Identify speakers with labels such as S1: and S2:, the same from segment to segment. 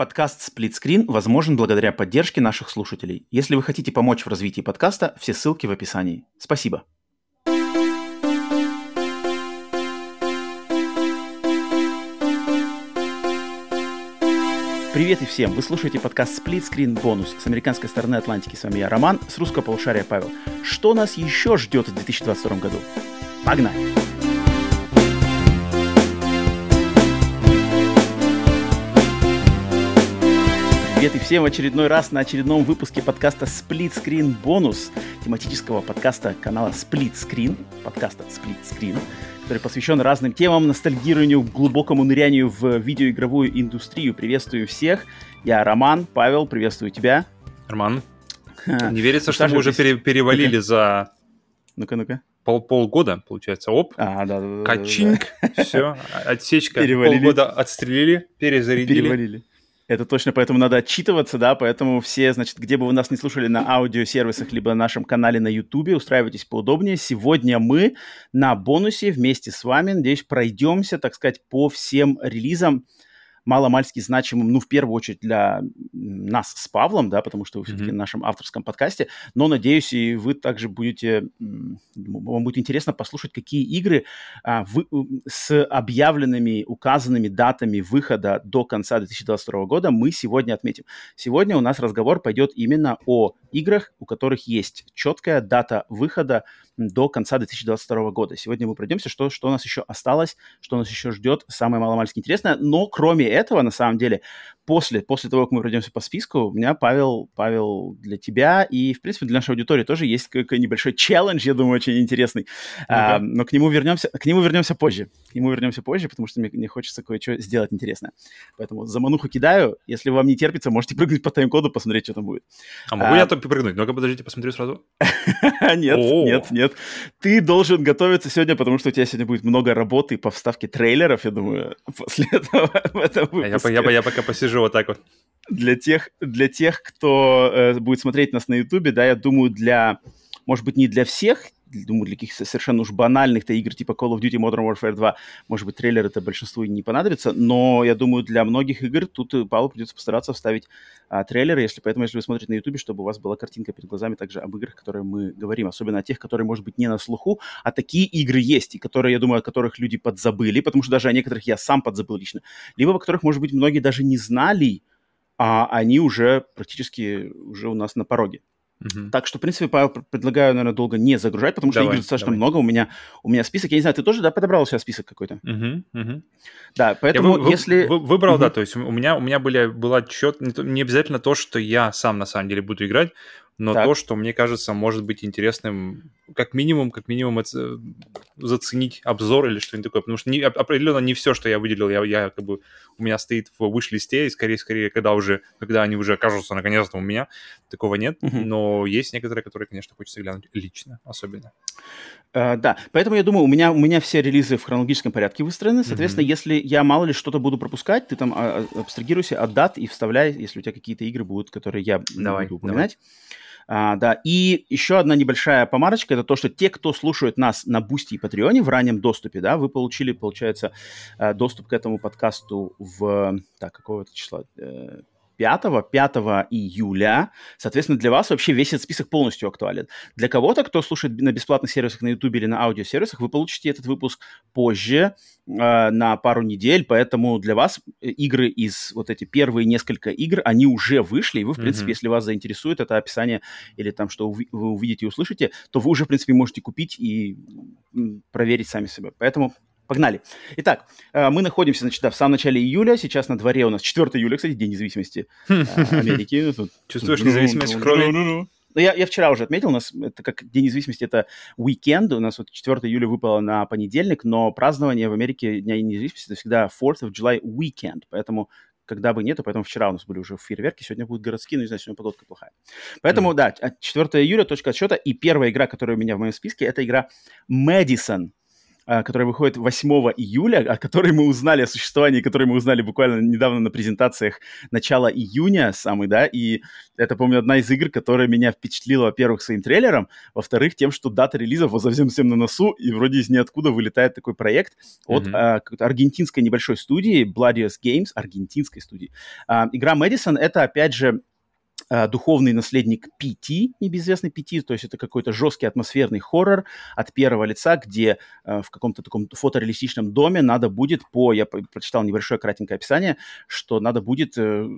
S1: Подкаст «Сплитскрин» возможен благодаря поддержке наших слушателей. Если вы хотите помочь в развитии подкаста, все ссылки в описании. Спасибо. Привет и всем! Вы слушаете подкаст Split Screen Bonus с американской стороны Атлантики. С вами я, Роман, с русского полушария Павел. Что нас еще ждет в 2022 году? Погнали! Привет и всем в очередной раз на очередном выпуске подкаста Split Screen Bonus, тематического подкаста канала Split Screen, подкаста Split Screen, который посвящен разным темам, ностальгированию, глубокому нырянию в видеоигровую индустрию. Приветствую всех. Я Роман, Павел, приветствую тебя.
S2: Роман, не верится, что мы уже пере- перевалили за...
S1: Ну-ка, ну-ка.
S2: Пол полгода, получается. Оп.
S1: А, да, да, да.
S2: Качинг. Все. Отсечка.
S1: Перевалили.
S2: Полгода отстрелили, перезарядили.
S1: Перевалили. Это точно, поэтому надо отчитываться, да, поэтому все, значит, где бы вы нас не слушали на аудиосервисах, либо на нашем канале на Ютубе, устраивайтесь поудобнее. Сегодня мы на бонусе вместе с вами, надеюсь, пройдемся, так сказать, по всем релизам, маломальски значимым, ну, в первую очередь для нас с Павлом, да, потому что вы все-таки
S2: Мгм.
S1: в нашем авторском подкасте, но, надеюсь, и вы также будете, вам будет интересно послушать, какие игры а, вы- с объявленными, указанными датами выхода до конца 2022 года мы сегодня отметим. Сегодня у нас разговор пойдет именно о играх, у которых есть четкая дата выхода до конца 2022 года. Сегодня мы пройдемся, что, что у нас еще осталось, что нас еще ждет, самое маломальски интересное. Но кроме этого, на самом деле, после, после того, как мы пройдемся по списку, у меня, Павел, Павел, для тебя и, в принципе, для нашей аудитории тоже есть какой небольшой челлендж, я думаю, очень интересный. А,
S2: Ну-ка.
S1: но к нему вернемся, к нему вернемся позже. К нему вернемся позже, потому что мне, мне хочется кое-что сделать интересное. Поэтому замануху кидаю. Если вам не терпится, можете прыгнуть по тайм-коду, посмотреть, что там будет.
S2: А могу
S1: А.
S2: я там прыгнуть? Ну-ка, подождите, посмотрю сразу.
S1: Нет, нет, нет. Ты должен готовиться сегодня, потому что у тебя сегодня будет много работы по вставке трейлеров, я думаю, после этого этом
S2: А Я,
S1: выпуске.
S2: я, по- я пока посижу вот так вот.
S1: Для тех, для тех, кто э, будет смотреть нас на Ютубе, да, я думаю, для, может быть, не для всех, думаю, для каких-то совершенно уж банальных-то игр типа Call of Duty Modern Warfare 2, может быть, трейлер это большинству и не понадобится, но я думаю, для многих игр тут э, Павлу придется постараться вставить а, трейлеры, если поэтому, если вы смотрите на Ютубе, чтобы у вас была картинка перед глазами также об играх, которые мы говорим, особенно о тех, которые, может быть, не на слуху, а такие игры есть, и которые, я думаю, о которых люди подзабыли, потому что даже о некоторых я сам подзабыл лично, либо о которых, может быть, многие даже не знали, а они уже практически уже у нас на пороге.
S2: Мгм.
S1: Так что, в принципе, Павел, пр- предлагаю, наверное, долго не загружать, потому что
S2: Давай,
S1: игр достаточно
S2: давай.
S1: много. У меня, у меня список. Я не знаю, ты тоже да, подобрал сейчас список какой-то?
S2: Мгм, мгм.
S1: Да,
S2: Я
S1: поэтому
S2: вы- вы-
S1: если...
S2: вы- выбрал, да,
S1: Мгм.
S2: то есть у меня, у меня были, был отчет, не, не обязательно то, что я сам на самом деле буду играть, но
S1: Так.
S2: то, что мне кажется может быть интересным, как минимум, как минимум это, заценить обзор или что-нибудь такое, потому что не- оп- определенно не все, что я выделил, я, я как бы у меня стоит в виш-листе, и скорее, скорее, когда уже, когда они уже окажутся наконец-то у меня, такого нет,
S1: Мгм.
S2: но есть некоторые, которые, конечно, хочется глянуть лично, особенно.
S1: Э, да, поэтому я думаю, у меня, у меня все релизы в хронологическом порядке выстроены. Соответственно,
S2: Мгм.
S1: если я мало ли что-то буду пропускать, ты там а, а, абстрагируйся от дат и вставляй, если у тебя какие-то игры будут, которые я
S2: Давай,
S1: буду упоминать. А, да, и еще одна небольшая помарочка, это то, что те, кто слушают нас на Бусти и Patreon 'е в раннем доступе, да, вы получили, получается, э, доступ к этому подкасту в, так, какого-то числа, Э, 5, 5 июля. Соответственно, для вас вообще весь этот список полностью актуален. Для кого-то, кто слушает на бесплатных сервисах на YouTube или на аудиосервисах, вы получите этот выпуск позже, э, на пару недель, поэтому для вас э, игры из вот эти первые несколько игр, они уже вышли, и вы, в принципе,
S2: Мгм.
S1: если вас заинтересует это описание или там, что уви- вы увидите и услышите, то вы уже, в принципе, можете купить и проверить сами себя. Поэтому погнали. Итак, э, мы находимся, значит, да, в самом начале июля, сейчас на дворе у нас 4 июля, кстати, День независимости э, Америки. Ну,
S2: Чувствуешь независимость в крови?
S1: ну, я, я вчера уже отметил, у нас это как День независимости, это уикенд, у нас вот 4 июля выпало на понедельник, но празднование в Америке Дня независимости это всегда 4th of July weekend, поэтому когда бы нету, поэтому вчера у нас были уже фейерверки, сегодня будут городские, но не знаю, сегодня погодка плохая. Поэтому, да, от 4 июля, точка отсчета, и первая игра, которая у меня в моем списке, это игра Madison. А, которая выходит 8 июля, о которой мы узнали, о существовании которой мы узнали буквально недавно на презентациях начала июня самый, да, и это, помню, одна из игр, которая меня впечатлила, во-первых, своим трейлером, во-вторых, тем, что дата релизов вот совсем всем на носу, и вроде из ниоткуда вылетает такой проект от mm-hmm. а, аргентинской небольшой студии, Bloodiest Games, аргентинской студии. А, игра Мэдисон — это, опять же, Э, духовный наследник PT, небезвестный PT, то есть это какой-то жесткий атмосферный хоррор от первого лица, где э, в каком-то таком фотореалистичном доме надо будет по, я прочитал небольшое кратенькое описание, что надо будет э,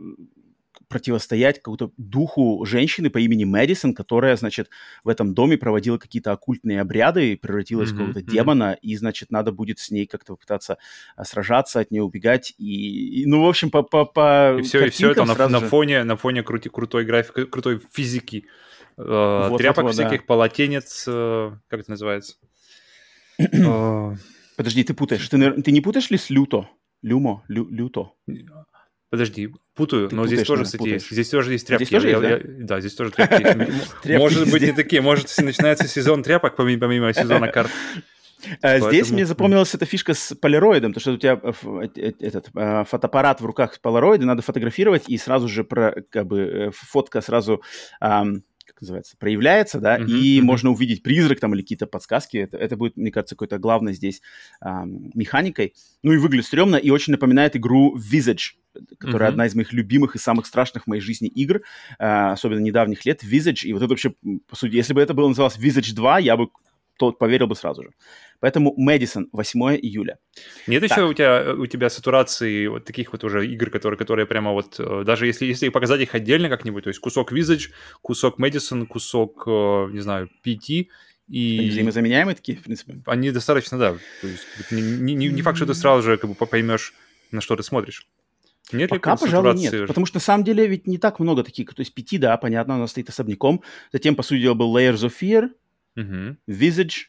S1: противостоять какому-то духу женщины по имени Мэдисон, которая, значит, в этом доме проводила какие-то оккультные обряды, превратилась mm-hmm, в какого-то mm-hmm. демона, и, значит, надо будет с ней как-то попытаться а, сражаться, от нее убегать, и, и ну, в общем, по, по, по
S2: и все, и все это на, на фоне, на фоне крути, крутой графики, крутой физики, э, вот тряпок этого, всяких, да. полотенец, э, как это называется?
S1: Э, Подожди, ты путаешь, ты, ты не путаешь ли с Люто? Люмо, лю, Люто?
S2: Подожди, путаю, Ты но здесь тоже, кстати, есть. Здесь тоже есть тряпки. Здесь тоже есть, я, да? Я, да, здесь тоже тряпки. Может быть, не такие. Может, начинается сезон тряпок, помимо сезона карт.
S1: А, здесь мне запомнилась эта фишка с полироидом, то что у тебя э, э, этот э, фотоаппарат в руках с полироида, надо фотографировать, и сразу же про, как бы, фотка сразу называется, проявляется, да, mm-hmm, и mm-hmm. можно увидеть призрак там или какие-то подсказки. Это, это будет, мне кажется, какой-то главной здесь а, механикой. Ну и выглядит стрёмно и очень напоминает игру Visage, которая mm-hmm. одна из моих любимых и самых страшных в моей жизни игр, а, особенно недавних лет, Visage. И вот это вообще, по сути, если бы это было называлось Visage 2, я бы то поверил бы сразу же. Поэтому Мэдисон, 8 июля.
S2: Нет так. еще у тебя, у тебя сатурации вот таких вот уже игр, которые, которые прямо вот, э, даже если, если показать их отдельно как-нибудь, то есть кусок Visage, кусок Мэдисон, кусок, э, не знаю, PT, и...
S1: Они взаимозаменяемые такие, в принципе?
S2: Они достаточно, да. То есть не, не, не факт, что ты сразу же как бы поймешь, на что ты смотришь.
S1: Нет Пока, пожалуй, нет. Уже? Потому что на самом деле ведь не так много таких. То есть пяти, да, понятно, она стоит особняком. Затем, по сути дела, был Layers of Fear, угу. Visage.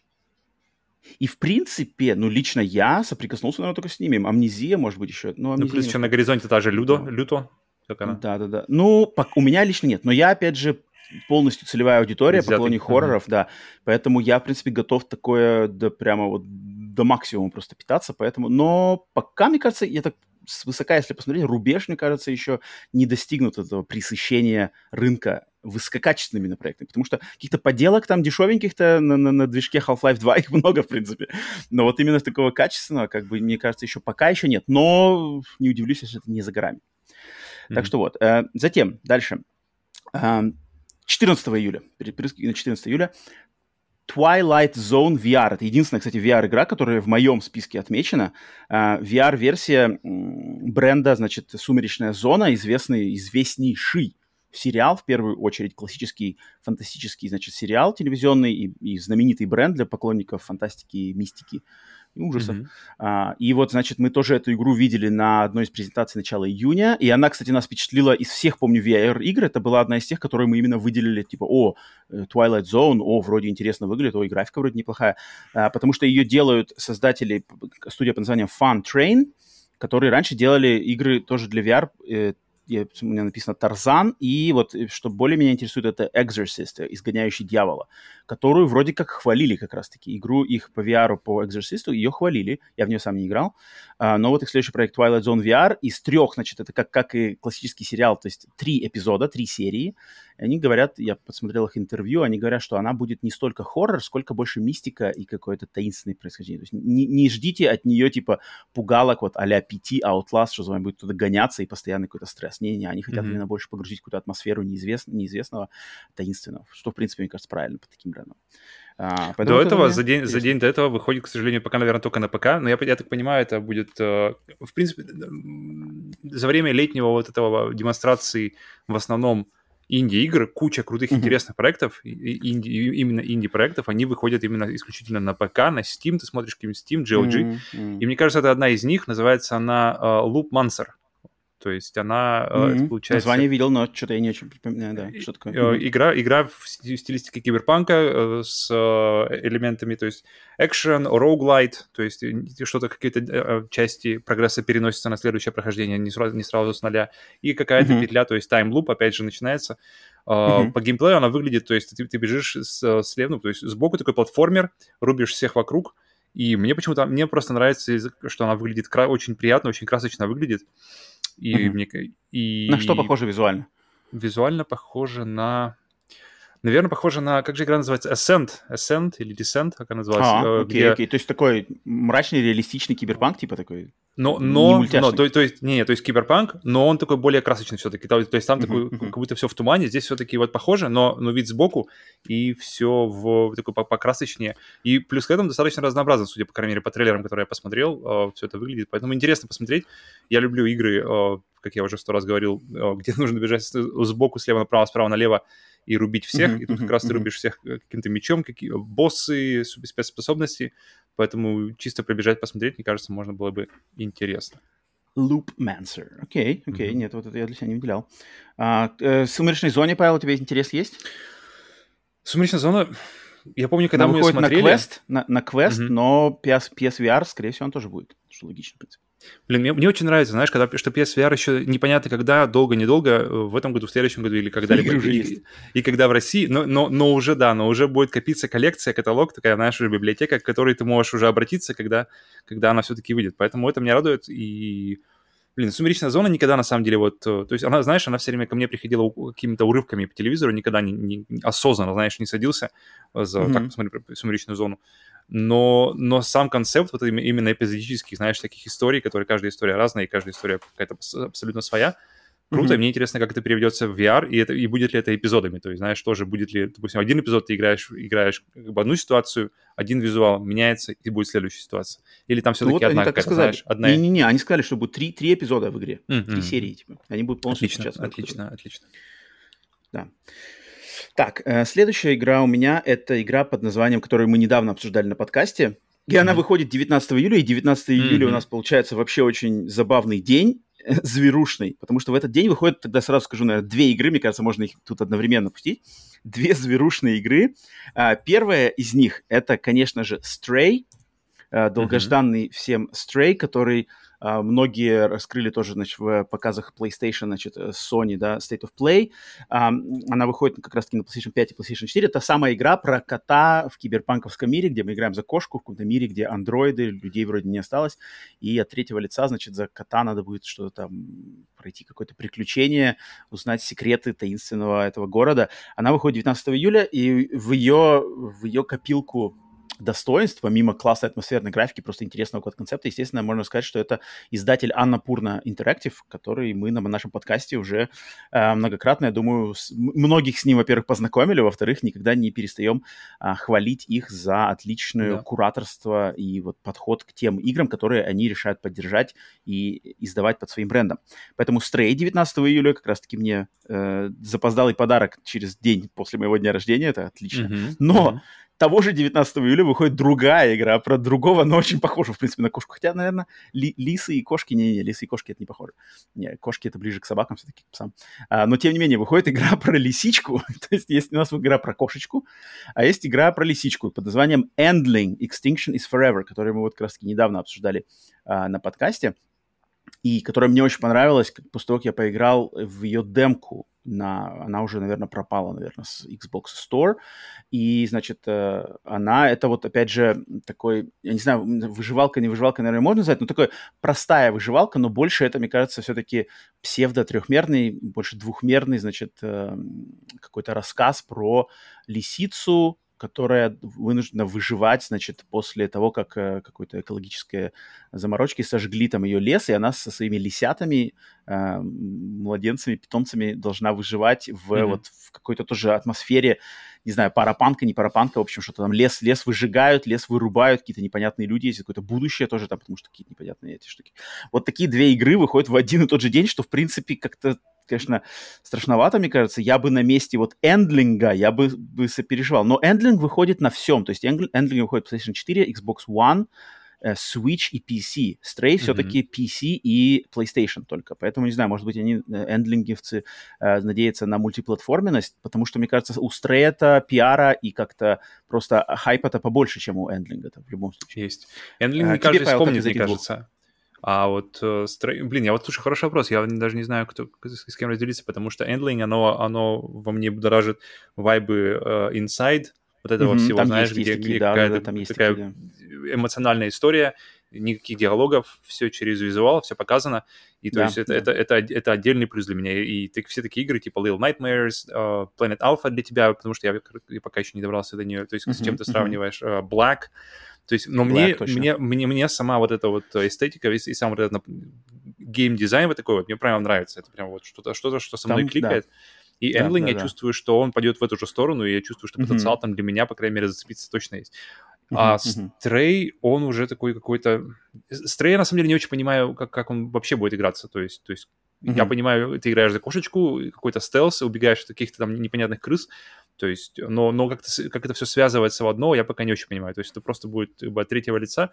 S1: И, в принципе, ну, лично я соприкоснулся, наверное, только с ними. Амнезия, может быть, еще.
S2: Ну, ну плюс еще на горизонте та же Людо, да. Люто.
S1: Как она? Да-да-да. Ну, у меня лично нет. Но я, опять же, полностью целевая аудитория, Взятый. поклонник хорроров, uh-huh. да. Поэтому я, в принципе, готов такое, да прямо вот до максимума просто питаться, поэтому... Но пока, мне кажется, я так свысока, если посмотреть, рубеж, мне кажется, еще не достигнут этого присыщения рынка высококачественными проектами, потому что каких-то поделок там дешевеньких-то на, на, на движке Half-Life 2 их много, в принципе. Но вот именно такого качественного, как бы, мне кажется, еще пока еще нет. Но не удивлюсь, если это не за горами. Mm-hmm. Так что вот. Э, затем, дальше. Э, 14 июля, на 14 июля, Twilight Zone VR. Это единственная, кстати, VR-игра, которая в моем списке отмечена. Uh, VR-версия бренда, значит, «Сумеречная зона», известный, известнейший сериал, в первую очередь, классический фантастический, значит, сериал телевизионный и, и знаменитый бренд для поклонников фантастики и мистики и ужасов. Mm-hmm. А, и вот, значит, мы тоже эту игру видели на одной из презентаций начала июня, и она, кстати, нас впечатлила из всех, помню, VR-игр, это была одна из тех, которые мы именно выделили, типа, о, э, Twilight Zone, о, вроде интересно выглядит, о, и графика вроде неплохая, а, потому что ее делают создатели, студия под названием Fun Train, которые раньше делали игры тоже для VR, э, я, у меня написано Тарзан, и вот, э, что более меня интересует, это Exorcist, э, изгоняющий дьявола, которую вроде как хвалили как раз-таки. Игру их по VR, по Exorcist, ее хвалили, я в нее сам не играл, а, но вот их следующий проект Twilight Zone VR, из трех, значит, это как, как и классический сериал, то есть три эпизода, три серии, и они говорят, я посмотрел их интервью, они говорят, что она будет не столько хоррор, сколько больше мистика и какое-то таинственное происхождение. То есть не, не ждите от нее типа пугалок вот а-ля PT, Outlast, что с вами будет туда гоняться и постоянный какой-то стресс. Не, не, они хотят mm-hmm. именно больше погрузить какую-то атмосферу неизвестного, неизвестного, таинственного, что, в принципе, мне кажется, правильно по таким брендам.
S2: А, до этого, за день, за день до этого выходит, к сожалению, пока, наверное, только на ПК, но я, я так понимаю, это будет, э, в принципе, за время летнего вот этого демонстрации в основном инди-игр, куча крутых, mm-hmm. интересных проектов, инди, именно инди-проектов, они выходят именно исключительно на ПК, на Steam, ты смотришь какой-нибудь Steam, GOG, mm-hmm. и мне кажется, это одна из них, называется она uh, Loop Mancer. То есть она, mm-hmm. получается...
S1: Название видел, но что-то я не очень припоминаю, да. Что такое?
S2: Mm-hmm. Игра, игра в стилистике киберпанка э, с элементами, то есть экшен, роуглайт, то есть что-то, какие-то части прогресса переносятся на следующее прохождение, не сразу, не сразу с нуля. И какая-то mm-hmm. петля, то есть таймлуп, опять же, начинается. Uh-huh. По геймплею она выглядит, то есть ты, ты бежишь с, слева, ну, то есть сбоку такой платформер, рубишь всех вокруг, И мне почему-то, мне просто нравится, что она выглядит кра- очень приятно, очень красочно выглядит. И
S1: Мгм.
S2: мне... И...
S1: На что похоже визуально?
S2: Визуально похоже на... Наверное, похоже на... Как же игра называется? Ascent. Ascent или Descent, как она называется?
S1: А,
S2: Э,
S1: окей,
S2: где-
S1: окей. То есть такой мрачный, реалистичный киберпанк, типа такой.
S2: Но,
S1: Не
S2: но,
S1: мультяшный.
S2: но то, то есть, не, не, то есть киберпанк, но он такой более красочный все-таки. То, то есть там такой, как будто все в тумане, здесь все-таки вот похоже, но, но вид сбоку, и все в такой по- покрасочнее. И плюс к этому достаточно разнообразно, судя, по крайней мере, по трейлерам, которые я посмотрел, все это выглядит. Поэтому интересно посмотреть. Я люблю игры, э, как я уже сто раз говорил, э, где нужно бежать сбоку, слева направо, справа налево и рубить всех. И тут как раз ты рубишь всех э, каким-то мечом, какие боссы, супер- спецспособности. Поэтому чисто пробежать, посмотреть, мне кажется, можно было бы интересно.
S1: Loopmancer. Окей, окей.
S2: Мгм.
S1: Нет, вот это я для себя не выделял. А, э, «Сумеречной зоне», Павел, у тебя интерес есть?
S2: Сумеречная зона, я помню, когда
S1: Она
S2: мы ее смотрели...
S1: на квест, на, на квест,
S2: Мгм.
S1: но PS, PSVR, скорее всего, он тоже будет. Что логично, в принципе.
S2: Блин, мне, мне очень нравится, знаешь, когда что PSVR еще непонятно когда, долго-недолго, э, в этом году, в следующем году или когда-либо. И,
S1: есть.
S2: и когда в России, но, но, но уже, да, но уже будет копиться коллекция, каталог, такая, уже библиотека, к которой ты можешь уже обратиться, когда, когда она все-таки выйдет. Поэтому это меня радует, и... Блин, «Сумеречная зона» никогда, на самом деле, вот... э, То есть она, знаешь, она все время ко мне приходила какими-то урывками по телевизору, никогда не, не- осознанно, знаешь, не садился за
S1: Мгм.
S2: так посмотреть про «Сумеречную зону». Но, но сам концепт вот им- именно эпизодических, знаешь, таких историй, которые каждая история разная, и каждая история какая-то абс- абсолютно своя, круто. И мне интересно, как это переведется в VR, и, это, и будет ли это эпизодами. То есть, знаешь, тоже будет ли, допустим, один эпизод ты играешь, играешь как бы одну ситуацию, один визуал меняется, и будет следующая ситуация. Или там
S1: Ну
S2: все-таки
S1: вот они
S2: одна какая-то,
S1: сказали.
S2: знаешь, одна...
S1: Не-не-не, они сказали, что будет три, три эпизода в игре.
S2: Мгм.
S1: Три серии, типа. Они будут полностью
S2: Отлично,
S1: друга.
S2: отлично, отлично.
S1: Да. Так, э, следующая игра у меня это игра под названием, которую мы недавно обсуждали на подкасте. И она
S2: Мгм.
S1: выходит 19 июля, и 19 июля у
S2: Мгм.
S1: нас получается вообще очень забавный день, зверушный, потому что в этот день выходит, тогда сразу скажу, наверное, две игры, мне кажется, можно их тут одновременно пустить. Две зверушные игры. А, Первая из них это, конечно же, Stray, э, долгожданный всем Stray, который а, многие раскрыли тоже значит, в показах PlayStation, значит, э, Sony, да, State of Play. Она выходит как раз-таки на PlayStation 5 и PlayStation 4. Это самая игра про кота в киберпанковском мире, где мы играем за кошку, в каком-то мире, где андроиды, людей вроде не осталось. И от третьего лица, значит, за кота надо будет что-то там пройти какое-то приключение, узнать секреты таинственного этого города. Она выходит 19 июля, и в ее, в ее копилку достоинств, помимо классной атмосферной графики, просто интересного концепта, естественно, можно сказать, что это издатель Анна Пурна Interactive, который мы на нашем подкасте уже э, многократно, я думаю, с- многих с ним, во-первых, познакомили, во-вторых, никогда не перестаем а, хвалить их за отличное
S2: Да.
S1: кураторство и вот подход к тем играм, которые они решают поддержать и издавать под своим брендом. Поэтому Stray 19 июля как раз-таки мне э, запоздалый подарок через день после моего дня рождения, это отлично.
S2: Мгм,
S1: Но
S2: мгм.
S1: Того же 19 июля выходит другая игра про другого, но очень похожую, в принципе, на кошку. Хотя, наверное, ли- лисы и кошки... Не-не, лисы и кошки это не похоже. Не, кошки это ближе к собакам все-таки, к псам. А, но, тем не менее, выходит игра про лисичку. То есть есть у нас игра про кошечку, а есть игра про лисичку под названием Endling Extinction is Forever, которую мы вот как раз-таки недавно обсуждали а, на подкасте и которая мне очень понравилась, после того, как я поиграл в ее демку, на, она уже, наверное, пропала, наверное, с Xbox Store, и, значит, э, она, это вот, опять же, такой, я не знаю, выживалка, не выживалка, наверное, можно назвать, но такая простая выживалка, но больше это, мне кажется, все-таки псевдо-трехмерный, больше двухмерный, значит, э, какой-то рассказ про лисицу, которая вынуждена выживать, значит, после того, как э, какой-то экологической заморочки сожгли там ее лес, и она со своими лисятами, э, младенцами, питомцами должна выживать в
S2: Мгм.
S1: вот в какой-то тоже атмосфере, не знаю, парапанка, не парапанка, в общем, что-то там лес, лес выжигают, лес вырубают, какие-то непонятные люди, есть какое-то будущее тоже там, потому что какие-то непонятные эти штуки. Вот такие две игры выходят в один и тот же день, что, в принципе, как-то конечно, страшновато, мне кажется. Я бы на месте вот Endling 'а, я бы, бы сопереживал. Но Endling выходит на всем. То есть Endl- Endling выходит PlayStation 4, Xbox One, э, Switch и PC. Stray все-таки PC и PlayStation только. Поэтому, не знаю, может быть, они, Endling 'овцы, э, надеются на мультиплатформенность, потому что, мне кажется, у Stray это пиара и как-то просто хайпа-то побольше, чем у эндлинга в любом случае.
S2: Есть. Эндлинг,
S1: А,
S2: мне
S1: тебе,
S2: кажется,
S1: Павел, как
S2: вспомнит,
S1: из
S2: мне кажется. А вот, э, блин, я вот, слушай, хороший вопрос, я даже не знаю, кто, с с кем разделиться, потому что Endling, оно, оно во мне будоражит вайбы э, Inside, вот этого
S1: Мгм,
S2: всего,
S1: там
S2: знаешь,
S1: есть- есть
S2: где,
S1: такие,
S2: где
S1: да, да,
S2: какая-то
S1: да, там есть
S2: такая
S1: такие,
S2: эмоциональная история, никаких диалогов, все через визуал, все показано. И то
S1: Да,
S2: есть это,
S1: да.
S2: это, это, это отдельный плюс для меня. И так- все такие игры, типа Little Nightmares, э, Planet Alpha для тебя, потому что я, я пока еще не добрался до нее. То есть с
S1: Мгм,
S2: чем ты
S1: мгм.
S2: сравниваешь? э, Black. То есть, но
S1: Black,
S2: мне,
S1: точно.
S2: мне, мне, мне сама вот эта вот эстетика и, и сам вот этот гейм-дизайн вот такой вот, мне прям нравится. Это прям вот что-то, что-то, что со мной
S1: Там, да.
S2: кликает. И
S1: Да,
S2: Endling,
S1: да,
S2: я
S1: да.
S2: чувствую, что он пойдет в эту же сторону, и я чувствую, что потенциал там для меня, по крайней мере, зацепиться точно есть.
S1: Мгм,
S2: А. Stray, он уже такой какой-то... Стрей, я на самом деле не очень понимаю, как, как он вообще будет играться. То есть, то есть я
S1: Мгм.
S2: понимаю, ты играешь за кошечку, какой-то стелс, убегаешь от каких-то там непонятных крыс, то есть, но, но как, как это все связывается в одно, я пока не очень понимаю. То есть это просто будет как бы, от третьего лица,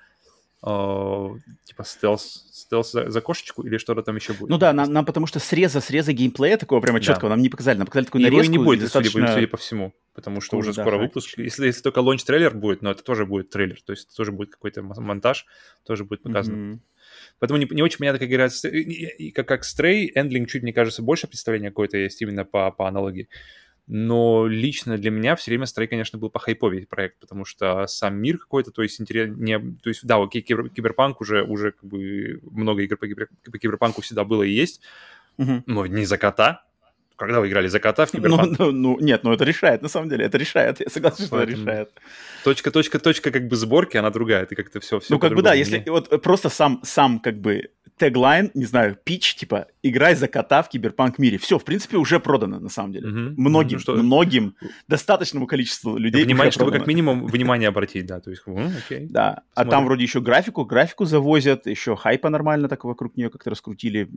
S2: э, типа стелс, стелс за, за кошечку или что-то там еще будет.
S1: Ну да, нам, нам потому что среза, среза геймплея такого прямо
S2: Да.
S1: четкого нам не показали. Нам показали такую
S2: Его и
S1: нарезку.
S2: не будет,
S1: достаточно...
S2: судя, по, судя по всему, потому что
S1: такого,
S2: уже
S1: да,
S2: скоро
S1: хаотично.
S2: выпуск. Если, если только launch-трейлер будет, но это тоже будет трейлер, то есть это тоже будет какой-то мо- монтаж, тоже будет показано.
S1: Мгм.
S2: Поэтому не, не очень понятно, как играть. и- и- и Как, как Stray, Endling чуть, мне кажется, больше представления какое-то есть именно по, по аналогии. Но лично для меня все время Stray, конечно, был похайповее проект, потому что сам мир какой-то, то есть интерес, не, то есть да, окей, кибер- киберпанк уже, уже как бы много игр по, кибер- по киберпанку всегда было и есть,
S1: Мгм.
S2: но не за кота. Когда вы играли за кота в
S1: Ну,
S2: киберпанк?
S1: ну, ну, нет, ну это решает, на самом деле, это решает. Я согласен, что это решает.
S2: Точка, точка, точка как бы сборки, она другая, ты как-то все, все
S1: Ну, как бы да, если вот просто сам, сам как бы теглайн, не знаю, пич, типа, играй за кота в киберпанк мире. Все, в принципе, уже продано, на самом деле.
S2: Мгм.
S1: Многим,
S2: Ну, что-
S1: многим, достаточному количеству людей
S2: Внимание, чтобы
S1: продано.
S2: как минимум внимание обратить, да, то есть, м, окей.
S1: Да, а там вроде еще графику, графику завозят, еще хайпа нормально так вокруг нее как-то раскрутили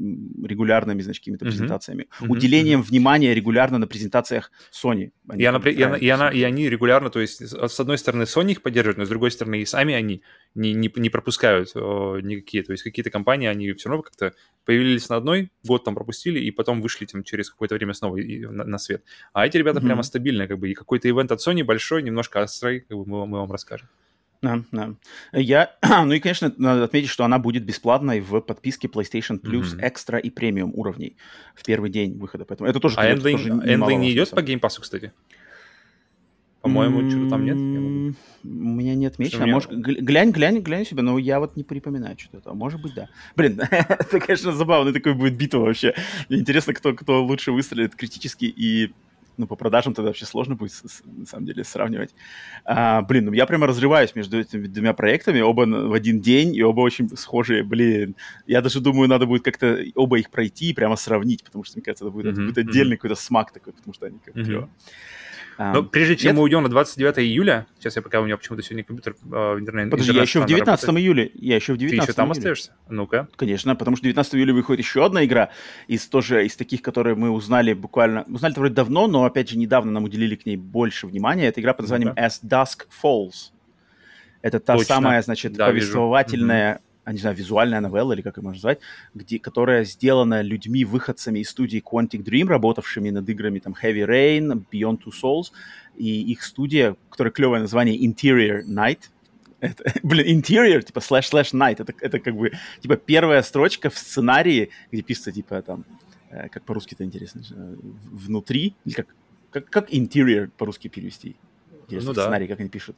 S1: регулярными, значит, какими-то презентациями. Уделением внимания регулярно на презентациях Sony. Они
S2: И, она, и, она, и, она- и они регулярно, то есть, с одной стороны, Sony их поддерживает, но с другой стороны, и сами они не, не, не пропускают э, никакие. То есть, какие-то компании, они все равно как-то появились на одной, год там пропустили, и потом вышли там через какое-то время снова и- на, на свет. А эти ребята
S1: Мгм.
S2: прямо стабильные, как бы, и какой-то ивент от Sony большой, немножко астрей, как бы мы, мы вам расскажем.
S1: Да, да. Я, ну и, конечно, надо отметить, что она будет бесплатной в подписке PlayStation Plus
S2: Мгм.
S1: Extra и премиум уровней в первый день выхода. Поэтому это тоже,
S2: А Endling,
S1: тоже
S2: Endling не идет по геймпасу, кстати? По-моему, что-то там нет. Могу-
S1: У меня не отмечено.
S2: Что мне-
S1: Может, гля- глянь, глянь, глянь себя, но я вот не припоминаю что-то. этого. Может быть, да. Блин, это, конечно, забавный такой будет битва вообще. Мне интересно, кто, кто лучше выстрелит критически и ну, по продажам тогда вообще сложно будет, на самом деле, сравнивать. А, блин, ну я прямо разрываюсь между этими двумя проектами, оба в один день, и оба очень схожие. Блин, я даже думаю, надо будет как-то оба их пройти и прямо сравнить, потому что, мне кажется, это будет,
S2: Мгм,
S1: будет отдельный какой-то смак такой, потому что они как
S2: Мгм. Но прежде чем
S1: нет?
S2: мы уйдем на 29 июля, сейчас я пока у меня почему-то сегодня компьютер э, интернет.
S1: Подожди, я еще в
S2: странно
S1: 19
S2: работает.
S1: июля. Я еще в
S2: Ты
S1: 19
S2: еще там
S1: июля.
S2: остаешься? Ну-ка.
S1: Конечно, потому что 19 июля выходит еще одна игра из тоже из таких, которые мы узнали буквально, узнали вроде давно, но опять же недавно нам уделили к ней больше внимания. Это игра под названием
S2: Ну-ка.
S1: As Dusk Falls. Это та
S2: Точно.
S1: самая, значит,
S2: Да, вижу.
S1: А, не знаю, визуальная новелла или как ее можно назвать, где, которая сделана людьми, выходцами из студии Quantic Dream, работавшими над играми там Heavy Rain, Beyond Two Souls, и их студия, которая клевое название Interior Night. Это, блин, Interior, типа slash slash night, это, это как бы, типа, первая строчка в сценарии, где пишется, типа, там, э, как по-русски это интересно, э, внутри, или как, как, как Interior по-русски перевести? Интересно,
S2: Ну
S1: в
S2: да.
S1: сценарии как они пишут?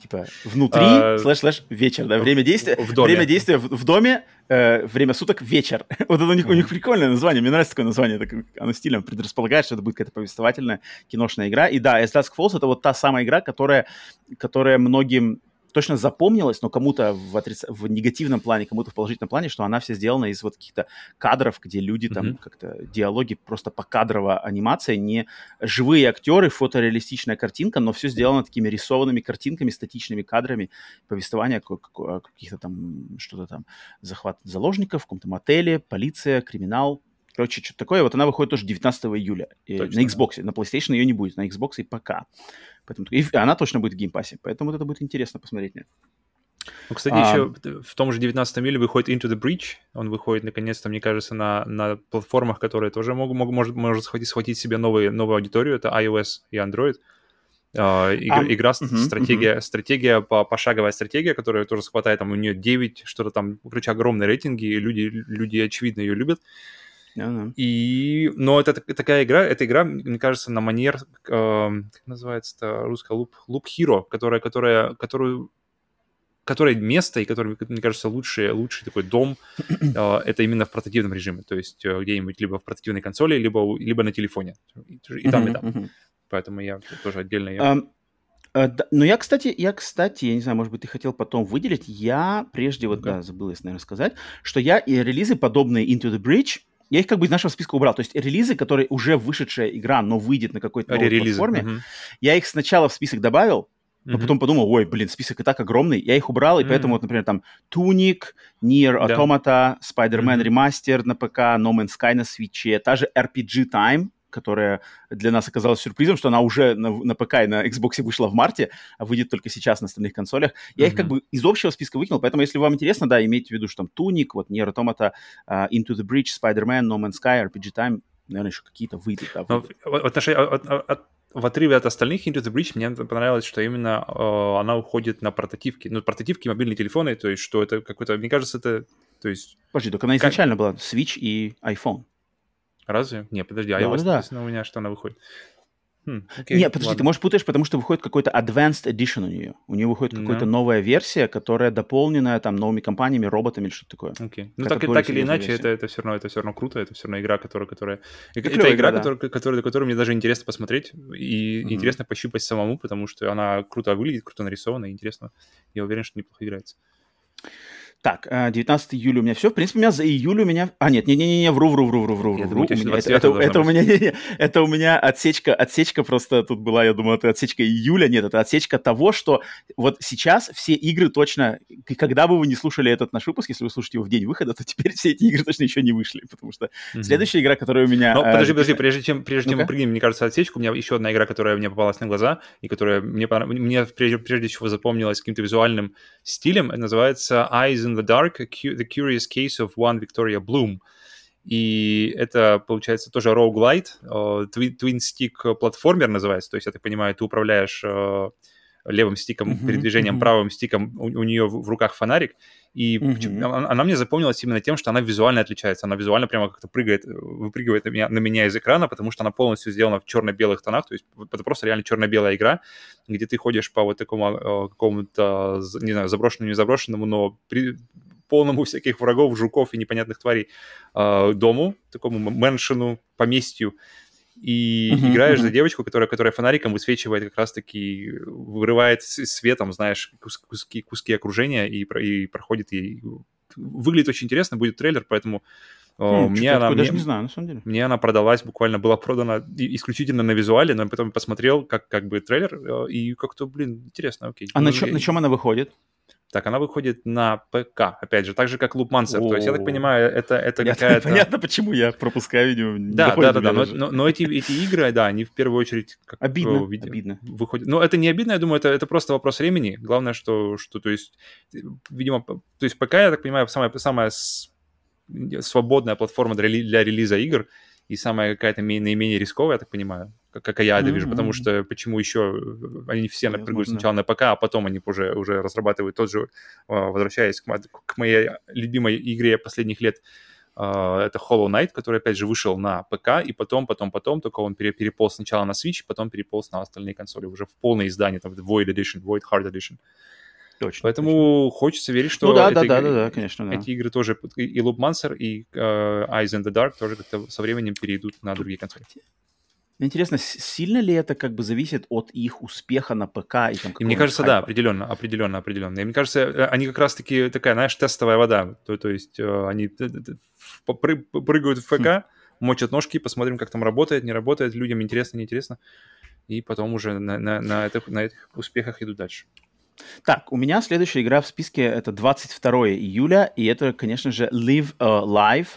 S1: Типа, внутри,
S2: А,
S1: слэш, слэш, вечер, да, время действия,
S2: в доме.
S1: время действия в, в доме, э, время суток, вечер. вот это у них, у них прикольное название, мне нравится такое название, так, оно стилем предрасполагает, что это будет какая-то повествовательная киношная игра. И да, As Dusk Falls — это вот та самая игра, которая, которая многим точно запомнилась, но кому-то в, отриц... в негативном плане, кому-то в положительном плане, что она вся сделана из вот каких-то кадров, где люди там
S2: Мгм.
S1: как-то диалоги просто покадровая анимация, не живые актеры, фотореалистичная картинка, но все сделано такими рисованными картинками, статичными кадрами, повествование о каких-то там, что-то там, захват заложников в каком-то мотеле, полиция, криминал. Короче, что-то такое. Вот она выходит тоже 19 июля. И
S2: Точно,
S1: на
S2: да.
S1: Xbox. На PlayStation ее не будет. На Xbox и ПК. Поэтому, и она точно будет в Game Pass 'е. Поэтому вот это будет интересно посмотреть. это.
S2: Ну, кстати,
S1: А.
S2: еще в том же 19 июля выходит Into the Breach. Он выходит, наконец-то, мне кажется, на, на платформах, которые тоже могут, могут, может, может схватить, схватить себе новые, новую аудиторию. Это iOS и Android. А, игра,
S1: А,
S2: игра
S1: мгм,
S2: стратегия, стратегия по, пошаговая стратегия, которая тоже схватает, там у нее 9, что-то там, короче, огромные рейтинги, и люди, люди очевидно ее любят. И, но это так- такая игра, эта игра, мне кажется, на манер, э, как называется-то русская Loop, Loop Hero, которая, которая, которую, которое место и который, мне кажется, лучший, лучший такой дом, э, это именно в портативном режиме, то есть э, где-нибудь либо в портативной консоли, либо, либо на телефоне, и там, и там. Поэтому я тоже отдельно... я-
S1: Ам, э, да, но я, кстати, я, кстати, я не знаю, может быть, ты хотел потом выделить, я прежде, вот,
S2: Ну-ка.
S1: да, забыл, если, наверное, сказать, что я и релизы, подобные Into the Bridge, я их как бы из нашего списка убрал. То есть релизы, которые уже вышедшая игра, но выйдет на какой-то новой
S2: Ререлизы.
S1: платформе,
S2: Мгм.
S1: я их сначала в список добавил, но
S2: Мгм.
S1: потом подумал, ой, блин, список и так огромный, я их убрал, и поэтому,
S2: Мгм.
S1: вот, например, там Tunic, Nier
S2: Да.
S1: Automata, Spider-Man
S2: Мгм.
S1: Remastered на ПК, No Man's Sky на свече, та же RPG Time, которая для нас оказалась сюрпризом, что она уже на, на ПК и на Xbox вышла в марте, а выйдет только сейчас на остальных консолях. Я их как бы из общего списка выкинул, поэтому если вам интересно, да, имейте в виду, что там Tunic, вот Nier Automata, а, Into the Bridge, Spider-Man, No Man's Sky, RPG Time, наверное, еще какие-то выйдут. Да,
S2: Но
S1: выйдут.
S2: в, в отношении- от- от- от- в отрыве от остальных Into the Breach мне понравилось, что именно э, она уходит на портативки. Ну, портативки, мобильные телефоны, то есть что это какой-то... Мне кажется, это... То есть...
S1: Подожди, только она
S2: как-
S1: изначально была Switch и iPhone.
S2: Разве? Не, подожди,
S1: Да,
S2: iOS
S1: да,
S2: у меня, что она выходит. Хм, окей,
S1: Нет, подожди,
S2: ладно.
S1: ты, может, путаешь, потому что выходит какой-то Advanced Edition у нее. У нее выходит
S2: Да.
S1: какая-то новая версия, которая дополненная там новыми компаниями, роботами или что-то такое.
S2: Окей. Ну, так, так или иначе,
S1: версия.
S2: это, это, все равно, это все равно круто, это все равно игра, которая... которая... Это,
S1: клевая
S2: игра,
S1: игра, да.
S2: которая, которая, которую мне даже интересно посмотреть и
S1: Мгм.
S2: интересно пощупать самому, потому что она круто выглядит, круто нарисована, и интересно. Я уверен, что неплохо играется.
S1: Так, э, 19 июля у меня все. В принципе, у меня за июль у меня... А, нет, не-не-не, вру, вру, вру, вру, вру, вру,
S2: думаю, у
S1: вру. меня- Это,
S2: 29
S1: это- это у меня, это у меня отсечка, отсечка просто тут была, я думал, это отсечка июля. Нет, это отсечка того, что вот сейчас все игры точно, когда бы вы не слушали этот наш выпуск, если вы слушаете его в день выхода, то теперь все эти игры точно еще не вышли, потому что
S2: Мгм.
S1: следующая игра, которая у меня...
S2: Ну,
S1: э,
S2: подожди, подожди, прежде чем, прежде чем мы прыгнем, мне кажется, отсечку, у меня еще одна игра, которая мне попалась на глаза, и которая мне, мне прежде, прежде всего запомнилась каким-то визуальным стилем, это называется Eyes in the Dark, The Curious Case of One Victoria Bloom. И это, получается, тоже roguelite, э, twin, stick платформер называется, то есть, я так понимаю, ты управляешь э, левым стиком
S1: Мгм,
S2: передвижением,
S1: мгм.
S2: правым стиком, у, у нее в, в руках фонарик, и почему- она, она мне запомнилась именно тем, что она визуально отличается, она визуально прямо как-то прыгает, э, выпрыгивает на меня, на меня из экрана, потому что она полностью сделана в черно-белых тонах, то есть это просто реально черно-белая игра, где ты ходишь по вот такому э, какому-то, не знаю, заброшенному, не заброшенному, но при- полному всяких врагов, жуков и непонятных тварей э, дому, такому мэншину, поместью, и
S1: Мгм,
S2: играешь за
S1: мгм.
S2: девочку, которая, которая фонариком высвечивает как раз-таки, вырывает светом, знаешь, кус- куски, куски окружения и, про- и проходит ей. Выглядит очень интересно, будет трейлер, поэтому
S1: Хм,
S2: мне, она,
S1: такое даже
S2: мне,
S1: не знаю, на самом деле.
S2: мне она продалась, буквально была продана исключительно на визуале, но потом посмотрел как, как бы трейлер, э, и как-то, блин, интересно, окей.
S1: А на,
S2: Ну,
S1: чё- на чем она выходит?
S2: Так, она выходит на ПК, опять же, так же, как Loopmancer. То есть, я так понимаю, это, это какая-то...
S1: понятно, почему я пропускаю, видимо, не
S2: Да, да, да, да. Но, но- но эти, эти игры, да, они в первую очередь как
S1: Обидно,
S2: видео
S1: обидно.
S2: выходят. Но это не обидно, я думаю, это, это просто вопрос времени. Главное, что, что то есть, видимо, то есть ПК, я так понимаю, самая, самая свободная платформа для, для релиза игр и самая какая-то ме- наименее рисковая, я так понимаю, как, я это вижу, потому что почему еще э, они все
S1: Возможно.
S2: сначала на ПК, а потом они уже, уже разрабатывают тот же, э, возвращаясь к, к моей любимой игре последних лет, э, это Hollow Knight, который, опять же, вышел на ПК, и потом, потом, потом, только он пере- переполз сначала на Switch, потом переполз на остальные консоли, уже в полное издание, там, Void Edition, Void Hard Edition.
S1: Точно, точно.
S2: Поэтому хочется верить, что
S1: Ну да, да, да,
S2: игра-
S1: да, да, конечно, да.
S2: эти игры тоже, и и Loopmancer, и э, Eyes in the Dark тоже как-то со временем перейдут на другие консоли.
S1: Мне Интересно, сильно ли это как бы зависит от их успеха на ПК и там
S2: И мне кажется, да,
S1: хайпа?
S2: определенно, определенно, определенно. И мне кажется, э, они как раз-таки такая, знаешь, тестовая вода. То, то есть э, они прыгают в ФК, мочат ножки, посмотрим, как там работает, не работает, людям интересно, неинтересно. И потом уже на, на, на, этих, на этих успехах идут дальше.
S1: Так, у меня следующая игра в списке это 22 июля, и это, конечно же, Live Live.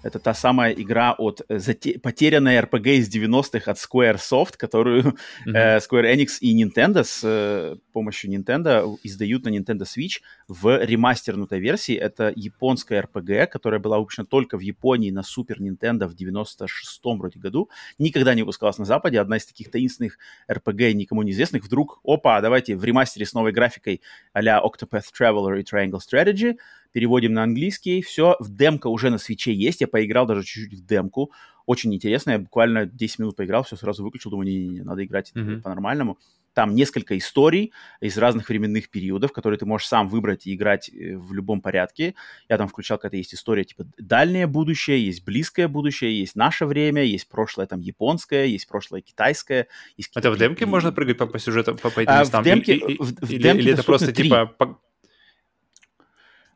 S1: Это та самая игра от э, зате- потерянная RPG из 90-х от Squaresoft, которую
S2: Мгм.
S1: э, Square Enix и Nintendo с э, помощью Nintendo издают на Nintendo Switch в ремастернутой версии. Это японская RPG, которая была выпущена только в Японии на Super Nintendo в 96-м вроде году. Никогда не выпускалась на Западе. Одна из таких таинственных RPG, никому неизвестных. Вдруг, опа, давайте в ремастере с новой графикой а-ля Octopath Traveler и Triangle Strategy. Переводим на английский, все, в демка уже на свече есть, я поиграл даже чуть-чуть в демку, очень интересно, я буквально 10 минут поиграл, все сразу выключил, думаю, не-не-не, надо играть mm-hmm. по-нормальному. Там несколько историй из разных временных периодов, которые ты можешь сам выбрать и играть э, в любом порядке. Я там включал, какая-то есть история типа дальнее будущее, есть близкое будущее, есть наше время, есть прошлое там японское, есть прошлое китайское. Есть
S2: это в демке можно прыгать по, по сюжету, по, по этим а, местам?
S1: В демке, и, и, в, в
S2: или,
S1: демке
S2: или это просто
S1: 3.
S2: типа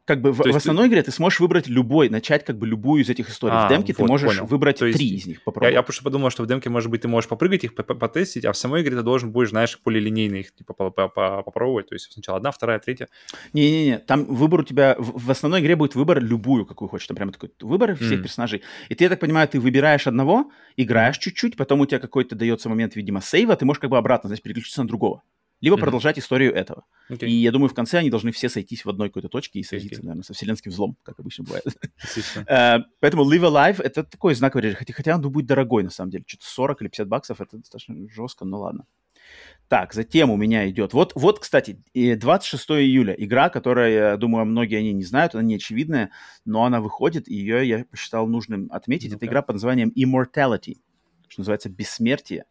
S1: как бы в, в основной ты... игре ты сможешь выбрать любой, начать как бы любую из этих историй. А, в демке вот, ты можешь понял. выбрать То есть три из них
S2: попробовать. Я, я просто подумал, что в демке, может быть, ты можешь попрыгать их, потестить, а в самой игре ты должен будешь, знаешь, полилинейно их типа попробовать. То есть сначала одна, вторая, третья.
S1: Не-не-не, там выбор у тебя... В, в основной игре будет выбор любую, какую хочешь. Там прямо такой выбор всех mm. персонажей. И ты, я так понимаю, ты выбираешь одного, играешь чуть-чуть, потом у тебя какой-то дается момент, видимо, сейва, ты можешь как бы обратно, знаешь, переключиться на другого либо mm-hmm. продолжать историю этого. Okay. И я думаю, в конце они должны все сойтись в одной какой-то точке и сойти, okay. наверное, со вселенским злом, как обычно бывает. uh, поэтому Live Alive — это такой знаковый режим, хотя, хотя он будет дорогой, на самом деле. Что-то 40 или 50 баксов — это достаточно жестко, но ладно. Так, затем у меня идет... Вот, вот, кстати, 26 июля. Игра, которая, я думаю, многие они не знают, она не очевидная, но она выходит, и ее я посчитал нужным отметить. Ну это игра под названием Immortality, что называется «Бессмертие».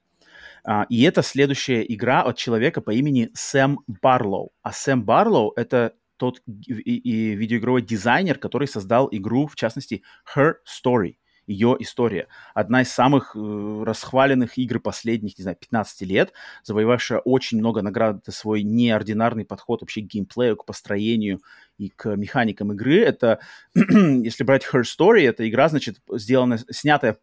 S1: Uh, и это следующая игра от человека по имени Сэм Барлоу. А Сэм Барлоу — это тот и, и видеоигровой дизайнер, который создал игру, в частности, Her Story ее история. Одна из самых э, расхваленных игр последних, не знаю, 15 лет, завоевавшая очень много наград за свой неординарный подход вообще к геймплею, к построению и к механикам игры. Это, если брать Her Story, это игра, значит, сделана, снятая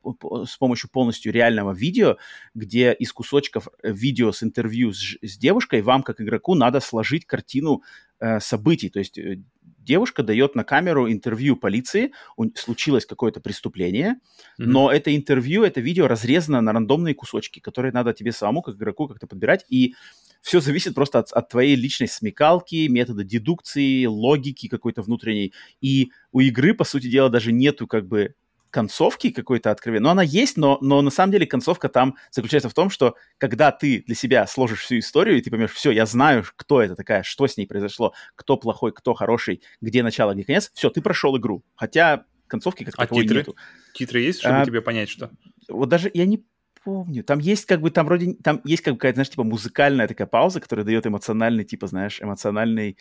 S1: с помощью полностью реального видео, где из кусочков видео с интервью с, с девушкой вам, как игроку, надо сложить картину э, событий. То есть э, девушка дает на камеру интервью полиции, у, случилось какое-то преступление, mm-hmm. но это интервью, это видео разрезано на рандомные кусочки, которые надо тебе самому, как игроку, как-то подбирать, и все зависит просто от, от твоей личной смекалки, метода дедукции, логики какой-то внутренней. И у игры, по сути дела, даже нету как бы концовки какой-то откровенной. Но она есть, но, но на самом деле концовка там заключается в том, что когда ты для себя сложишь всю историю, и ты поймешь, все, я знаю, кто это такая, что с ней произошло, кто плохой, кто хороший, где начало, где конец, все, ты прошел игру. Хотя концовки как
S2: а
S1: таковой
S2: титры?
S1: нету.
S2: Титры есть, чтобы а, тебе понять, что?
S1: Вот даже я не помню. Там есть как бы, там вроде, там есть как бы какая-то, знаешь, типа музыкальная такая пауза, которая дает эмоциональный, типа, знаешь, эмоциональный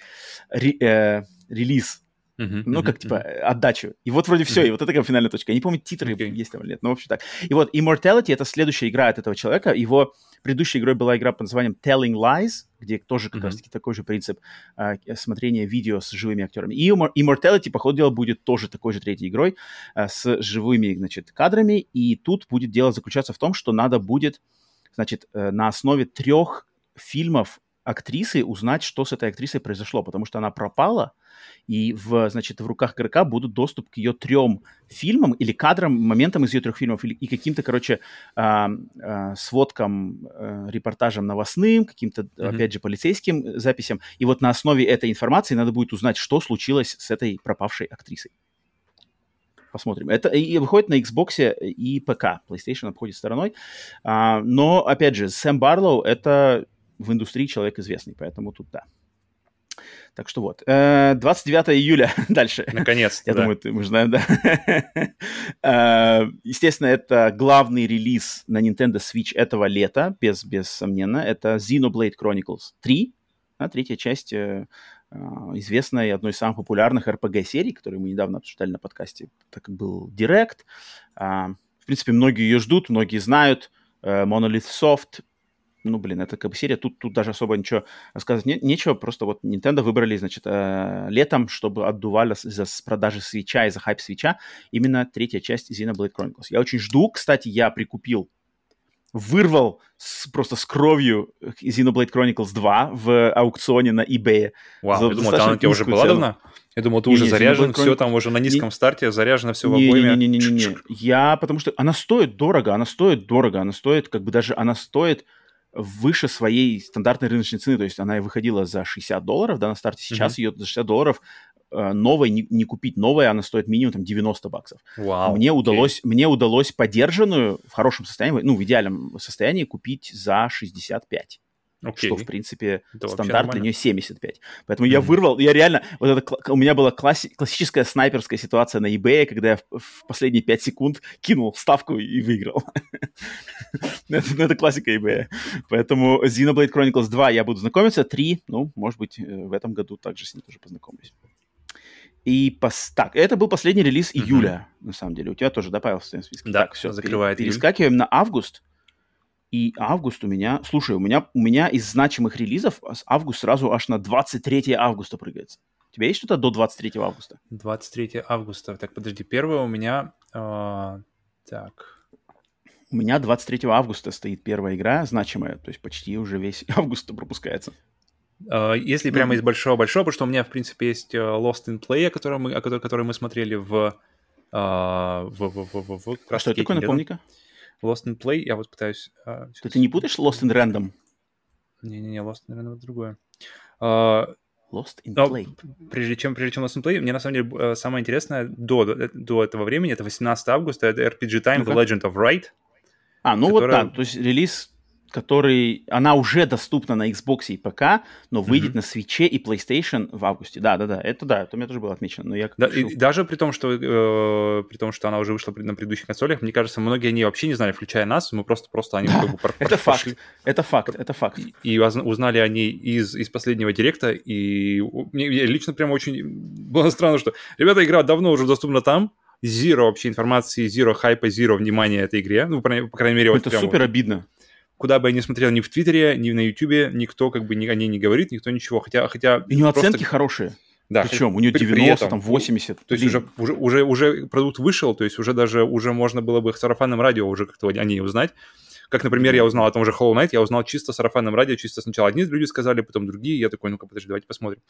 S1: ре, э, релиз Uh-huh, ну, uh-huh, как, типа, uh-huh. отдачу. И вот вроде все, uh-huh. и вот это как финальная точка. Я не помню, титры okay. есть там или нет, но вообще так. И вот Immortality — это следующая игра от этого человека. Его предыдущей игрой была игра под названием Telling Lies, где тоже как uh-huh. раз-таки такой же принцип э, смотрения видео с живыми актерами. И Immortality, по ходу дела, будет тоже такой же третьей игрой э, с живыми, значит, кадрами. И тут будет дело заключаться в том, что надо будет, значит, э, на основе трех фильмов актрисы узнать, что с этой актрисой произошло, потому что она пропала, и в, значит, в руках игрока будут доступ к ее трем фильмам или кадрам, моментам из ее трех фильмов, или, и каким-то, короче, э, э, сводкам, э, репортажам новостным, каким-то, mm-hmm. опять же, полицейским записям. И вот на основе этой информации надо будет узнать, что случилось с этой пропавшей актрисой. Посмотрим. Это и выходит на Xbox и ПК. PlayStation обходит стороной. А, но, опять же, Сэм Барлоу — это в индустрии человек известный, поэтому тут да. Так что вот. 29 э, июля дальше.
S2: Наконец-то,
S1: Я да. думаю, ты, мы знаем, да. Э, естественно, это главный релиз на Nintendo Switch этого лета, без, без сомнения. Это Xenoblade Chronicles 3, да, третья часть э, известной, одной из самых популярных RPG-серий, которую мы недавно обсуждали на подкасте, так как был Direct. В принципе, многие ее ждут, многие знают. Monolith Soft ну, блин, это как бы серия, тут, тут даже особо ничего рассказывать не, нечего, просто вот Nintendo выбрали, значит, э, летом, чтобы отдували за продажи свеча и за хайп свеча именно третья часть Xenoblade Chronicles. Я очень жду, кстати, я прикупил, вырвал с, просто с кровью Xenoblade Chronicles 2 в аукционе на eBay.
S2: Вау, за, я думал, она у тебя уже была давно? Я думал, ты не, уже не, заряжен, все там уже на низком не, старте, заряжено все в обойме.
S1: Не-не-не, я, потому что она стоит дорого, она стоит дорого, она стоит, как бы даже, она стоит выше своей стандартной рыночной цены, то есть она выходила за 60 долларов, да, на старте, сейчас mm-hmm. ее за 60 долларов э, новой не, не купить новой, она стоит минимум там 90 баксов.
S2: Wow,
S1: мне удалось, okay. мне удалось подержанную в хорошем состоянии, ну в идеальном состоянии купить за 65. Окей. Что, в принципе, это стандарт для нее 75. Поэтому mm-hmm. я вырвал, я реально, вот это, у меня была класси, классическая снайперская ситуация на eBay, когда я в, в последние 5 секунд кинул ставку и выиграл. Ну, это, это классика eBay. Поэтому Xenoblade Chronicles 2 я буду знакомиться, 3, ну, может быть, э, в этом году также с ним тоже познакомлюсь. И пос... так, это был последний релиз июля, mm-hmm. на самом деле. У тебя тоже, да, Павел, в своем списке?
S2: Да,
S1: так,
S2: все, закрывает
S1: Перескакиваем на август. И август у меня... Слушай, у меня, у меня из значимых релизов август сразу аж на 23 августа прыгается. У тебя есть что-то до 23 августа?
S2: 23 августа. Так, подожди. Первое у меня... Э, так...
S1: У меня 23 августа стоит первая игра значимая. То есть почти уже весь август пропускается.
S2: Uh, если прямо из большого-большого, потому что у меня, в принципе, есть uh, Lost in Play, который мы, который, который мы смотрели в... Uh, в, в, в, в, в
S1: а что это такое, напомни-ка?
S2: Lost in Play, я вот пытаюсь... Uh,
S1: Ты, ты не путаешь Lost in Random?
S2: Не-не-не, Lost in Random это другое. Uh,
S1: Lost in Play.
S2: Прежде чем, прежде чем Lost in Play, мне на самом деле самое интересное до, до этого времени, это 18 августа, это RPG Time ну The Legend of Right.
S1: А, ну которая... вот так, то есть релиз который... Она уже доступна на Xbox и ПК, но выйдет mm-hmm. на Switch и PlayStation в августе. Да-да-да, это да, это у меня тоже было отмечено. Но я
S2: да, и даже при том, что, э, при том, что она уже вышла на предыдущих консолях, мне кажется, многие они вообще не знали, включая нас, мы просто, просто они как бы
S1: Это факт, это факт, это факт.
S2: И узнали они из, из последнего директа, и мне лично прям очень было странно, что, ребята, игра давно уже доступна там, zero вообще информации, zero хайпа, zero внимания этой игре. Ну, по, крайней мере,
S1: вот Это супер вот. обидно
S2: куда бы я ни смотрел, ни в Твиттере, ни на Ютубе, никто как бы ни, о ней не говорит, никто ничего. Хотя, хотя
S1: И у него просто... оценки хорошие. Да. Причем у нее 90, этом, там 80.
S2: То есть уже, уже, уже, уже продукт вышел, то есть уже даже уже можно было бы сарафанным радио уже как-то о ней узнать. Как, например, я узнал о том же Hollow Knight, я узнал чисто сарафанным радио, чисто сначала одни люди сказали, потом другие, я такой, ну-ка, подожди, давайте посмотрим.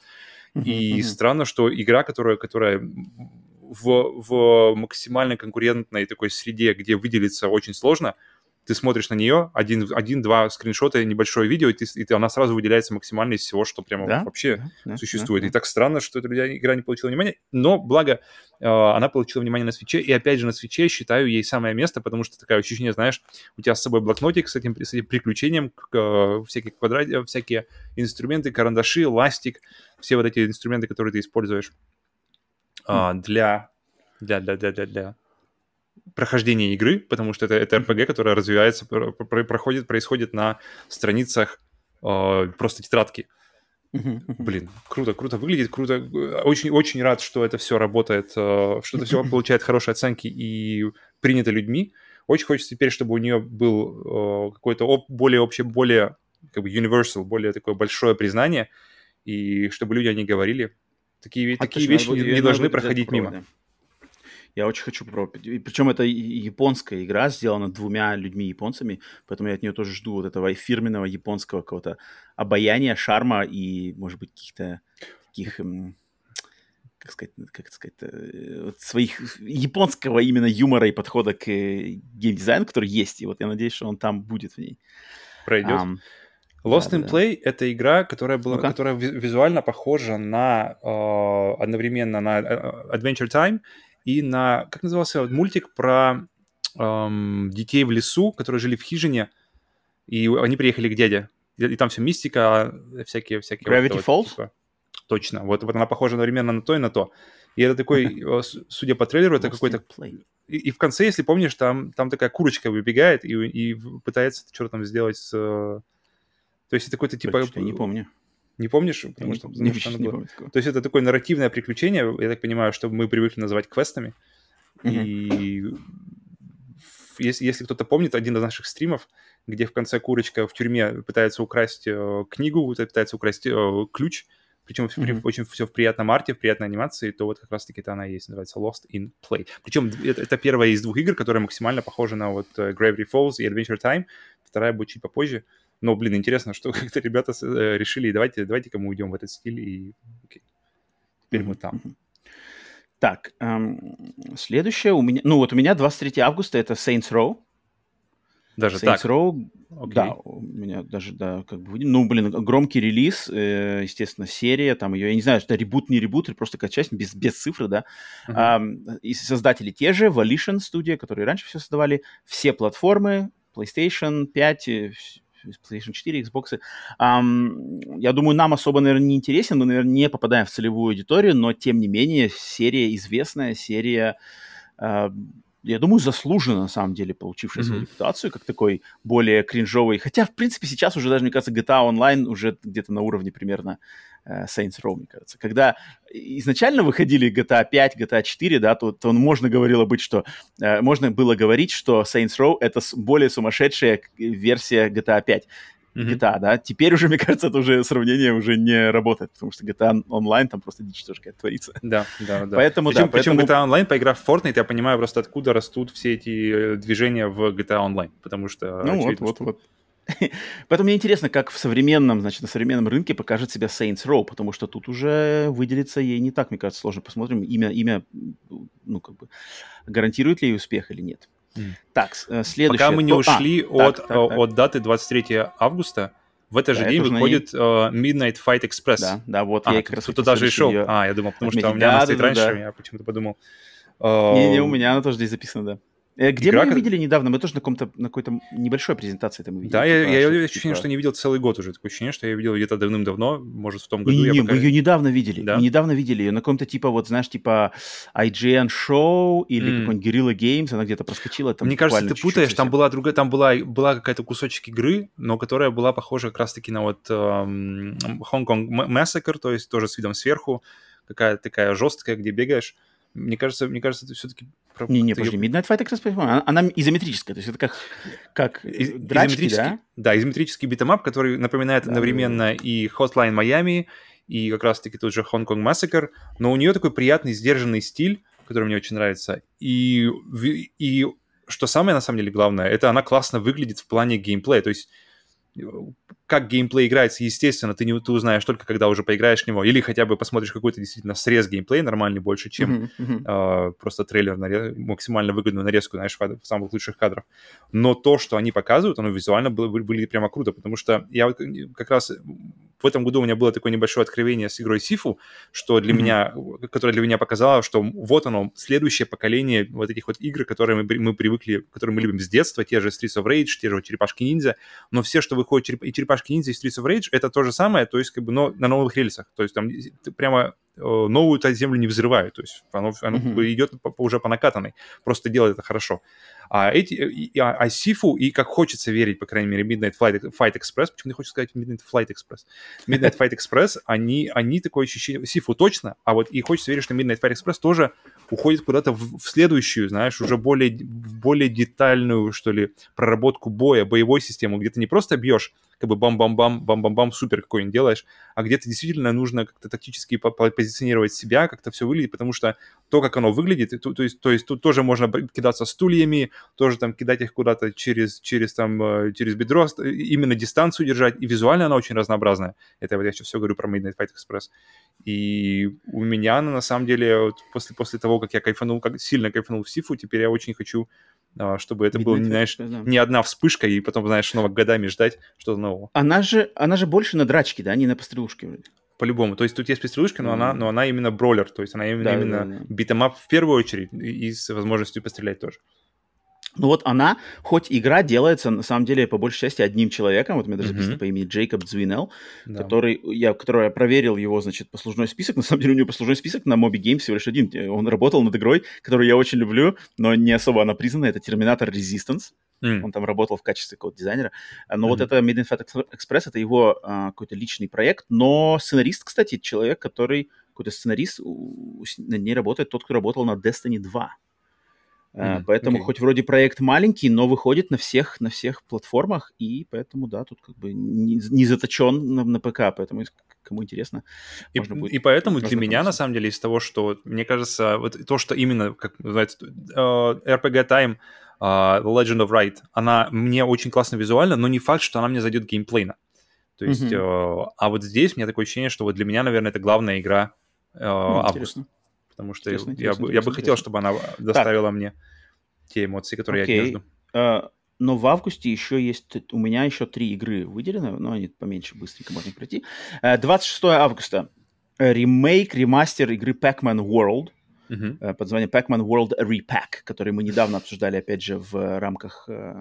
S2: Uh-huh, и uh-huh. странно, что игра, которая, которая в, в максимально конкурентной такой среде, где выделиться очень сложно, ты смотришь на нее, один, один-два скриншота, небольшое видео, и, ты, и она сразу выделяется максимально из всего, что прямо да? вообще да, существует. Да, да. И так странно, что эта игра не получила внимания, но благо э, она получила внимание на свече, и опять же на свече считаю ей самое место, потому что такая ощущение, знаешь, у тебя с собой блокнотик с этим, с этим приключением, э, всякие квадраты, всякие инструменты, карандаши, ластик, все вот эти инструменты, которые ты используешь э, для, для, для, для, для, для прохождение игры, потому что это, это RPG, которая развивается, проходит, происходит на страницах э, просто тетрадки. Блин, круто, круто выглядит, круто. Очень, очень рад, что это все работает, э, что это все получает хорошие оценки и принято людьми. Очень хочется теперь, чтобы у нее был э, какой-то более общее, более как бы universal, более такое большое признание, и чтобы люди о ней говорили. Такие, а такие вещи не, не должны проходить мимо.
S1: Я очень хочу попробовать. И причем это японская игра, сделана двумя людьми-японцами, поэтому я от нее тоже жду вот этого фирменного японского какого-то обаяния, шарма и, может быть, каких-то таких как сказать, как сказать, э, вот своих японского именно юмора и подхода к э, геймдизайну, который есть. И вот я надеюсь, что он там будет в ней.
S2: Пройдет. Um, Lost да, in да. Play это игра, которая была, ну которая визуально похожа на э, одновременно на Adventure Time и на, как назывался мультик про эм, детей в лесу, которые жили в хижине, и они приехали к дяде. И, и там все мистика, всякие... всякие
S1: Gravity вот, Falls?
S2: Типа. Точно. Вот, вот она похожа одновременно на то и на то. И это такой, э, судя по трейлеру, это какой-то... И, и в конце, если помнишь, там, там такая курочка выбегает и, и пытается что-то там сделать с... То есть это какой-то типа...
S1: Точно, я не помню.
S2: Не помнишь? Потому что, не, что не, не То есть это такое нарративное приключение, я так понимаю, что мы привыкли называть квестами. Mm-hmm. И если, если кто-то помнит один из наших стримов, где в конце курочка в тюрьме пытается украсть э, книгу, пытается украсть э, ключ, причем mm-hmm. очень все в приятном арте, в приятной анимации, то вот как раз-таки это она есть, называется Lost in Play. Причем это, это первая из двух игр, которая максимально похожа на вот э, Gravity Falls и Adventure Time, вторая будет чуть попозже. Но, блин, интересно, что как-то ребята э, решили, давайте, давайте кому уйдем в этот стиль, и окей. теперь mm-hmm. мы там.
S1: Так, эм, следующее у меня, ну вот у меня 23 августа, это Saints Row.
S2: Даже
S1: Saints
S2: так?
S1: Row, okay. да, у меня даже, да, как бы, ну, блин, громкий релиз, э, естественно, серия, там ее, я не знаю, это ребут, не ребут, или просто какая часть, без, без цифры, да. Uh-huh. Эм, и создатели те же, Volition студия, которые раньше все создавали, все платформы, PlayStation 5, PlayStation 4, Xbox. Um, я думаю, нам особо, наверное, не интересен, мы, наверное, не попадаем в целевую аудиторию, но, тем не менее, серия известная, серия uh, я думаю, заслуженно, на самом деле, получившая mm-hmm. свою репутацию, как такой более кринжовый. Хотя, в принципе, сейчас уже даже, мне кажется, GTA Online уже где-то на уровне примерно Saints Row, мне кажется. Когда изначально выходили GTA 5, GTA 4, да, то, то можно говорило быть, что... Э, можно было говорить, что Saints Row — это более сумасшедшая версия GTA 5 mm-hmm. GTA, да. Теперь уже, мне кажется, это уже сравнение уже не работает, потому что GTA Online там просто дичь тоже какая-то творится.
S2: Да, да, да.
S1: Поэтому,
S2: причем,
S1: да,
S2: причем
S1: поэтому...
S2: GTA Online, поиграв в Fortnite, я понимаю просто, откуда растут все эти э, движения в GTA Online, потому что...
S1: Ну вот, вот, вот. Поэтому мне интересно, как в современном, значит, на современном рынке покажет себя Saints Row, потому что тут уже выделиться ей не так, мне кажется, сложно. Посмотрим, имя, имя, ну, как бы, гарантирует ли ей успех или нет. Mm. Так, э, следующее.
S2: Пока мы не ушли а, от, так, так, так. от даты 23 августа, в этот же да, день выходит uh, Midnight Fight Express.
S1: Да, да, вот
S2: а,
S1: я как раз
S2: туда же и шел. Ее... А, я думал, потому что у меня да, она стоит да, раньше, да. я почему-то подумал.
S1: Не-не, у меня она тоже здесь записана, да. Э, где Игра, мы ее видели недавно? Мы тоже на, каком-то, на какой-то небольшой презентации это мы видели.
S2: Да, типа, я, я, я ощущение, типа... что не видел целый год уже. Такое ощущение, что я видел где-то давным-давно, может, в том году.
S1: Не,
S2: не,
S1: пока... мы ее недавно видели. Да? Мы недавно видели ее на каком-то типа, вот знаешь, типа IGN Show или mm. какой-нибудь Guerrilla Games, она где-то проскочила. Там
S2: Мне кажется, ты путаешь, там была другая, там была, была какая-то кусочек игры, но которая была похожа как раз-таки на вот эм, Hong Kong Massacre, то есть тоже с видом сверху, какая-то такая жесткая, где бегаешь. Мне кажется, мне кажется, это все-таки...
S1: Не, не, подожди, Midnight Fight Express, она, она изометрическая, то есть это как, как Из, драчки, да?
S2: Да, изометрический битэмап, который напоминает да, одновременно да, да. и Hotline Miami, и как раз-таки тот же Hong Kong Massacre, но у нее такой приятный, сдержанный стиль, который мне очень нравится, и, и что самое, на самом деле, главное, это она классно выглядит в плане геймплея, то есть как геймплей играется, естественно, ты, не, ты узнаешь только, когда уже поиграешь в него, или хотя бы посмотришь какой-то действительно срез геймплей нормальный больше, чем uh-huh. Э, просто трейлер, нарез, максимально выгодную нарезку, знаешь, в самых лучших кадров. Но то, что они показывают, оно визуально было, выглядит прямо круто, потому что я вот как раз в этом году у меня было такое небольшое откровение с игрой Сифу, что для mm-hmm. меня, которое для меня показало, что вот оно, следующее поколение вот этих вот игр, которые мы, мы привыкли, которые мы любим с детства, те же Streets of Rage, те же Черепашки Ниндзя, но все, что выходит, и Черепашки Ниндзя, и Streets of Rage, это то же самое, то есть как бы, но на новых рельсах, то есть там прямо э, новую землю не взрывают, то есть оно, оно mm-hmm. идет по, уже по накатанной, просто делает это хорошо. А, эти, и, а, а Сифу, и как хочется верить, по крайней мере, Midnight Flight, Fight Express, почему не хочется сказать Midnight Flight Express? Midnight Fight Express, они, они такое ощущение, Сифу точно, а вот и хочется верить, что Midnight Fight Express тоже уходит куда-то в, в следующую, знаешь, уже более, более детальную, что ли, проработку боя, боевой систему, где ты не просто бьешь как бы бам-бам-бам, бам-бам-бам, супер какой-нибудь делаешь, а где-то действительно нужно как-то тактически позиционировать себя, как-то все выглядит, потому что то, как оно выглядит, то, то, есть, то есть тут тоже можно кидаться стульями, тоже там кидать их куда-то через, через там, э, через бедро, именно дистанцию держать, и визуально она очень разнообразная. Это вот я сейчас все говорю про Midnight Fight Express. И у меня на самом деле, вот после, после того, как я кайфанул, как сильно кайфанул в Sifu, теперь я очень хочу чтобы это было, знаешь, да. не одна вспышка, и потом, знаешь, снова годами ждать что-то нового.
S1: Она же, она же больше на драчке, да, не на пострелушке вроде.
S2: По-любому. То есть тут есть пострелушка, но, mm-hmm. она, но она именно бролер, то есть она именно, да, именно да, да. битэмап в первую очередь и, и с возможностью пострелять тоже.
S1: Ну вот она, хоть игра делается на самом деле по большей части одним человеком, вот у меня даже записано mm-hmm. по имени Джейкоб Дзвинел, да. который, я, который я проверил его, значит, послужной список, на самом деле у него послужной список на Moby Games всего лишь один, он работал над игрой, которую я очень люблю, но не особо она признана, это Terminator Resistance, Mm. Он там работал в качестве какого-то дизайнера. Но mm-hmm. вот это Made in Fat Express, это его а, какой-то личный проект. Но сценарист, кстати, человек, который... Какой-то сценарист, над ней работает тот, кто работал на Destiny 2. Mm-hmm. Поэтому okay. хоть вроде проект маленький, но выходит на всех, на всех платформах, и поэтому, да, тут как бы не, не заточен на, на ПК, поэтому кому интересно,
S2: и, будет... И поэтому для меня, на самом деле, из того, что, мне кажется, вот то, что именно, как называется, uh, RPG Time, uh, The Legend of Wright, она мне очень классно визуально, но не факт, что она мне зайдет геймплейно. То есть, mm-hmm. uh, а вот здесь у меня такое ощущение, что вот для меня, наверное, это главная игра uh, mm, августа потому что интересно, я, интересно, бы, я бы хотел, чтобы она доставила так. мне те эмоции, которые okay. я от нее жду.
S1: Uh, но в августе еще есть, у меня еще три игры выделены, но они поменьше, быстренько можно пройти. Uh, 26 августа ремейк, ремастер игры Pac-Man World. Э, под названием Pac-Man World Repack, который мы недавно обсуждали, опять же, в рамках э,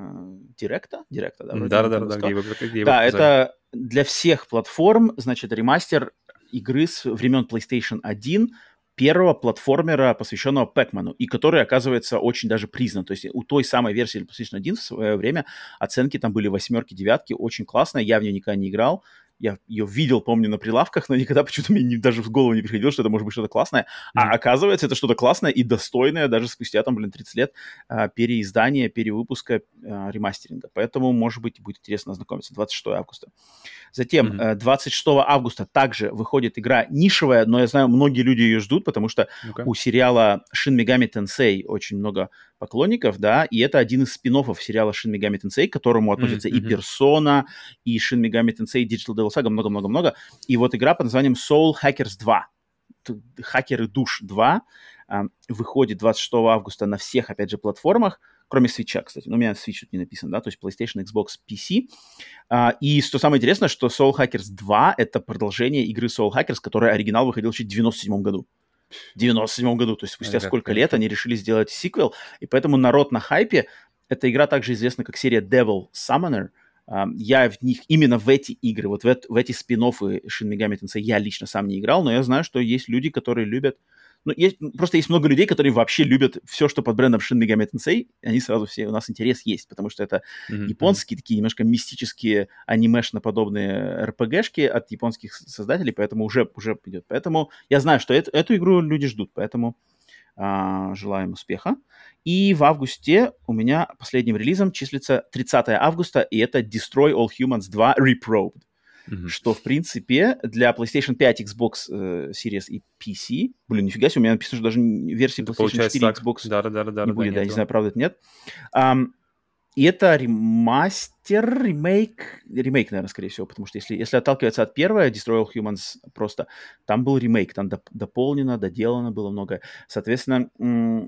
S1: Директа. Директа, да?
S2: Да-да-да,
S1: он
S2: да,
S1: сказал.
S2: где его- где его
S1: Да, это для всех платформ, значит, ремастер игры с времен PlayStation 1, первого платформера, посвященного Пэкману, и который, оказывается, очень даже признан. То есть у той самой версии PlayStation 1 в свое время оценки там были восьмерки, девятки, очень классная, я в нее никогда не играл, я ее видел, помню, на прилавках, но никогда почему-то мне не- даже в голову не приходило, что это может быть что-то классное. А
S2: Мгм.
S1: оказывается, это что-то классное и достойное даже спустя, там, блин, 30 лет а, переиздания, перевыпуска, а, ремастеринга. Поэтому, может быть, будет интересно ознакомиться. 26 августа. Затем, э, 26 августа также выходит игра нишевая, но я знаю, многие люди ее ждут, потому что
S2: Ну-ка.
S1: у сериала Shin Megami Tensei очень много поклонников, да, и это один из спин сериала Shin Megami Tensei, к которому относятся и
S2: мгм.
S1: Persona, и Shin Megami Tensei Digital Devil Saga, много-много-много. И вот игра под названием Soul Hackers 2. Т- Хакеры душ 2 а, выходит 26 августа на всех, опять же, платформах, кроме Switch, кстати. Но у меня Switch тут не написано, да, то есть PlayStation, Xbox, PC. А, и что самое интересное, что Soul Hackers 2 — это продолжение игры Soul Hackers, которая оригинал выходил еще в 97 году. В 97 году, то есть спустя сколько лет они решили сделать сиквел, и поэтому народ на хайпе. Эта игра также известна как серия Devil Summoner. Я в них, именно в эти игры, вот в, эт- в эти спин Shin Megami Tensei я лично сам не играл, но я знаю, что есть люди, которые любят ну, есть, просто есть много людей, которые вообще любят все, что под брендом Shin Megami Tensei, они сразу все, у нас интерес есть, потому что это
S2: Мгм.
S1: японские такие немножко мистические анимешно-подобные РПГшки от японских создателей, поэтому уже, уже идет. Поэтому я знаю, что эту, эту игру люди ждут, поэтому желаем успеха. И в августе у меня последним релизом числится 30 августа, и это Destroy All Humans 2 Reprobed
S2: Мгм.
S1: что, в принципе, для PlayStation 5, Xbox э, Series и PC, блин, нифига себе, у меня написано, что даже версии
S2: Это
S1: PlayStation
S2: получается
S1: 4
S2: так.
S1: Xbox
S2: Да, да, да, да,
S1: не
S2: да,
S1: будет, да, не
S2: нету.
S1: знаю, правда это нет. Ам, и это ремастер, ремейк, ремейк, наверное, скорее всего, потому что если, если отталкиваться от первого, Destroy All Humans просто, там был ремейк, там доп- дополнено, доделано было многое. Соответственно,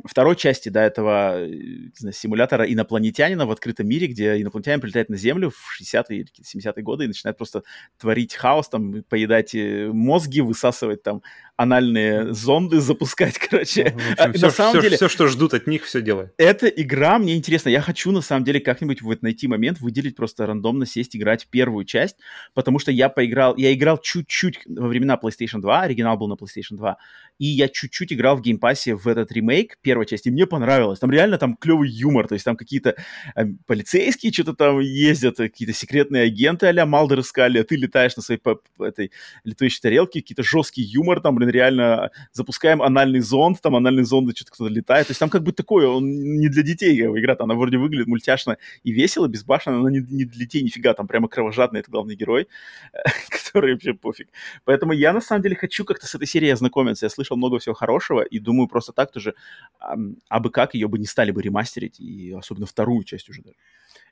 S1: второй части до этого э, знаю, симулятора инопланетянина в открытом мире, где инопланетянин прилетает на Землю в 60-е или какие-то 70-е годы и начинает просто творить хаос, там, поедать э, мозги, высасывать там анальные зонды, запускать, короче.
S2: Ну, в
S1: А,
S2: общем,
S1: на
S2: все,
S1: самом деле,
S2: все, что ждут от них, все делают.
S1: эта игра мне интересна. Я хочу, на самом деле, как-нибудь вот найти момент, выделить просто рандомно, сесть, играть первую часть, потому что я поиграл, я играл чуть-чуть во времена PlayStation 2, оригинал был на PlayStation 2, и я чуть-чуть играл в Game Pass 'е в этот ремейк первой части, и мне понравилось. Там реально там клевый юмор, то есть там какие-то э, полицейские что-то там ездят, какие-то секретные агенты а-ля Малдер искали, а ты летаешь на своей этой летающей тарелке, какие-то жесткий юмор, там, блин, реально запускаем анальный зонд, там анальный зонд, что-то кто-то летает. То есть там как бы такое, он не для детей игра, она вроде выглядит мультяшно и весело, безбашенно, но не, не для детей нифига, там прямо кровожадный это главный герой, который вообще пофиг. Поэтому я на самом деле хочу как-то с этой серией ознакомиться. Я слышал много всего хорошего и думаю просто так тоже, ам, а бы как ее бы не стали бы ремастерить, и особенно вторую часть уже даже.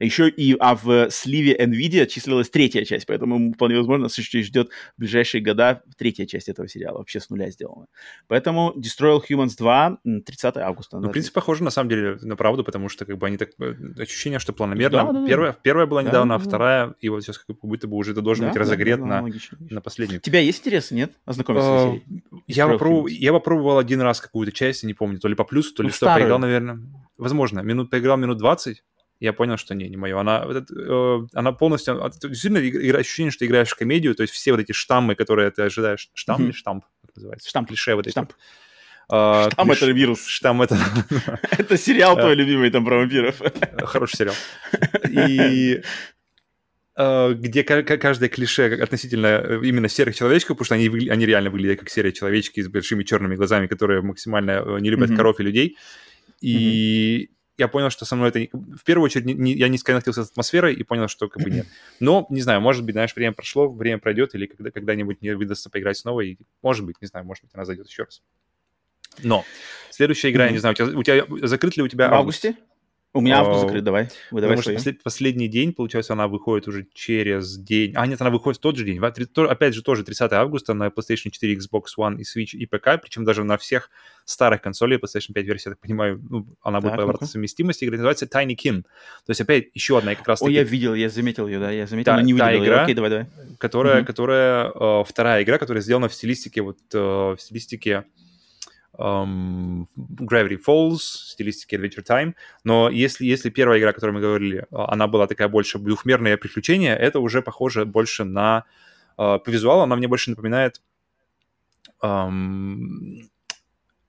S1: Еще и а в сливе NVIDIA числилась третья часть, поэтому вполне возможно, еще ждет в ближайшие года третья часть этого сериала, вообще с нуля сделана. Поэтому Destroy All Humans 2 м, 30 августа.
S2: Ну,
S1: да,
S2: в принципе, похоже на самом деле на правду, потому что как бы они так... э, Ощущение, что планомерно.
S1: Да, да, да.
S2: первая, первая была
S1: Да,
S2: недавно,
S1: да,
S2: а
S1: да.
S2: вторая, и вот сейчас как будто бы уже это должен
S1: Да,
S2: быть
S1: да,
S2: разогрет
S1: да,
S2: на,
S1: логично,
S2: на последнюю.
S1: У тебя есть интерес, нет? Ознакомиться
S2: А,
S1: с этой серией?
S2: Я попробовал, я попробовал один раз какую-то часть, не помню, то ли по плюсу, то ли
S1: Ну,
S2: что,
S1: старую.
S2: поиграл, наверное. Возможно, минут поиграл минут 20, я понял, что не, не мое. Она, вот это, э, она полностью... а, ты Действительно, игра, ощущение, что играешь в комедию, то есть все вот эти штаммы, которые ты ожидаешь... Штамм
S1: Мгм.
S2: или штамп? Как называется?
S1: Штамп.
S2: Клише вот эти.
S1: Штамп.
S2: А,
S1: Штамм
S2: клиш-
S1: это вирус.
S2: Штамм это...
S1: Это сериал твой любимый там про вампиров.
S2: Хороший сериал. И э, где ка- ка- каждое клише относительно э, именно серых человечков, потому что они, они реально выглядят как серые человечки с большими черными глазами, которые максимально э, не любят
S1: Мгм.
S2: коров и людей. И я понял, что со мной это... не- В первую очередь, не- не- я не сконнектился с атмосферой и понял, что как бы нет. Но, не знаю, может быть, знаешь, время прошло, время пройдет, или когда, когда-нибудь мне выдастся поиграть снова, и может быть, не знаю, может быть, она зайдет еще раз. Но следующая игра, я не знаю, у тебя, у тебя- закрыт ли у тебя
S1: В августе? У меня август
S2: А,
S1: закрыт, давай. Выдавай
S2: Потому что послед- последний день, получается, она выходит уже через день. А, нет, она выходит в тот же день. Опять же, тоже 30 августа на PlayStation 4, Xbox One и Switch и ПК. Причем даже на всех старых консолей, PlayStation 5 версия, я так понимаю, ну, она будет
S1: Так,
S2: по
S1: ну-ка.
S2: совместимости. Игра называется Tiny Kin. То есть, опять, еще одна как раз таки,
S1: я видел, я заметил ее, да, я заметил,
S2: Та-
S1: но не
S2: та
S1: выделил её.
S2: игра,
S1: Окей, давай, давай.
S2: которая,
S1: Мгм.
S2: которая э, вторая игра, которая сделана в стилистике, вот, э, в стилистике um, Gravity Falls, стилистики Adventure Time, но если, если первая игра, о которой мы говорили, она была такая больше двухмерное приключение, это уже похоже больше на... Uh, по визуалу. Она мне больше напоминает um,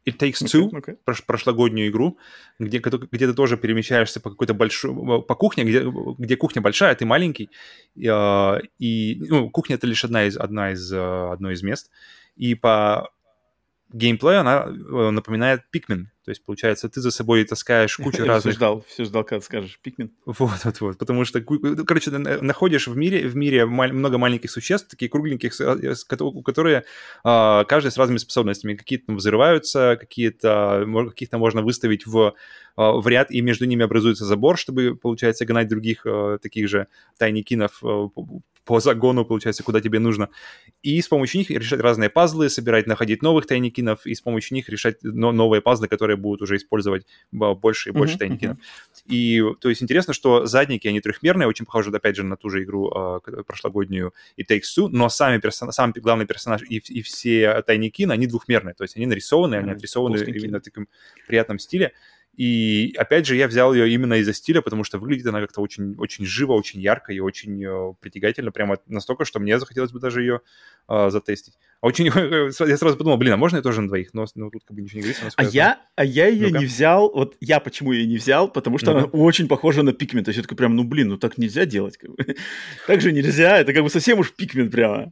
S2: It Takes Two, okay, okay. Прош, прошлогоднюю игру, где, где ты тоже перемещаешься по какой-то большой... по кухне, где, где кухня большая, ты маленький, и, и ну, кухня — это лишь одна из, одна из, одно из мест, и по геймплею она э, напоминает Pikmin. То есть, получается, ты за собой таскаешь кучу разных...
S1: все ждал, все ждал, когда скажешь Pikmin.
S2: Вот, вот, вот. Потому что, короче, находишь в мире, в мире много маленьких существ, такие кругленьких, которые а, каждый с разными способностями. Какие-то взрываются, какие-то каких-то можно выставить в а, в ряд, и между ними образуется забор, чтобы, получается, гнать других э, таких же тайникинов э, по загону, получается, куда тебе нужно. И с помощью них решать разные пазлы, собирать, находить новых тайникинов, и с помощью них решать новые пазлы, которые будут уже использовать больше и больше uh-huh, тайникинов. Uh-huh. И, то есть, интересно, что задники, они трехмерные, очень похожи, опять же, на ту же игру э, прошлогоднюю и Takes Two, но сами персона, сам главный персонаж и, и все тайники, они двухмерные, то есть они нарисованы, uh-huh. они отрисованы именно в таком приятном стиле. И опять же, я взял ее именно из-за стиля, потому что выглядит она как-то очень, очень живо, очень ярко и очень э, притягательно, прямо настолько, что мне захотелось бы даже ее э, затестить. А очень, я сразу подумал, блин, а можно я тоже на двоих? Но, но тут как бы ничего не говорится.
S1: А я, а я ее ну не взял, вот я почему ее не взял, потому что ну она очень похожа на Пикмен. То есть я такой прям, ну блин, ну так нельзя делать. Как бы. так же нельзя, это как бы совсем уж Пикмен прямо.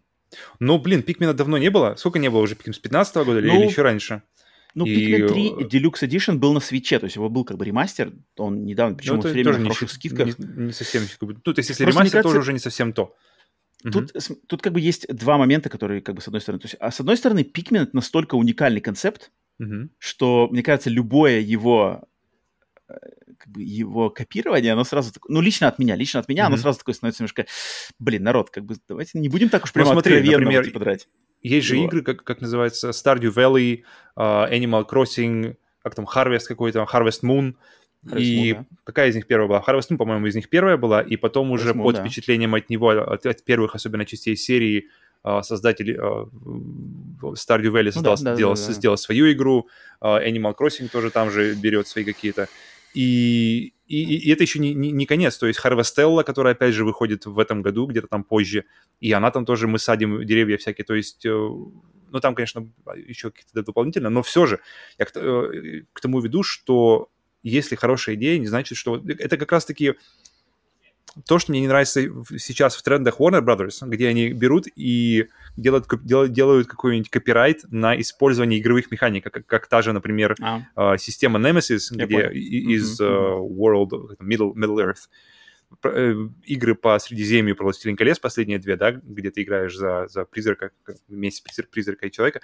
S2: Ну, блин, Пикмена давно не было. Сколько не было уже Пикмен? С 15 года ну, или еще раньше?
S1: Ну, и... Pikmin 3 Deluxe Edition был на свече, то есть его был как бы ремастер, он недавно, причем ну, все время на хороших не, скидках.
S2: Не, не совсем, ну, то есть если Просто ремастер, кажется, тоже уже не совсем то.
S1: Тут, угу. тут как бы есть два момента, которые как бы с одной стороны, то есть, а с одной стороны, Pikmin это настолько уникальный концепт, угу. что, мне кажется, любое его э, как бы его копирование, оно сразу такое, ну, лично от меня, лично от меня, mm-hmm. оно сразу такое становится немножко, блин, народ, как бы, давайте не будем так уж прямо ну, смотри, например, типа, драть.
S2: Есть же вот. игры, как, как называется, Stardew Valley, uh, Animal Crossing, как там, Harvest какой-то, Harvest Moon. Harvest и Moon, да. какая из них первая была? Harvest Moon, по-моему, из них первая была, и потом уже Moon, под да. впечатлением от него, от, от первых, особенно частей серии, uh, создатель uh, Stardew Valley создал, ну, да, сделал, да, да, да. сделал свою игру, uh, Animal Crossing тоже там же берет свои какие-то. И, и, и это еще не, не, не конец. То есть Harvestella, которая, опять же, выходит в этом году, где-то там позже, и она там тоже, мы садим деревья всякие. То есть, э, ну, там, конечно, еще какие-то дополнительно, но все же я к, э, к тому веду, что если хорошая идея, не значит, что... Это как раз-таки то, что мне не нравится сейчас в трендах Warner Brothers, где они берут и делают, делают, делают какой-нибудь копирайт на использование игровых механик, как, как та же, например, а. э, система Nemesis, Я где понял. из mm-hmm. World, Middle, Middle Earth, э, игры по Средиземью, про «Властелин колес», последние две, да, где ты играешь за, за призрака, вместе призрака и человека,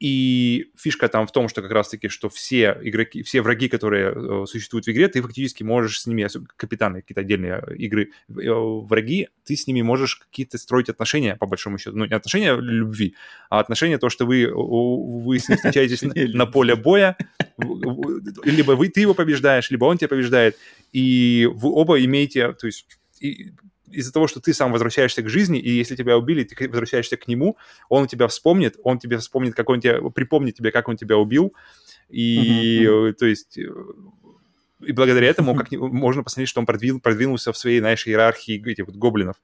S2: и фишка там в том, что как раз-таки, что все игроки, все враги, которые э, существуют в игре, ты фактически можешь с ними, капитаны, какие-то отдельные э, игры, э, враги, ты с ними можешь какие-то строить отношения, по большому счету. Ну, не отношения любви, а отношения то, что вы, вы с ним встречаетесь на поле боя, либо вы, ты его побеждаешь, либо он тебя побеждает, и вы оба имеете, то есть из-за того, что ты сам возвращаешься к жизни, и если тебя убили, ты возвращаешься к нему, он тебя вспомнит, он тебе вспомнит, как он тебя, припомнит тебе, как он тебя убил, и, uh-huh, то есть, и благодаря этому как можно посмотреть, что он продвинул, продвинулся в своей, знаешь, иерархии этих вот гоблинов.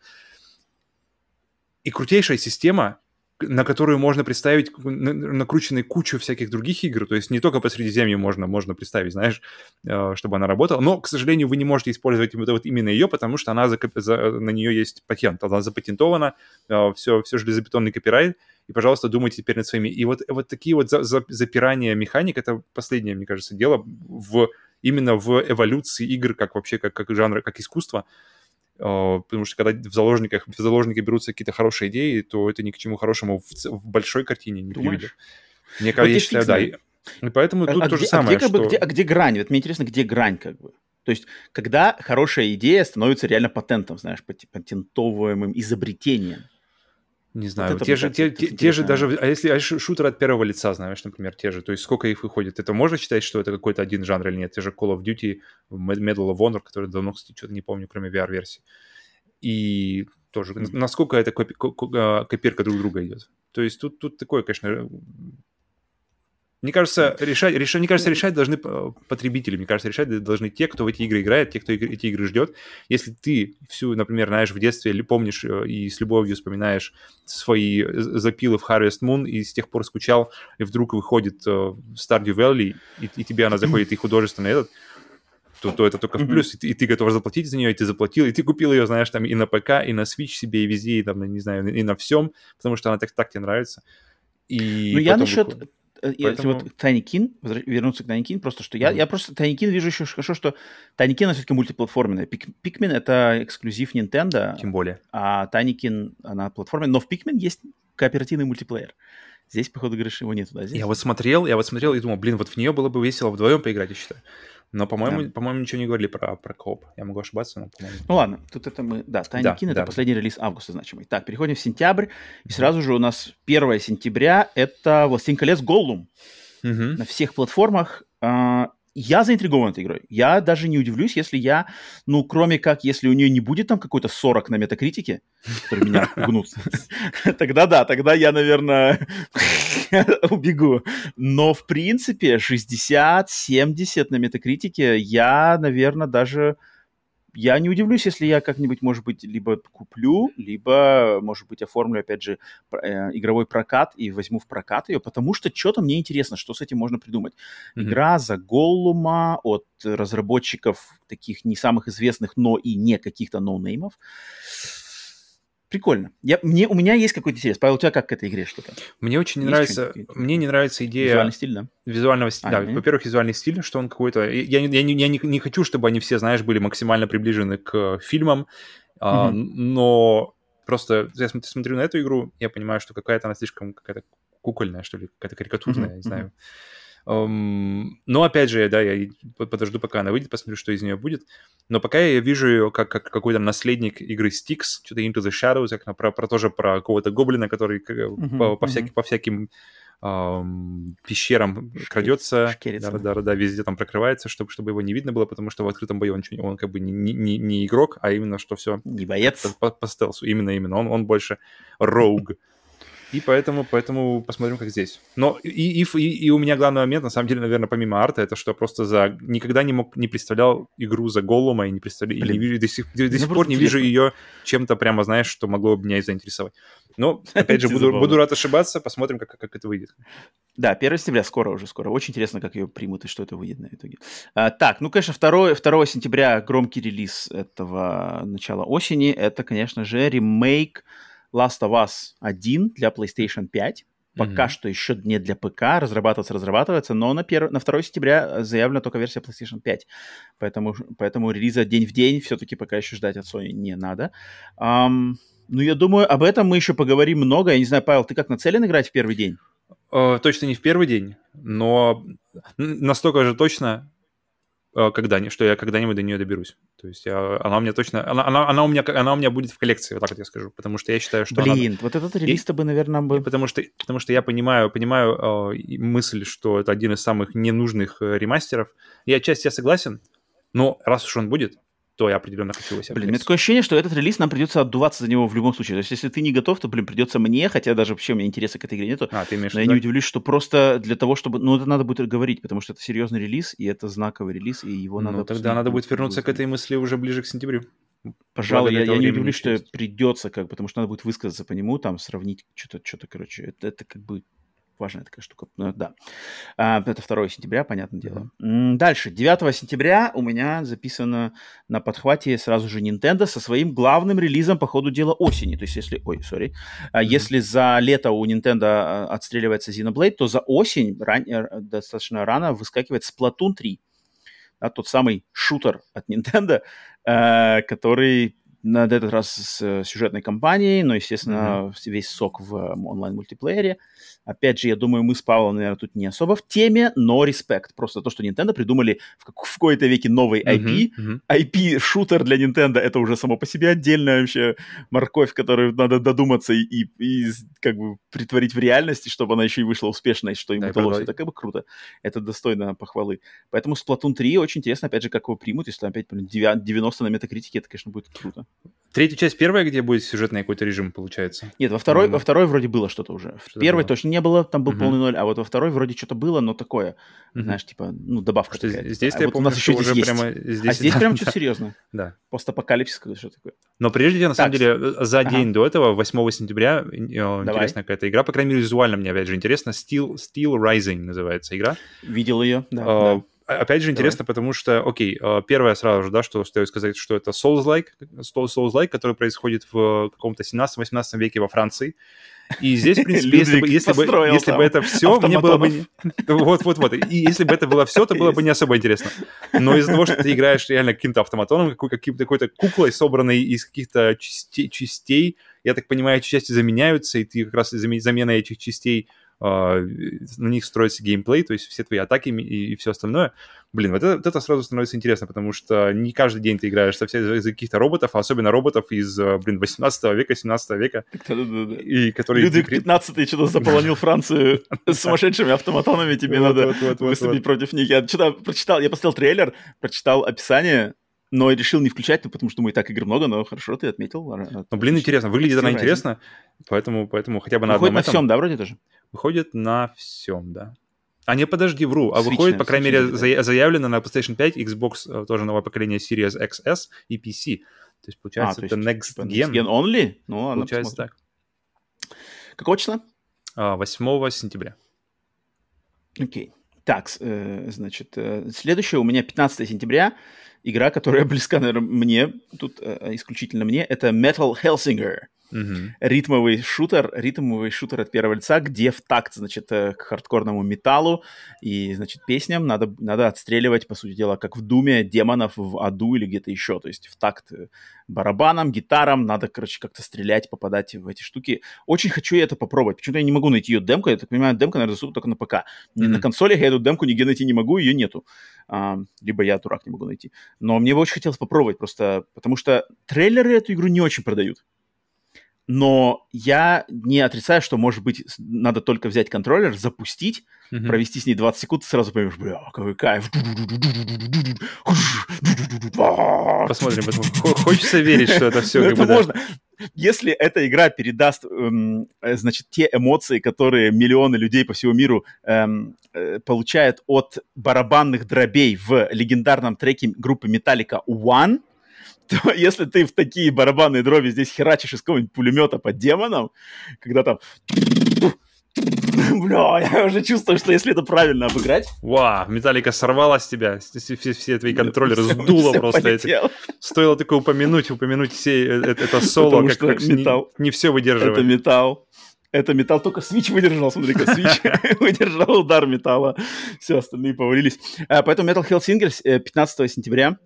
S2: И крутейшая система, на которую можно представить накрученной кучу всяких других игр, то есть не только по Средиземью можно, можно представить, знаешь, э, чтобы она работала, но, к сожалению, вы не можете использовать вот, вот именно ее, потому что она за, за, на нее есть патент, она запатентована, все, э, все железобетонный копирайт, и, пожалуйста, думайте теперь над своими. И вот, вот такие вот за, за, запирания механик, это последнее, мне кажется, дело в, именно в эволюции игр, как вообще, как, как жанра, как искусство, а, потому что когда в заложниках, в заложники берутся какие-то хорошие идеи, то это ни к чему хорошему в, в большой картине не приведет. Мне кажется, вот я считаю, да. И, поэтому а, тут а то где, же самое,
S1: а где, что... бы, где, а где грань? Вот мне интересно, где грань как бы? То есть, когда хорошая идея становится реально патентом, знаешь, патентовываемым изобретением.
S2: Не знаю, вот те, же, те, те, те же даже, а если а шутер от первого лица, знаешь, например, те же, то есть сколько их выходит, это можно считать, что это какой-то один жанр или нет? Те же Call of Duty, Medal of Honor, который давно, кстати, что-то не помню, кроме VR-версии. И тоже, насколько это копи- а, копирка друг друга идет. То есть тут, тут такое, конечно, Мне кажется, решать, решать, мне кажется, решать должны потребители. Мне кажется, решать должны те, кто в эти игры играет, те, кто эти игры ждет. Если ты всю, например, знаешь, в детстве или помнишь э, и с любовью вспоминаешь свои запилы в Harvest Moon и с тех пор скучал, и вдруг выходит Stardew Valley, и, и тебе она заходит и художественный этот, то, то это только в плюс, и, ты, и ты готов заплатить за нее, и ты заплатил, и ты купил ее, знаешь, там и на ПК, и на Switch себе, и везде, и там, не знаю, и на всем, потому что она так, так тебе нравится. И
S1: ну, я насчет... Выходит. Поэтому... Если вот Kin, вернуться к Kin, просто что я, mm-hmm. я просто Kin вижу еще хорошо, что Kin, все-таки мультиплатформенная. Pikmin — это эксклюзив Nintendo.
S2: Тем более.
S1: А Kin, она платформенная, но в Pikmin есть кооперативный мультиплеер. Здесь, походу, говоришь, его нету, да? Здесь?
S2: Я вот смотрел, я вот смотрел и думал, блин, вот в нее было бы весело вдвоем поиграть, я считаю. Но, по-моему, да. по-моему, ничего не говорили про, про кооп. Я могу ошибаться, но, по-моему...
S1: Ну ладно, тут это мы... Да, Tiny да, Kin да. это последний релиз августа значимый. Так, переходим в сентябрь. И сразу же у нас 1 сентября это «Властелин колец Голлум». Угу. На всех платформах. Я заинтригован этой игрой. Я даже не удивлюсь, если я, ну, кроме как, если у нее не будет там какой-то 40 на метакритике, который меня пугнут, тогда да, тогда я, наверное, убегу. Но, в принципе, 60-70 на метакритике я, наверное, даже я не удивлюсь, если я как-нибудь, может быть, либо куплю, либо, может быть, оформлю, опять же, э, игровой прокат и возьму в прокат ее, потому что что-то мне интересно, что с этим можно придумать. Mm-hmm. Игра за Голлума от разработчиков таких не самых известных, но и не каких-то ноунеймов. No прикольно. Я, мне, у меня есть какой-то интерес. Павел, у тебя как к этой игре что-то?
S2: Мне очень не нравится, мне не нравится идея...
S1: Визуальный стиль, да?
S2: Визуального стиля, а, да. Во-первых, визуальный стиль, что он какой-то... Я, я, я, не, я не, не хочу, чтобы они все, знаешь, были максимально приближены к фильмам, mm-hmm. а, но просто я смотрю на эту игру, я понимаю, что какая-то она слишком какая-то кукольная, что ли, какая-то карикатурная, mm-hmm. не знаю. Но опять же, да, я подожду, пока она выйдет, посмотрю, что из нее будет. Но пока я вижу ее как, как какой-то наследник игры Styx, что-то Into the Shadows, как про, про тоже про какого-то гоблина, который uh-huh, по, по, uh-huh. всяким, по всяким эм, пещерам Шки... крадется, да, да, да, везде там прокрывается, чтобы, чтобы его не видно было, потому что в открытом бою он, он как бы не, не, не игрок, а именно что все...
S1: Не боец.
S2: По, по стелсу, именно, именно. Он, он больше роуг. И поэтому, поэтому посмотрим, как здесь. Но и, и, и, у меня главный момент, на самом деле, наверное, помимо арта, это что просто за никогда не мог не представлял игру за Голлума и не представлял, и не вижу, до сих, до, до сих пор не вижу ее чем-то прямо, знаешь, что могло бы меня заинтересовать. Но, опять же, буду, буду рад ошибаться, посмотрим, как, как это выйдет.
S1: Да, 1 сентября, скоро уже, скоро. Очень интересно, как ее примут и что это выйдет на итоге. А, так, ну, конечно, 2, 2 сентября громкий релиз этого начала осени. Это, конечно же, ремейк Last of Us 1 для PlayStation 5. Пока mm-hmm. что еще не для ПК, разрабатываться, разрабатывается, но на, пер... на 2 сентября заявлена только версия PlayStation 5. Поэтому, поэтому релиза день в день все-таки пока еще ждать от Sony не надо. Um, ну, я думаю, об этом мы еще поговорим много. Я не знаю, Павел, ты как нацелен играть в первый день?
S2: Uh, точно не в первый день, но настолько же точно, Э, когда, что я когда-нибудь до нее доберусь. То есть я, она у меня точно, она, она, она, у меня, она у меня будет в коллекции, вот так вот я скажу, потому что я считаю, что
S1: Блин,
S2: она...
S1: вот этот релиз-то бы, наверное, бы...
S2: Потому что, потому что я понимаю, понимаю э, мысль, что это один из самых ненужных э, ремастеров. Я отчасти я согласен, но раз уж он будет, то я определенно хочу его себе
S1: Блин, у меня такое ощущение, что этот релиз нам придется отдуваться за него в любом случае. То есть, если ты не готов, то, блин, придется мне, хотя даже вообще у меня интереса к этой игре нету. А, ты имеешь но я не удивлюсь, что просто для того, чтобы... Ну, это надо будет говорить, потому что это серьезный релиз, и это знаковый релиз, и его
S2: ну,
S1: надо...
S2: тогда надо будет вернуться к этой мысли уже ближе к сентябрю.
S1: Пожалуй, я, я не удивлюсь, что придется, как, потому что надо будет высказаться по нему, там, сравнить что-то, что-то, короче. Это, это как бы важная такая штука. Ну, да. А, это 2 сентября, понятное дело. Дальше. 9 сентября у меня записано на подхвате сразу же Nintendo со своим главным релизом по ходу дела осени. То есть если... Ой, сори. Mm-hmm. Если за лето у Nintendo а, отстреливается Xenoblade, то за осень ран... Э, достаточно рано выскакивает Splatoon 3. Да, тот самый шутер от Nintendo, который на этот раз с сюжетной кампанией, но, естественно, mm-hmm. весь сок в онлайн-мультиплеере. Опять же, я думаю, мы с Павлом, наверное, тут не особо в теме, но респект. Просто то, что Nintendo придумали в, как- в какой-то веке новый IP. Uh-huh. IP-шутер для Nintendo — это уже само по себе отдельная вообще морковь, которую надо додуматься и, и, как бы притворить в реальности, чтобы она еще и вышла успешной, что им да, удалось. Это как бы круто. Это достойно похвалы. Поэтому Splatoon 3 очень интересно, опять же, как его примут. Если там опять 90 на метакритике, это, конечно, будет круто.
S2: Третья часть первая, где будет сюжетный какой-то режим, получается?
S1: Нет, во второй, во второй вроде было что-то уже. В
S2: Что-то
S1: первой
S2: было.
S1: точно не было, там был
S2: Мгм.
S1: полный ноль, а вот во второй вроде что-то было, но такое,
S2: Мгм.
S1: знаешь, типа, ну, добавка
S2: Что
S1: такая.
S2: здесь
S1: А
S2: я
S1: вот у
S2: помню,
S1: нас
S2: что
S1: еще
S2: уже
S1: здесь есть.
S2: прямо здесь...
S1: а здесь
S2: да,
S1: прям
S2: да,
S1: что-то серьезно.
S2: Да.
S1: Постапокалипсис что такое.
S2: Но прежде, на самом
S1: Так.
S2: деле, э, за
S1: Ага.
S2: день до этого, 8 сентября, э, интересная какая-то игра, по крайней мере, визуально мне, опять же, интересно. Steel, Steel Rising называется игра.
S1: Видел ее, да.
S2: А,
S1: да.
S2: А- Опять же, интересно, потому что, окей, а, первое сразу же, да, что стоит сказать, что это Souls-like, Soul- Souls-like, который происходит в каком-то 17-18 веке во Франции. И здесь, в принципе, если бы, если бы, если бы это все, мне было бы... Вот-вот-вот. И если бы это было все, то было бы не особо интересно. Но из-за того, что ты играешь реально каким-то автоматоном, какой-то куклой, собранной из каких-то частей, частей, я так понимаю, эти части заменяются, и ты как раз заме- заменой этих частей на них строится геймплей, то есть все твои атаки и, и все остальное. Блин, вот это, вот это сразу становится интересно, потому что не каждый день ты играешь со всех из каких-то роботов, а особенно роботов из, а, блин, 18 века, 17 века,
S1: Да-да-да.
S2: и которые...
S1: Людвиг 15 что-то заполонил Францию с сумасшедшими автоматонами, тебе надо выступить против них. Я что-то прочитал, я посмотрел трейлер, прочитал описание, но решил не включать, ну, потому что мы и так игр много, но хорошо, ты отметил. Ра-
S2: Ну, блин, интересно, выглядит она интересно, поэтому, поэтому хотя бы на одном
S1: на всем, да, вроде тоже?
S2: Выходит на всем, да. А не, подожди, вру. А
S1: Switch,
S2: выходит, по крайней мере, зая- заявлено на PlayStation 5, Xbox э, тоже новое поколение Series XS и PC. То есть, получается,
S1: А,
S2: это
S1: то
S2: Next
S1: есть, типа,
S2: Gen.
S1: Next Gen only? Ну, ладно,
S2: Получается
S1: посмотрим.
S2: так.
S1: Какого числа?
S2: А, 8 сентября.
S1: Окей. Так, с- э, значит, э, следующее у меня 15 сентября. Игра, которая близка, наверное, мне, тут исключительно мне, это Metal Hellsinger.
S2: Мгм.
S1: ритмовый шутер, ритмовый шутер от первого лица, где в такт, значит, э, к хардкорному металлу и, значит, песням надо, надо отстреливать, по сути дела, как в Думе, демонов в аду или где-то еще. То есть в такт э, барабанам, гитарам надо, короче, как-то стрелять, попадать в эти штуки. Очень хочу я это попробовать. Почему-то я не могу найти ее демку. Я так понимаю, демка, наверное, доступна только на ПК. Ни На консолях я эту демку нигде найти не могу, ее нету. А, либо я дурак не могу найти. Но мне бы очень хотелось попробовать просто, потому что трейлеры эту игру не очень продают. Но я не отрицаю, что, может быть, надо только взять контроллер, запустить,
S2: Мгм.
S1: провести с ней 20 секунд, и сразу поймешь, бля, какой кайф.
S2: Посмотрим. посмотрим. Хо- Хочется верить, что это все
S1: Ну, это можно. Если эта игра передаст, эм, э, значит, те эмоции, которые миллионы людей по всему миру эм, э, получают от барабанных дробей в легендарном треке группы Metallica One, то если ты в такие барабанные дроби здесь херачишь из какого-нибудь пулемета по демонам, когда там... Бля, я уже чувствую, что если это правильно обыграть...
S2: Вау, Металлика сорвала с тебя. с- Все, все твои контроллеры сдуло просто. эти. Стоило только упомянуть, упомянуть все э, э, это соло,
S1: Потому
S2: как,
S1: что
S2: как с- не-
S1: металл.
S2: не, все
S1: Это
S2: выдерживает.
S1: металл. Это металл, только Switch выдержал, смотри-ка, Switch выдержал удар металла, все остальные повалились. А, Поэтому Metal Hellsingers э, 15 сентября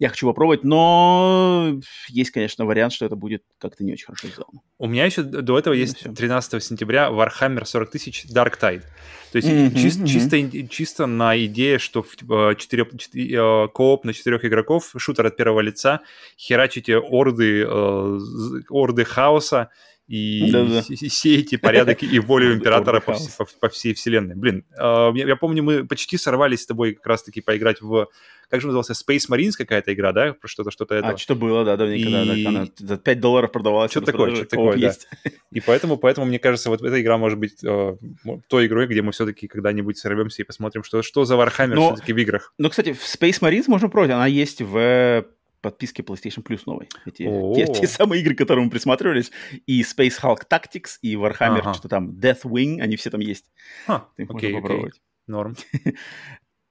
S1: я хочу попробовать, но есть, конечно, вариант, что это будет как-то не очень хорошо сделано.
S2: У меня еще до этого
S1: Ну,
S2: есть
S1: всё.
S2: 13 сентября Warhammer 40 тысяч Dark Tide. То есть
S1: Мгм,
S2: чис-
S1: мгм.
S2: чисто, чисто на идее, что в, типа, четыре- четыре- э, кооп на четырех игроков, шутер от первого лица, херачите орды, э, орды хаоса и,
S1: Да-да.
S2: сеете порядок и волю императора по, по- по всей вселенной. Блин, э, я, я помню, мы почти сорвались с тобой как раз-таки поиграть в... Как же назывался? Space Marines какая-то игра, да? Про что-то, что-то это.
S1: А, что было, да, давненько, да,
S2: И-
S1: да, она за 5 долларов продавалась.
S2: Что
S1: на
S2: такое, что такое, да.
S1: есть.
S2: И поэтому, поэтому, мне кажется, вот эта игра может быть э, той игрой, где мы все-таки когда-нибудь сорвемся и посмотрим, что, что за Warhammer
S1: Но-
S2: все-таки в играх.
S1: Ну, кстати, в Space Marines можно пробовать, она есть в подписке PlayStation Plus новой. Эти,
S2: О.
S1: те, те самые игры, к которым мы присматривались, и Space Hulk Tactics, и Warhammer,
S2: Ага.
S1: что там, Deathwing, они все там есть.
S2: Ха,
S1: Их можно
S2: окей, окей,
S1: попробовать.
S2: норм.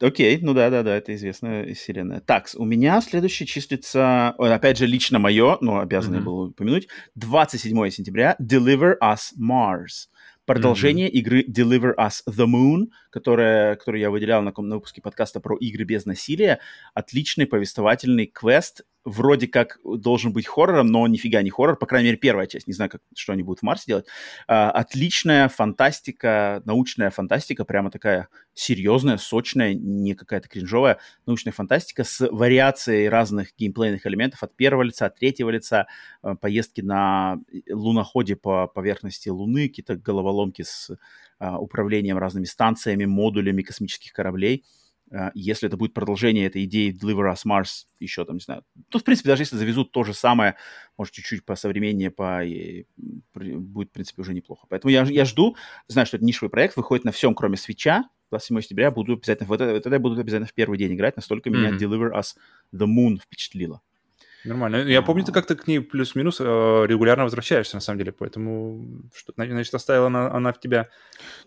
S1: Окей, ну да, да, да, это известная вселенная. Так, у меня следующий числится, опять же, лично мое, но обязан я
S2: Мгм.
S1: был упомянуть, 27 сентября, Deliver Us Mars. Продолжение игры Deliver Us the Moon, которая, которую я выделял на, на выпуске подкаста про игры без насилия. Отличный повествовательный квест. Вроде как должен быть хоррором, но нифига не хоррор. По крайней мере, первая часть. Не знаю, как, что они будут в Марсе делать. А, отличная фантастика, научная фантастика, прямо такая серьезная, сочная, не какая-то кринжовая научная фантастика с вариацией разных геймплейных элементов от первого лица, от третьего лица, э, поездки на луноходе по поверхности Луны, какие-то головоломки с а, управлением разными станциями, модулями космических кораблей. Uh, если это будет продолжение этой идеи Deliver Us Mars, еще там, не знаю, то, в принципе, даже если завезут то же самое, может, чуть-чуть по современнее, по... Будет, в принципе, уже неплохо. Поэтому я, я жду, знаю, что это нишевый проект, выходит на всем, кроме свеча, 27 сентября буду обязательно, вот это, вот это я буду обязательно в первый день играть, настолько mm-hmm. меня Deliver Us The Moon впечатлило.
S2: Нормально. Я помню, ты как-то к ней плюс-минус э, регулярно возвращаешься, на самом деле, поэтому что, значит, оставила она, она в тебя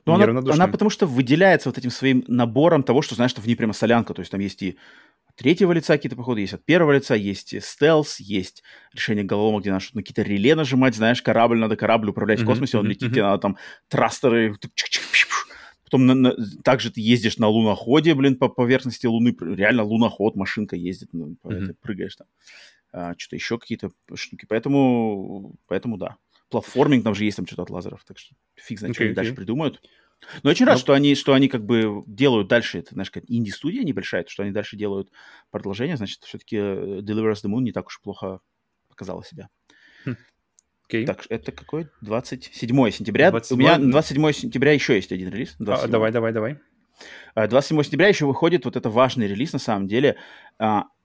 S1: ну, она, она потому что выделяется вот этим своим набором того, что, знаешь, что в ней прямо солянка, то есть там есть и третьего лица какие-то походы, есть от первого лица, есть стелс, есть решение головоломок, где надо на какие-то реле нажимать, знаешь, корабль, надо корабль управлять mm-hmm, в космосе, он mm-hmm, летит, mm-hmm. надо там трастеры, потом на, на, также ты ездишь на луноходе, блин, по поверхности Луны, реально луноход, машинка ездит, ну, mm-hmm. ты прыгаешь там что-то еще какие-то штуки. Поэтому, поэтому да. Платформинг там же есть там что-то от лазеров, так что фиг знает, okay, что они okay. дальше придумают. Но очень рад, Но... что они, что они как бы делают дальше, это, знаешь, как инди-студия небольшая, что они дальше делают продолжение, значит, все-таки э, Deliver Us the Moon не так уж плохо показала себя.
S2: Okay. Хм.
S1: Так, это какой? 27 сентября. 27... У меня 27 сентября еще есть один релиз.
S2: А, давай, давай, давай.
S1: 27 сентября еще выходит вот это важный релиз, на самом деле.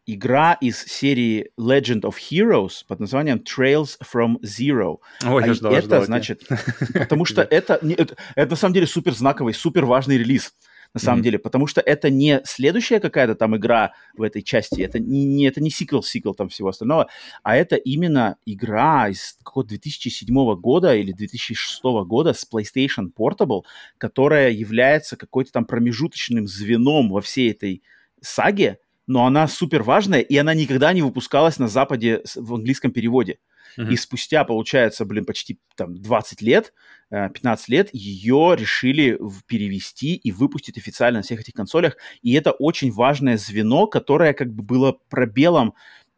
S1: Игра из серии Legend of Heroes под названием Trails from Zero.
S2: Ой, а ждал,
S1: это
S2: ждал
S1: значит, потому что это, это, на самом деле супер знаковый, супер важный релиз на самом mm-hmm. деле, потому что это не следующая какая-то там игра в этой части, это не, не это не сиквел, сиквел там всего остального, а это именно игра из какого-то 2007 года или 2006 года с PlayStation Portable, которая является какой-то там промежуточным звеном во всей этой саге, но она супер важная, и она никогда не выпускалась на Западе в английском переводе. Mm-hmm. И спустя, получается, блин, почти там 20 лет, 15 э, лет, ее решили перевести и выпустить официально на всех этих консолях. И это очень важное звено, которое как бы было пробелом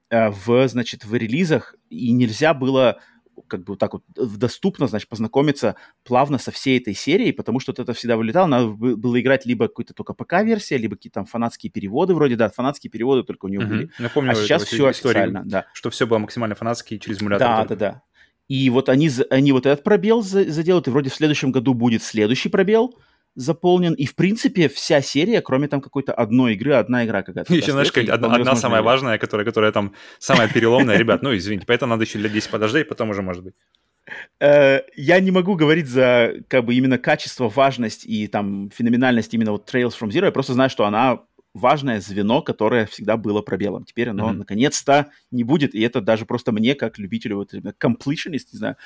S1: э, в, значит, в релизах, и нельзя было как бы так вот доступно, значит, познакомиться плавно со всей этой серией, потому что вот это всегда вылетало, надо было играть либо какую-то только ПК-версия, либо какие-то там фанатские переводы, вроде, да, фанатские переводы только у него угу. были.
S2: Напомню,
S1: а сейчас все официально, да.
S2: Что все было максимально фанатские через эмулятор.
S1: Да, только. да, да. И вот они, они вот этот пробел заделают, и вроде в следующем году будет следующий пробел, заполнен. И, в принципе, вся серия, кроме там какой-то одной игры, одна игра какая-то.
S2: Еще, знаешь, как одна, одна самая важная, которая, которая там самая переломная. Ребят, ну, извините, поэтому надо еще лет 10 подождать, потом уже может быть.
S1: Э, я не могу говорить за как бы именно качество, важность и там феноменальность именно вот Trails from Zero. Я просто знаю, что она важное звено, которое всегда было пробелом. Теперь оно mm-hmm. наконец-то не будет, и это даже просто мне, как любителю, вот, completionist, не знаю,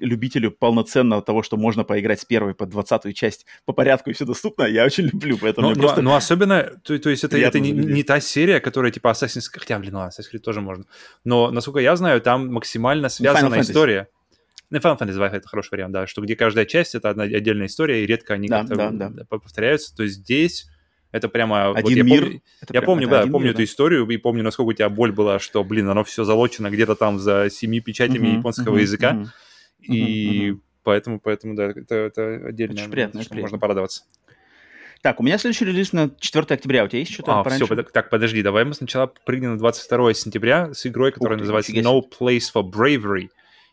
S1: любителю полноценного того, что можно поиграть с первой по двадцатую часть по порядку и все доступно, я очень люблю, поэтому
S2: но,
S1: но, просто...
S2: но особенно, то, то есть это, это не, не та серия, которая типа Assassin's Creed, хотя, блин, ну Assassin's Creed тоже можно, но, насколько я знаю, там максимально связанная история. Ну, Final Fantasy 2 это хороший вариант, да, что где каждая часть это одна отдельная история, и редко они да, как-то да, да. повторяются, то есть здесь это прямо...
S1: Один вот я мир. Помню,
S2: это я прям, помню, да, помню мир, эту да. историю и помню, насколько у тебя боль была, что, блин, оно все залочено где-то там за семи печатями uh-huh, японского uh-huh, языка. Uh-huh. И угу, поэтому, поэтому, да, это, это отдельно. Очень приятно, что приятно. можно порадоваться.
S1: Так, у меня следующий релиз на 4 октября. У тебя есть что-то
S2: а, все, под... так, подожди, давай мы сначала прыгнем на 22 сентября с игрой, которая Ух называется No Place for Bravery,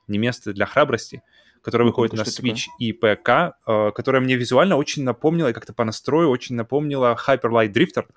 S2: не место для храбрости, которая ну, выходит на Switch такое? и ПК, э, которая мне визуально очень напомнила, и как-то по настрою очень напомнила Hyper Light Drifter,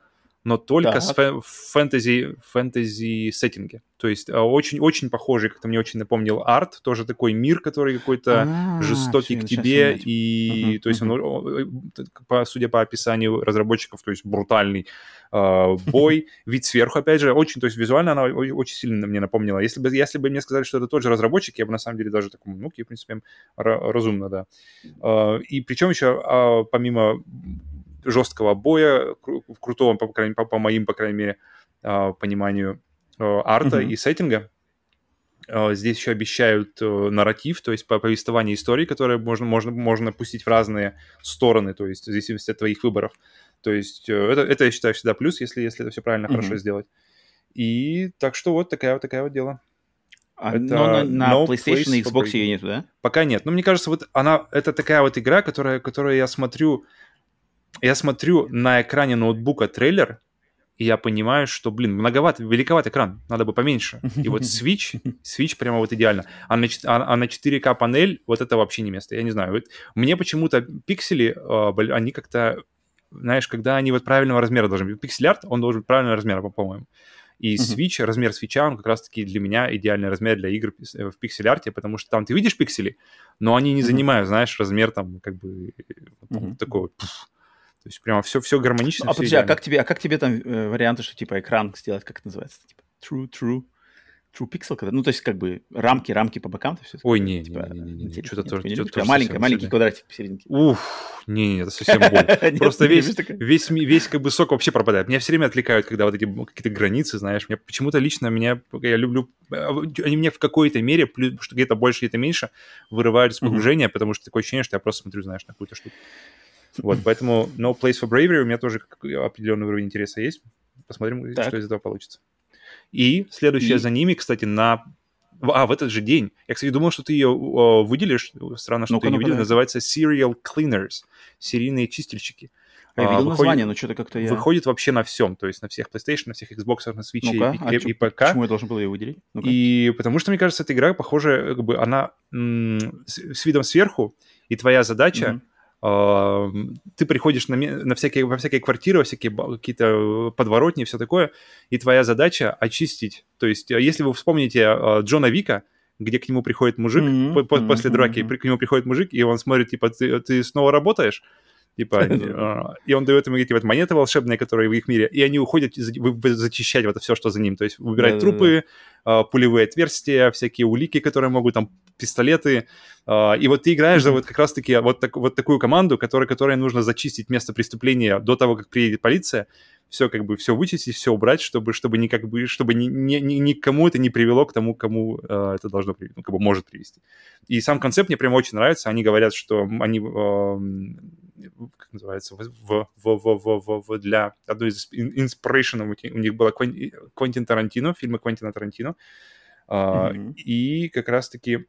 S2: но только так. с фэ- фэнтези, фэнтези сеттинге. То есть очень-очень а, похожий, как-то мне очень напомнил арт, тоже такой мир, который какой-то А-а-а, жестокий к тебе, и uh-huh, то есть uh-huh. он, по, судя по описанию разработчиков, то есть брутальный э, бой, вид сверху, опять же, очень, то есть визуально она очень сильно мне напомнила. Если бы, если бы мне сказали, что это тот же разработчик, я бы на самом деле даже такой, ну, в принципе, разумно, да. Э, и причем еще, э, помимо жесткого боя, крутого, по, крайней, по, по моим, по крайней мере, а, пониманию а, арта mm-hmm. и сеттинга. А, здесь еще обещают э, нарратив, то есть по повествованию истории, которое можно, можно, можно пустить в разные стороны, то есть в зависимости от твоих выборов. То есть э, это, это я считаю, всегда плюс, если, если это все правильно, mm-hmm. хорошо сделать. И так что вот такая вот такая вот дело.
S1: А, это но на, на no PlayStation и Xbox ее нету, да?
S2: Пока нет. Но мне кажется, вот она, это такая вот игра, которая, которую я смотрю, я смотрю на экране ноутбука трейлер, и я понимаю, что, блин, многоват, великоват экран, надо бы поменьше. И вот Switch, Switch прямо вот идеально. А на, а, а на 4К панель вот это вообще не место, я не знаю. Вот, мне почему-то пиксели, э, они как-то знаешь, когда они вот правильного размера должны быть. Пиксель-арт, он должен быть правильного размера, по-моему. И. Switch, размер свеча, он как раз-таки для меня идеальный размер для игр э, в пиксель-арте, потому что там ты видишь пиксели, но они не
S1: Мгм.
S2: занимают, знаешь, размер там как бы
S1: Мгм.
S2: такой вот. То есть прямо все, все гармонично.
S1: А
S2: всё
S1: подожди, а как тебе, а как тебе там э, варианты, что типа экран сделать, как это называется? Типа true, true, true pixel, когда, ну то есть как бы рамки, рамки по бокам-то все.
S2: Ой, не, не, не, не, не, не, что-то тоже- что-то тоже
S1: А маленькая, маленький квадратик посерединке.
S2: Уф, не, не, это совсем боль. Просто
S1: не
S2: весь, весь, весь как бы сок вообще пропадает. Меня все время отвлекают, когда вот эти какие-то границы, знаешь. Мне почему-то лично меня, я люблю, э, они мне в какой-то мере, что где-то больше, где-то меньше, вырывают из погружения, потому что такое ощущение, что я просто смотрю, знаешь, на какую-то штуку. Вот, поэтому No Place for Bravery у меня тоже определенный уровень интереса есть. Посмотрим,
S1: Так.
S2: что из этого получится. И следующая
S1: И-
S2: за ними, кстати, на... А, в этот же день. Я, кстати, думал, что ты ее о, выделишь. Странно, что
S1: Ну-ка,
S2: ты не
S1: ну-ка,
S2: выделил. Называется Serial Cleaners. Серийные чистильщики.
S1: А Я
S2: А,
S1: видел
S2: выходит-
S1: название, но что-то как-то я...
S2: Выходит вообще на всем. То есть на всех PlayStation, на всех Xbox, на Switch
S1: Ну-ка,
S2: и,
S1: а
S2: и-
S1: чё-
S2: и ПК.
S1: почему я должен был ее выделить? Ну-ка.
S2: И потому что, мне кажется, эта игра похожа, как бы она с, с видом сверху, и твоя задача,
S1: Мгм.
S2: Ты приходишь на, на всякие, во всякие квартиры, во всякие какие-то подворотни и все такое, и твоя задача очистить. То есть, а, если вы вспомните а, Джона Вика, где к нему приходит мужик
S1: Мгм,
S2: по- по-
S1: мгм,
S2: после драки,
S1: мгм.
S2: при- к нему приходит мужик, и он смотрит, типа, ты, ты снова работаешь? Типа, а, и он дает ему эти вот монеты волшебные, которые в их мире, и они уходят зачищать вот это все, что за ним. То есть выбирать трупы, а, пулевые отверстия, всякие улики, которые могут, там, пистолеты. А, И вот ты играешь за вот как раз-таки вот, так, вот такую команду, которой, которой нужно зачистить место преступления до того, как приедет полиция, все как бы все вычистить, все убрать, чтобы, чтобы, не, как бы, чтобы ни, ни, ни- никому это не привело к тому, кому э, это должно привести, ну, как бы может привести. И сам концепт мне прямо очень нравится. Они говорят, что они, эм, как называется, в, в, в, в, в- в- для одной из inspiration у них- была Квен- Квентин Тарантино, фильмы Квентина Тарантино. А,
S1: Мгм.
S2: И как раз-таки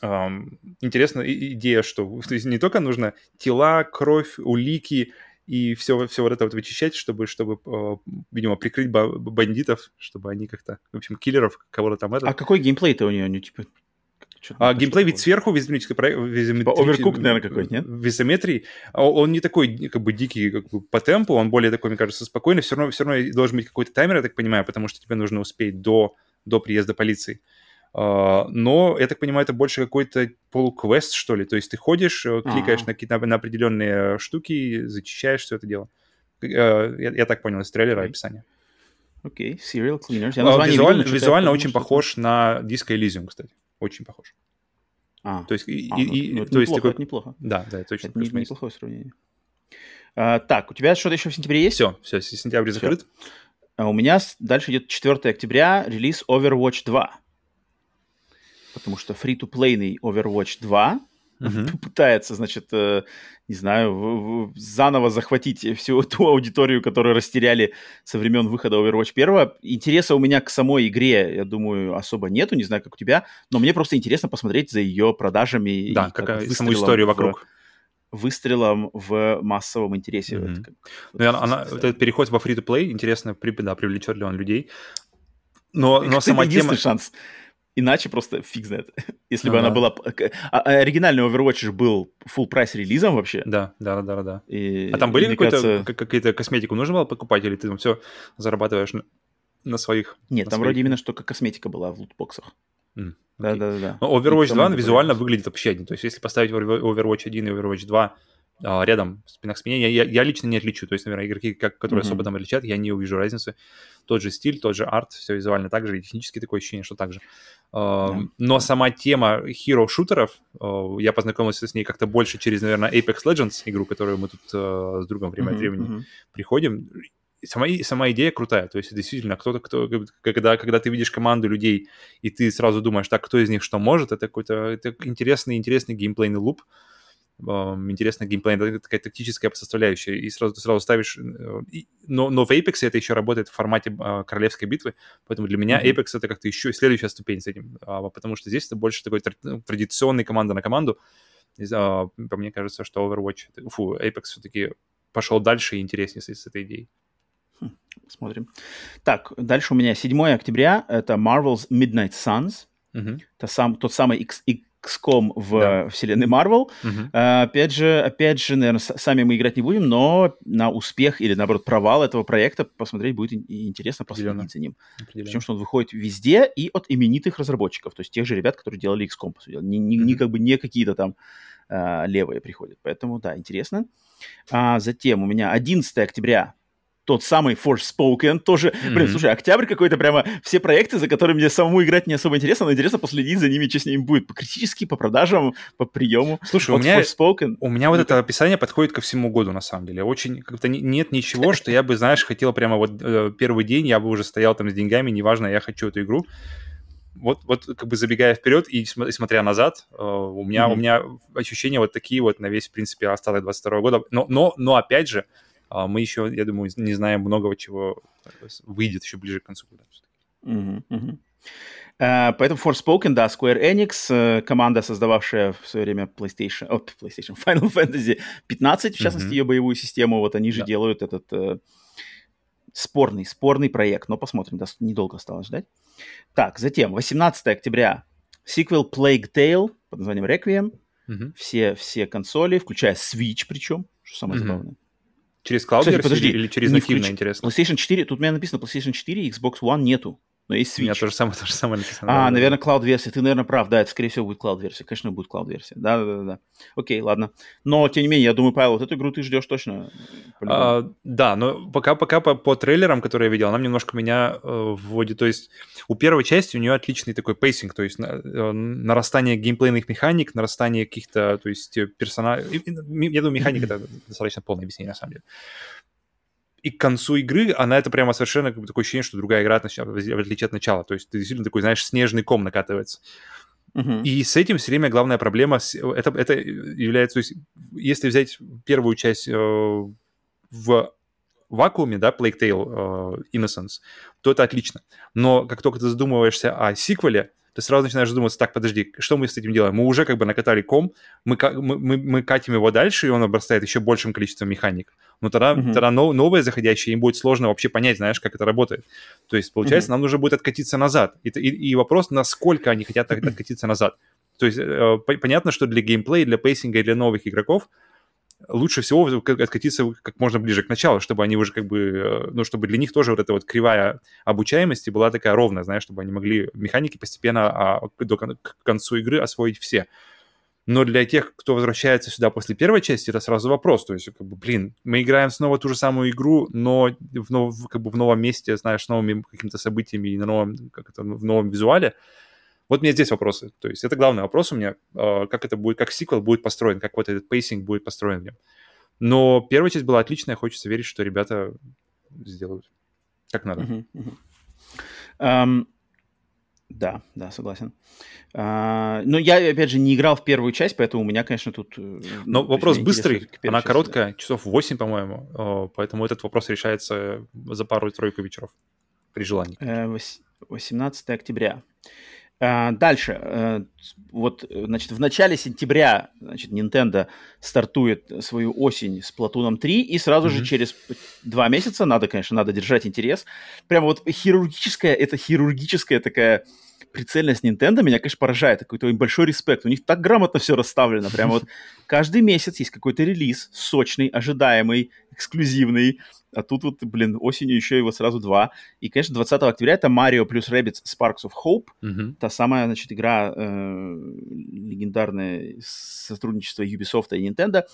S2: ам, интересная и- идея, что то есть не только нужно тела, кровь, улики и все, все вот это вот вычищать, чтобы, чтобы э, видимо, прикрыть ба- бандитов, чтобы они как-то, в общем, киллеров, кого-то там это.
S1: А какой геймплей-то у нее? Ну, типа...
S2: А геймплей ведь сверху в изометрической про- в изометри-
S1: Overcooked, наверное, какой-то, нет?
S2: В изометрии. А Он не такой, как бы, дикий как бы, по темпу, он более такой, мне кажется, спокойный. Все равно, все равно должен быть какой-то таймер, я так понимаю, потому что тебе нужно успеть до, до приезда полиции. А, Но, я так понимаю, это больше какой-то полуквест, что ли. То есть ты ходишь, э, кликаешь
S1: А.
S2: на, какие-то- на определенные штуки, зачищаешь все это дело. Э, Я, я так понял из трейлера
S1: Окей.
S2: описания.
S1: Окей, Serial Cleaners. Я
S2: А,
S1: название видел,
S2: Визуально,
S1: но
S2: визуально очень
S1: это-
S2: похож на Disco Elysium, кстати. Очень похож.
S1: А,
S2: То есть, и,
S1: а,
S2: и-
S1: ну,
S2: и-
S1: ну, это
S2: то есть
S1: неплохо,
S2: такой...
S1: это неплохо.
S2: Да, да, это очень
S1: Это не-
S2: есть.
S1: неплохое сравнение. А, так, у тебя что-то еще в сентябре есть?
S2: Все, все, сентябрь
S1: Всё.
S2: закрыт.
S1: А у меня дальше идет 4 октября релиз Overwatch 2. Потому что фри-то-плейный Overwatch 2
S2: Мгм.
S1: пытается, значит, э, не знаю, заново захватить всю ту аудиторию, которую растеряли со времен выхода Overwatch 1. Интереса у меня к самой игре, я думаю, особо нету, не знаю, как у тебя, но мне просто интересно посмотреть за ее продажами. и
S2: Да,
S1: как
S2: какая саму историю
S1: в-
S2: вокруг.
S1: Выстрелом в массовом интересе.
S2: Мгм.
S1: Вот как-
S2: Ну, и она,
S1: вот
S2: она- вот этот переход во free-to-play, интересно, при, да, привлечет ли он людей. Но, но
S1: Это
S2: сама тема...
S1: шанс. Иначе просто фиг знает. Если
S2: Ну
S1: бы она
S2: да.
S1: была... А, а оригинальный Overwatch же был full прайс релизом вообще.
S2: Да, да, да, да.
S1: И-
S2: А там были
S1: кажется-
S2: как- какие-то косметику нужно было покупать, или ты там все зарабатываешь на, на своих...
S1: Нет,
S2: на
S1: там
S2: своих-
S1: вроде именно что как косметика была в лутбоксах.
S2: М,
S1: Да, да, да, да.
S2: Но Overwatch
S1: И там
S2: 2
S1: это
S2: визуально выглядит вообще один. То есть, если поставить Over- Overwatch 1 и Overwatch 2 а, рядом, спина к спине, я, я, я лично не отличу. То есть, наверное, игроки, как, которые
S1: Мгм.
S2: особо там отличат, я не увижу разницы. Тот же стиль, тот же арт, все визуально так же, и технически такое ощущение, что так же.
S1: Да.
S2: Но сама тема хиро-шутеров, а, я познакомился с ней как-то больше через, наверное, Apex Legends, игру, которую мы тут а, с другом время от
S1: Мгм,
S2: времени
S1: мгм.
S2: приходим. Сама, сама идея крутая. То есть, действительно, кто-то, кто, когда, когда ты видишь команду людей, и ты сразу думаешь, так, кто из них что может, это какой-то это интересный, интересный геймплейный луп, эм, интересная геймплейная такая тактическая составляющая, и сразу ты сразу ставишь... э, и- но, но в Apex это еще работает в формате э, королевской битвы, поэтому для меня
S1: Мгм.
S2: Apex это как-то еще следующая ступень с этим, а, потому что здесь это больше такой ну, традиционный команда на команду. И, а, мне кажется, что Overwatch, фу, Apex все-таки пошел дальше и интереснее с, с этой идеей.
S1: Посмотрим. Так, дальше у меня 7 октября. Это Marvel's Midnight Suns.
S2: Мгм.
S1: Это сам, тот самый X- и- XCOM в да. вселенной Marvel. Угу. А, опять же, опять же, наверное, сами мы играть не будем, но на успех или, наоборот, провал этого проекта посмотреть будет интересно проследить за ним. Причем, что он выходит везде и от именитых разработчиков, то есть тех же ребят, которые делали XCOM, по сути. Не, не, угу. не как бы не какие-то там а, левые приходят. Поэтому, да, интересно. А, затем у меня 11 октября тот самый Forspoken тоже. Mm-hmm. Блин, слушай, октябрь какой-то прямо все проекты, за которыми мне самому играть не особо интересно, но интересно последить за ними, что с ними будет. По критически, по продажам, по приему.
S2: Слушай, вот у меня, Forspoken. у меня вот это описание подходит ко всему году, на самом деле. Очень, как-то нет ничего, что я бы, знаешь, хотел прямо вот э, первый день, я бы уже стоял там с деньгами, неважно, я хочу эту игру вот, вот как бы забегая вперед и смотря назад, э, у меня, mm-hmm. у меня ощущения вот такие вот на весь, в принципе, остаток 22 года. Но, но, но опять же, мы еще, я думаю, не знаем многого, чего выйдет еще ближе к концу года.
S1: Uh-huh, uh-huh. Uh, поэтому Forspoken, да, Square Enix, uh, команда, создававшая в свое время PlayStation, oh, PlayStation Final Fantasy 15, в частности, uh-huh. ее боевую систему, вот они же да. делают этот uh, спорный, спорный проект, но посмотрим, да, недолго осталось ждать. Так, затем, 18 октября, сиквел Plague Tale под названием Requiem, uh-huh. все, все консоли, включая Switch причем, что самое uh-huh. забавное.
S2: Через клауд-версию или через нативно, интересно?
S1: PlayStation 4, тут у меня написано PlayStation 4, Xbox One нету но есть Switch. У меня
S2: то же самое, то же самое написано.
S1: А, да, наверное, клауд-версия. Ты, наверное, прав. Да, это, скорее всего, будет клауд-версия. Конечно, будет клауд-версия. Да, да, да, да. Окей, ладно. Но, тем не менее, я думаю, Павел, вот эту игру ты ждешь точно.
S2: А, да, но пока, пока по, по трейлерам, которые я видел, она немножко меня э, вводит. То есть у первой части у нее отличный такой pacing, то есть на, э, нарастание геймплейных механик, нарастание каких-то, то есть персонажей. Я думаю, механика это достаточно полное объяснение, на самом деле и к концу игры она это прямо совершенно как бы такое ощущение, что другая игра, в отличие от начала. То есть ты действительно такой, знаешь, снежный ком накатывается. Uh-huh. И с этим все время главная проблема, это, это является, если взять первую часть э, в вакууме, да, Plague Tale э, Innocence, то это отлично. Но как только ты задумываешься о сиквеле, ты сразу начинаешь задумываться, так, подожди, что мы с этим делаем? Мы уже как бы накатали ком, мы, мы, мы, мы катим его дальше, и он обрастает еще большим количеством механик. Но тогда, mm-hmm. тогда нов, новое заходящее, им будет сложно вообще понять, знаешь, как это работает. То есть, получается, mm-hmm. нам нужно будет откатиться назад. И, и, и вопрос, насколько они хотят откатиться назад. То есть, э, понятно, что для геймплея, для пейсинга и для новых игроков лучше всего откатиться как можно ближе к началу, чтобы они уже как бы, э, ну, чтобы для них тоже вот эта вот кривая обучаемости была такая ровная, знаешь, чтобы они могли механики постепенно а, до, к концу игры освоить все. Но для тех, кто возвращается сюда после первой части, это сразу вопрос. То есть, как бы, блин, мы играем снова ту же самую игру, но в, нов, как бы в новом месте, знаешь, с новыми какими-то событиями и на новом, как это, в новом визуале. Вот у меня здесь вопросы. То есть это главный вопрос у меня, а, как это будет, как сиквел будет построен, как вот этот pacing будет построен в нем. Но первая часть была отличная, хочется верить, что ребята сделают как надо. Угу, угу.
S1: Эм, да, да, согласен. Э, но я, опять же, не играл в первую часть, поэтому у меня, конечно, тут... Э,
S2: но вопрос быстрый, она части, короткая, да. часов 8, по-моему, поэтому этот вопрос решается за пару-тройку вечеров при желании. Uh,
S1: 18 октября. А, дальше. Э, вот, значит, в начале сентября, значит, Nintendo стартует свою осень с Платуном 3, и сразу mm-hmm. же через два месяца, надо, конечно, надо держать интерес. Прямо вот хирургическая, это хирургическая такая прицельность Nintendo меня, конечно, поражает. Какой-то большой респект. У них так грамотно все расставлено. Прямо вот каждый месяц есть какой-то релиз сочный, ожидаемый, эксклюзивный. А тут вот, блин, осенью еще его сразу два. И, конечно, 20 октября это Mario плюс Rabbids Sparks of Hope. Mm-hmm. Та самая, значит, игра э, легендарное сотрудничество Ubisoft и Nintendo.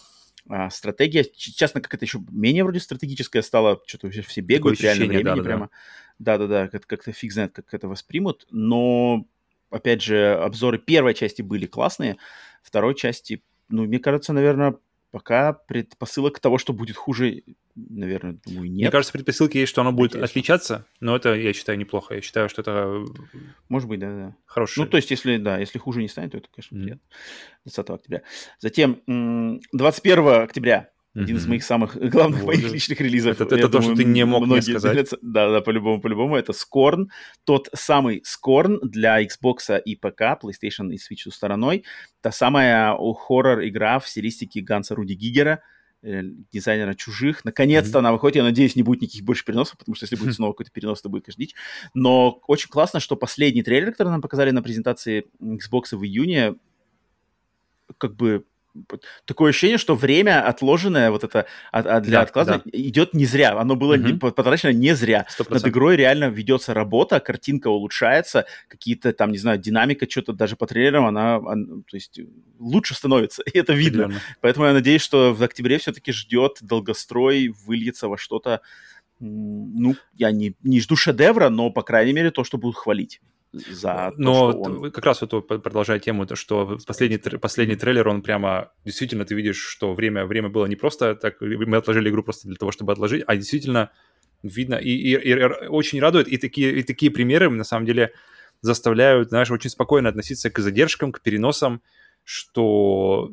S1: А, стратегия, честно, как это еще менее вроде стратегическая стала, что-то все бегают Такое реально времени да, прямо. Да-да-да, как- как-то фиг знает, как это воспримут. Но, опять же, обзоры первой части были классные, второй части, ну, мне кажется, наверное, Пока предпосылок того, что будет хуже, наверное, думаю, нет.
S2: Мне кажется, предпосылки есть, что оно будет Надеюсь. отличаться, но это, я считаю, неплохо. Я считаю, что это...
S1: Может быть, да-да.
S2: Хорошее.
S1: Ну, то есть, если, да, если хуже не станет, то это, конечно, приятно. Mm. 20 октября. Затем 21 октября один mm-hmm. из моих самых главных вот. моих личных релизов.
S2: Это, это то, думаю, что ты не мог мне сказать.
S1: Да, да, по-любому, по-любому. Это Scorn. Тот самый Scorn для Xbox и ПК, PlayStation и Switch стороной. Та самая хоррор-игра в стилистике Ганса Руди Гигера, э, дизайнера чужих. Наконец-то mm-hmm. она выходит. Я надеюсь, не будет никаких больше переносов, потому что если будет снова какой-то перенос, то будет каждый Но очень классно, что последний трейлер, который нам показали на презентации Xbox в июне, как бы такое ощущение, что время отложенное вот это от, от, для
S2: Да,
S1: отказа идет не зря. Оно было не,
S2: Мгм.
S1: потрачено не зря.
S2: 100%.
S1: Над игрой реально ведется работа, картинка улучшается, какие-то там, не знаю, динамика, что-то даже по трейлерам, она, он- то есть лучше становится, и это видно.
S2: Определенно.
S1: Поэтому я надеюсь, что в октябре все-таки ждет долгострой, выльется во что-то, ну, я не, не жду шедевра, но, по крайней мере, то, что будут хвалить за то,
S2: Но
S1: что он...
S2: как раз вот продолжая тему, то, что последний, последний трейлер, он прямо, действительно, ты видишь, что время, время было не просто так, мы отложили игру просто для того, чтобы отложить, а действительно видно, и, и- и очень радует, и такие, и такие примеры, на самом деле, заставляют, знаешь, очень спокойно относиться к задержкам, к переносам, что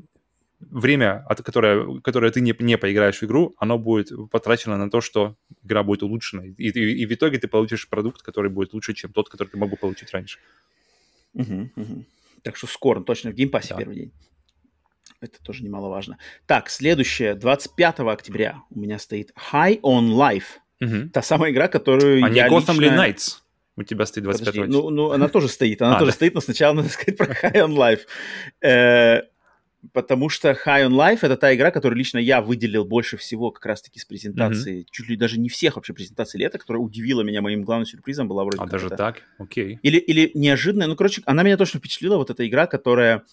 S2: время, от которое, которое ты не, не поиграешь в игру, оно будет потрачено на то, что игра будет улучшена. И, и- и в итоге ты получишь продукт, который будет лучше, чем тот, который ты мог бы получить раньше.
S1: Мгм, мгм. Так что скоро, точно в геймпассе
S2: Да.
S1: первый день. Это тоже немаловажно. Так, следующее, 25 октября у меня стоит High on Life.
S2: Мгм.
S1: Та самая игра, которую
S2: А не
S1: я
S2: Gotham
S1: лично...
S2: ли Knights? У тебя стоит 25
S1: Подожди, ну, ну, она тоже стоит, она
S2: А,
S1: тоже
S2: да.
S1: стоит, но сначала надо сказать про High on Life. Потому что High on Life это та игра, которую лично я выделил больше всего как раз-таки с презентации, чуть ли даже не всех вообще презентаций лета, которая удивила меня моим главным сюрпризом, была вроде
S2: А даже
S1: это-
S2: так? Окей.
S1: Или, или неожиданная, ну, короче, она меня точно впечатлила, вот эта игра, которая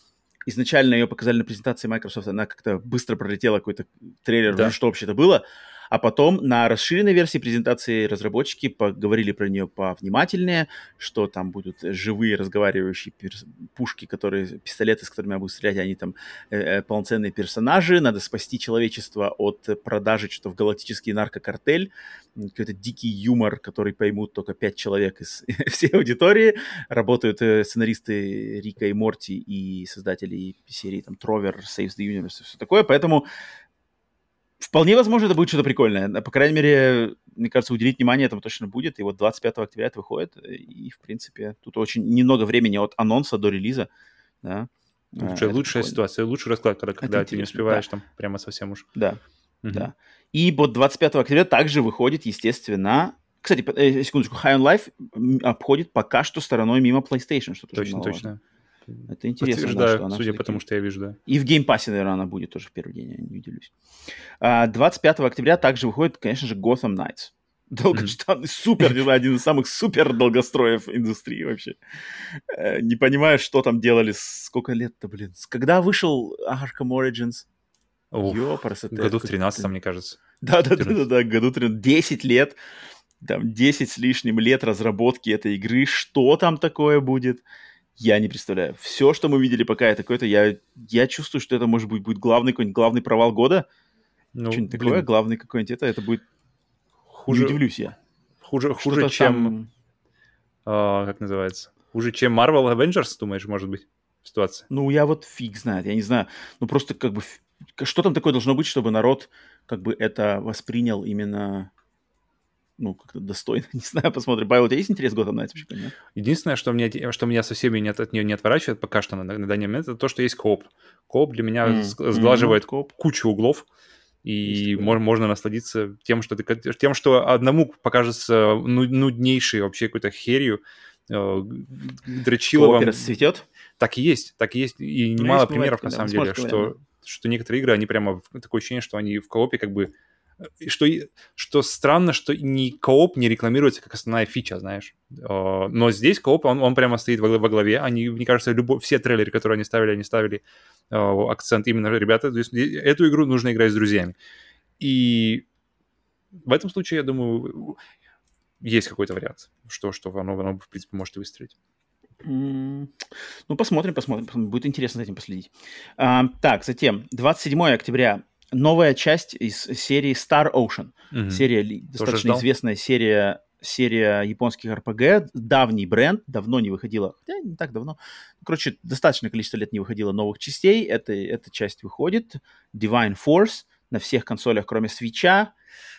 S1: изначально ее показали на презентации Microsoft, она как-то быстро пролетела какой-то трейлер,
S2: Да.
S1: ну, что вообще это было, а потом на расширенной версии презентации разработчики поговорили про нее повнимательнее, что там будут живые разговаривающие перс- пушки, которые, пистолеты, с которыми я буду стрелять, они там э, э, полноценные персонажи, надо спасти человечество от продажи что-то в галактический наркокартель, какой-то дикий юмор, который поймут только пять человек из всей аудитории. Работают э, сценаристы Рика и Морти и создатели серии там Тровер, Saves the Universe и все такое, поэтому вполне возможно это будет что-то прикольное. По крайней мере, мне кажется, уделить внимание этому точно будет. И вот 25 октября это выходит. И, в принципе, тут очень немного времени от анонса до релиза. Да.
S2: Лучшая,
S1: это
S2: лучшая
S1: прикольно.
S2: ситуация, лучший расклад, когда, когда ты не успеваешь там прямо совсем уж.
S1: Да.
S2: Мгм.
S1: Да. И вот 25 октября также выходит, естественно... Кстати, э, секундочку, High on Life обходит пока что стороной мимо PlayStation, что тоже
S2: Точно, точно.
S1: Это интересно, да, что она
S2: судя по тому, что я вижу, да.
S1: И в геймпассе, наверное, она будет тоже в первый день, я не удивлюсь. А, 25 октября также выходит, конечно же, Gotham Knights. Долгожданный, супер, не знаю, один из самых супер долгостроев индустрии вообще. Э, Не понимаю, что там делали, сколько лет-то, блин. Когда вышел Arkham Origins? Ёпарасы,
S2: году в
S1: это-
S2: 13 мне кажется.
S1: Да, да, да, да, да, году 13, 10 лет, там 10 с лишним лет разработки этой игры. Что там такое будет? Я не представляю. Все, что мы видели пока, это какое-то... Я, я чувствую, что это, может быть, будет главный какой-нибудь главный провал года.
S2: Ну,
S1: Что-нибудь
S2: блин,
S1: такое, главный какой-нибудь это, это будет...
S2: хуже,
S1: Не удивлюсь я.
S2: хуже, хуже
S1: Что-то
S2: чем,
S1: там-
S2: а, как называется, хуже, чем Marvel Avengers, думаешь, может быть, ситуация?
S1: Ну, я вот фиг знает, я не знаю. Ну, просто как бы... Что там такое должно быть, чтобы народ как бы это воспринял именно... Ну, как-то достойно. Не знаю, посмотрим. Павел, у тебя есть интерес Gotham Knights вообще? мне?
S2: Единственное, что меня, что меня совсем не от, нее не отворачивает пока что на, на данный момент, это то, что есть кооп. Кооп для меня
S1: м,
S2: сглаживает
S1: кооп.
S2: кучу углов,
S1: Есть
S2: и мор- можно насладиться тем, что ты, тем, что одному покажется ну- нуднейшей вообще какой-то херью, э, дрочиловым.
S1: Кооперс цветет?
S2: Так и есть, так и есть. И
S1: Ну,
S2: немало
S1: есть, бывает,
S2: примеров, на самом деле, что, что некоторые игры, они прямо, такое ощущение, что они в коопе как бы... Что, что странно, что ни кооп не рекламируется как основная фича, знаешь. Э, Но здесь кооп, он, он прямо стоит во, главе. Они, мне кажется, любо, все трейлеры, которые они ставили, они ставили э, акцент именно, ребята, то есть эту игру нужно играть с друзьями. И в этом случае, я думаю, есть какой-то вариант, что, что оно, оно, в принципе, может выстрелить.
S1: Ну, посмотрим, посмотрим, посмотрим. Будет интересно за этим последить. А, так, затем, 27 октября, новая часть из серии Star Ocean.
S2: Мгм.
S1: Серия, достаточно
S2: ждал.
S1: известная серия, серия японских RPG, давний бренд, давно не выходила, хотя не так давно. Короче, достаточное количество лет не выходило новых частей. Это, эта часть выходит. Divine Force на всех консолях, кроме свеча.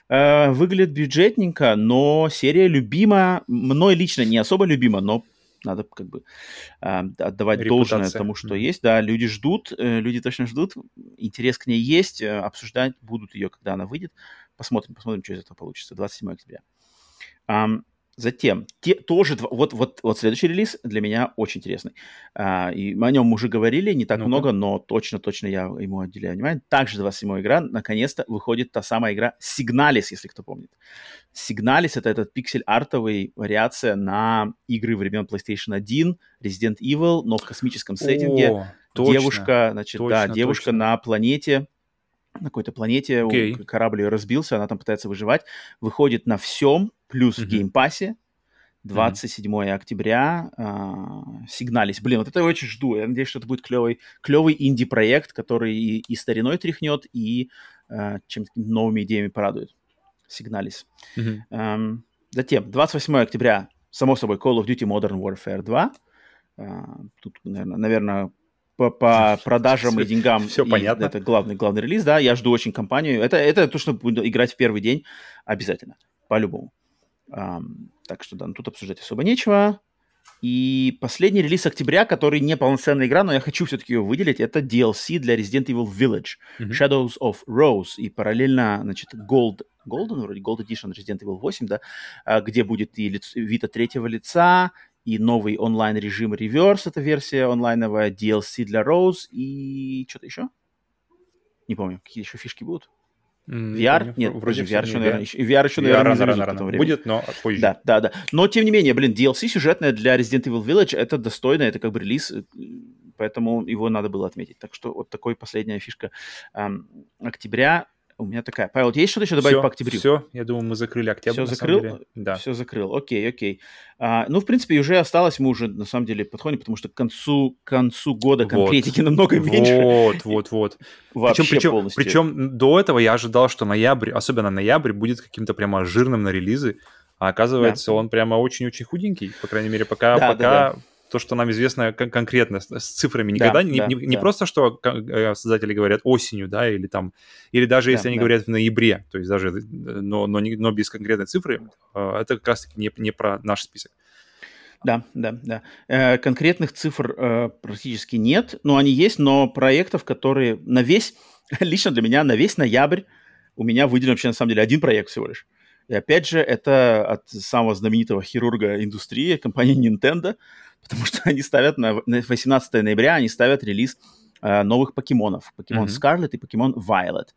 S1: Э, выглядит бюджетненько, но серия любима. Мной лично не особо любима, но надо как бы э, отдавать должное
S2: Репутация.
S1: тому, что
S2: Мгм.
S1: есть. Да, люди ждут, э, люди точно ждут. Интерес к ней есть. э, обсуждать будут ее, когда она выйдет. Посмотрим, посмотрим, что из этого получится. 27 октября. Затем, те, тоже, вот, вот, вот следующий релиз для меня очень интересный. А, и мы о нем уже говорили, не так ну много, но точно-точно я ему отделяю внимание. Также 27 игра, наконец-то выходит та самая игра Signalis, если кто помнит. Signalis — это этот пиксель-артовый вариация на игры времен PlayStation 1, Resident Evil, но в космическом сеттинге. О, точно, девушка, значит, точно, да, девушка точно. на планете, на какой-то планете, okay. корабль ее разбился, она там пытается выживать, выходит на всем, плюс mm-hmm. в геймпассе, 27 mm-hmm. октября э, Signalis. Блин, вот это я очень жду. Я надеюсь, что это будет клевый, клевый инди-проект, который и, и стариной тряхнет, и э, чем-то новыми идеями порадует. Signalis. Мгм. Эм, затем, 28 октября, само собой, Call of Duty Modern Warfare 2. Э, тут, наверное, наверное по, по продажам все, и деньгам.
S2: Все и понятно.
S1: Это главный, главный релиз, да. Я жду очень кампанию. Это, это то, что буду играть в первый день обязательно, по-любому. Um, так что да, ну, тут обсуждать особо нечего. И последний релиз октября, который не полноценная игра, но я хочу все-таки ее выделить, это DLC для Resident Evil Village, mm-hmm. Shadows of Rose, и параллельно, значит, Gold, Golden, вроде Gold Edition Resident Evil 8, да, а, где будет и лиц, вид от третьего лица, и новый онлайн-режим Reverse, это версия онлайновая, DLC для Rose, и что-то еще? Не помню, какие еще фишки будут. VR? Помню, Нет, вроде VR еще, наверное, еще, VR еще, наверное,
S2: VR рано, рано, рано. будет, но позже.
S1: Да, да, да. Но, тем не менее, блин, DLC сюжетная для Resident Evil Village, это достойно, это как бы релиз, э, поэтому его надо было отметить. Так что вот такой последняя фишка эм, октября у меня такая. Павел, есть что-то еще добавить
S2: все,
S1: по октябрю?
S2: Все, я думаю, мы закрыли октябрь.
S1: Все закрыл? Да. Все закрыл. Окей, окей. А, ну, в принципе, уже осталось, мы уже на самом деле подходим, потому что к концу, к концу года конкретики вот. намного меньше.
S2: Вот, вот, вот. Вообще причем, причем, полностью. Причем до этого я ожидал, что ноябрь, особенно ноябрь, будет каким-то прямо жирным на релизы. А оказывается, да. он прямо очень-очень худенький, по крайней мере, пока, да, пока да, да то, что нам известно кон- конкретно с, цифрами. Никогда да, не, да, не, не да. просто, что э, создатели говорят осенью, да, или там, или даже если да, они да. говорят в ноябре, то есть даже, но, но, не, но без конкретной цифры, э, это как раз-таки не, не про наш список.
S1: Да, да, да. Э, конкретных цифр э, практически нет, но они есть, но проектов, которые на весь, лично для меня, на весь ноябрь у меня выделен вообще на самом деле один проект всего лишь. И опять же, это от самого знаменитого хирурга индустрии, компании Nintendo, потому что они ставят на, 18 ноября, они ставят релиз э, новых покемонов. Покемон mm-hmm. Scarlet и покемон Violet.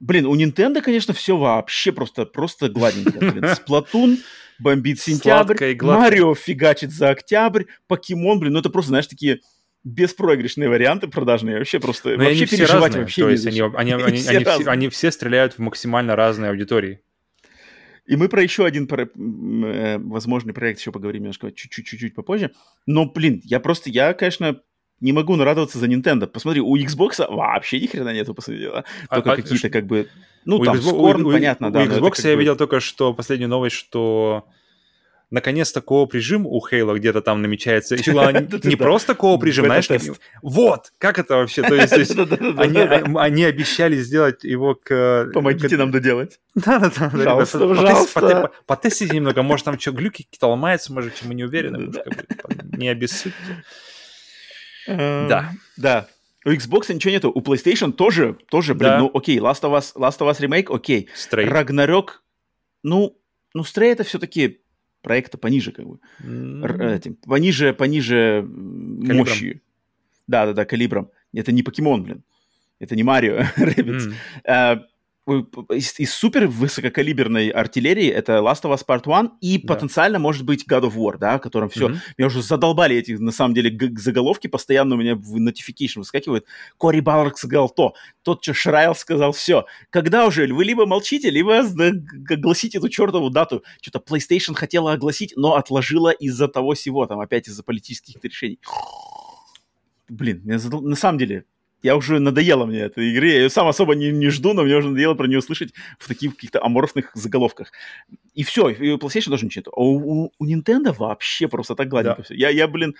S1: Блин, у Nintendo, конечно, все вообще просто, просто гладенько. Сплатун бомбит сентябрь, Марио фигачит за октябрь, покемон, блин, ну это просто, знаешь, такие беспроигрышные варианты продажные, вообще просто, Но вообще переживать разные. вообще
S2: То есть они, они, они, они, все они, все, они все стреляют в максимально разные аудитории.
S1: И мы про еще один про, э, возможный проект еще поговорим немножко чуть-чуть попозже. Но, блин, я просто, я, конечно, не могу нарадоваться за Nintendo. Посмотри, у Xbox вообще ни хрена нету, посмотри. А, только а, какие-то как бы... Ну, у там, Xbox, Scorn, у, понятно,
S2: у,
S1: да.
S2: У Xbox я бы... видел только что последнюю новость, что наконец-то кооп-режим у Хейла где-то там намечается. Еще главное, не просто кооп-режим, знаешь, вот, как это вообще? То есть они обещали сделать его к...
S1: Помогите нам доделать.
S2: Да-да-да.
S1: Пожалуйста, пожалуйста.
S2: Потестите немного, может там что, глюки какие-то ломаются, может, мы не уверены, не обессудьте.
S1: Эм, да. Да. У Xbox ничего нету, у PlayStation тоже, тоже, блин, ну окей, Last of Us, Last of Us Remake, окей.
S2: Stray.
S1: Ragnarok, ну, ну, Stray это все-таки проекта пониже, как бы. Mm-hmm. Этим, пониже, пониже калибром. мощью. Да-да-да, калибром. Это не покемон, блин. Это не Марио Rabbids. Mm из, из супер высококалиберной артиллерии это Last of Us Part 1 и да. потенциально может быть God of War, да, котором все. Mm-hmm. Меня уже задолбали эти, на самом деле, заголовки постоянно у меня в notification выскакивают. Кори Баллард сказал то, тот, что Шрайл сказал все. Когда уже? Вы либо молчите, либо огласите эту чертову дату. Что-то PlayStation хотела огласить, но отложила из-за того всего, там опять из-за политических решений. Блин, меня задол... на самом деле, я уже надоело мне этой игры. Я ее сам особо не, не жду, но мне уже надоело про нее слышать в таких каких-то аморфных заголовках. И все, и PlayStation тоже ничего. А у, у, у Nintendo вообще просто так гладенько да. все. Я, я, блин,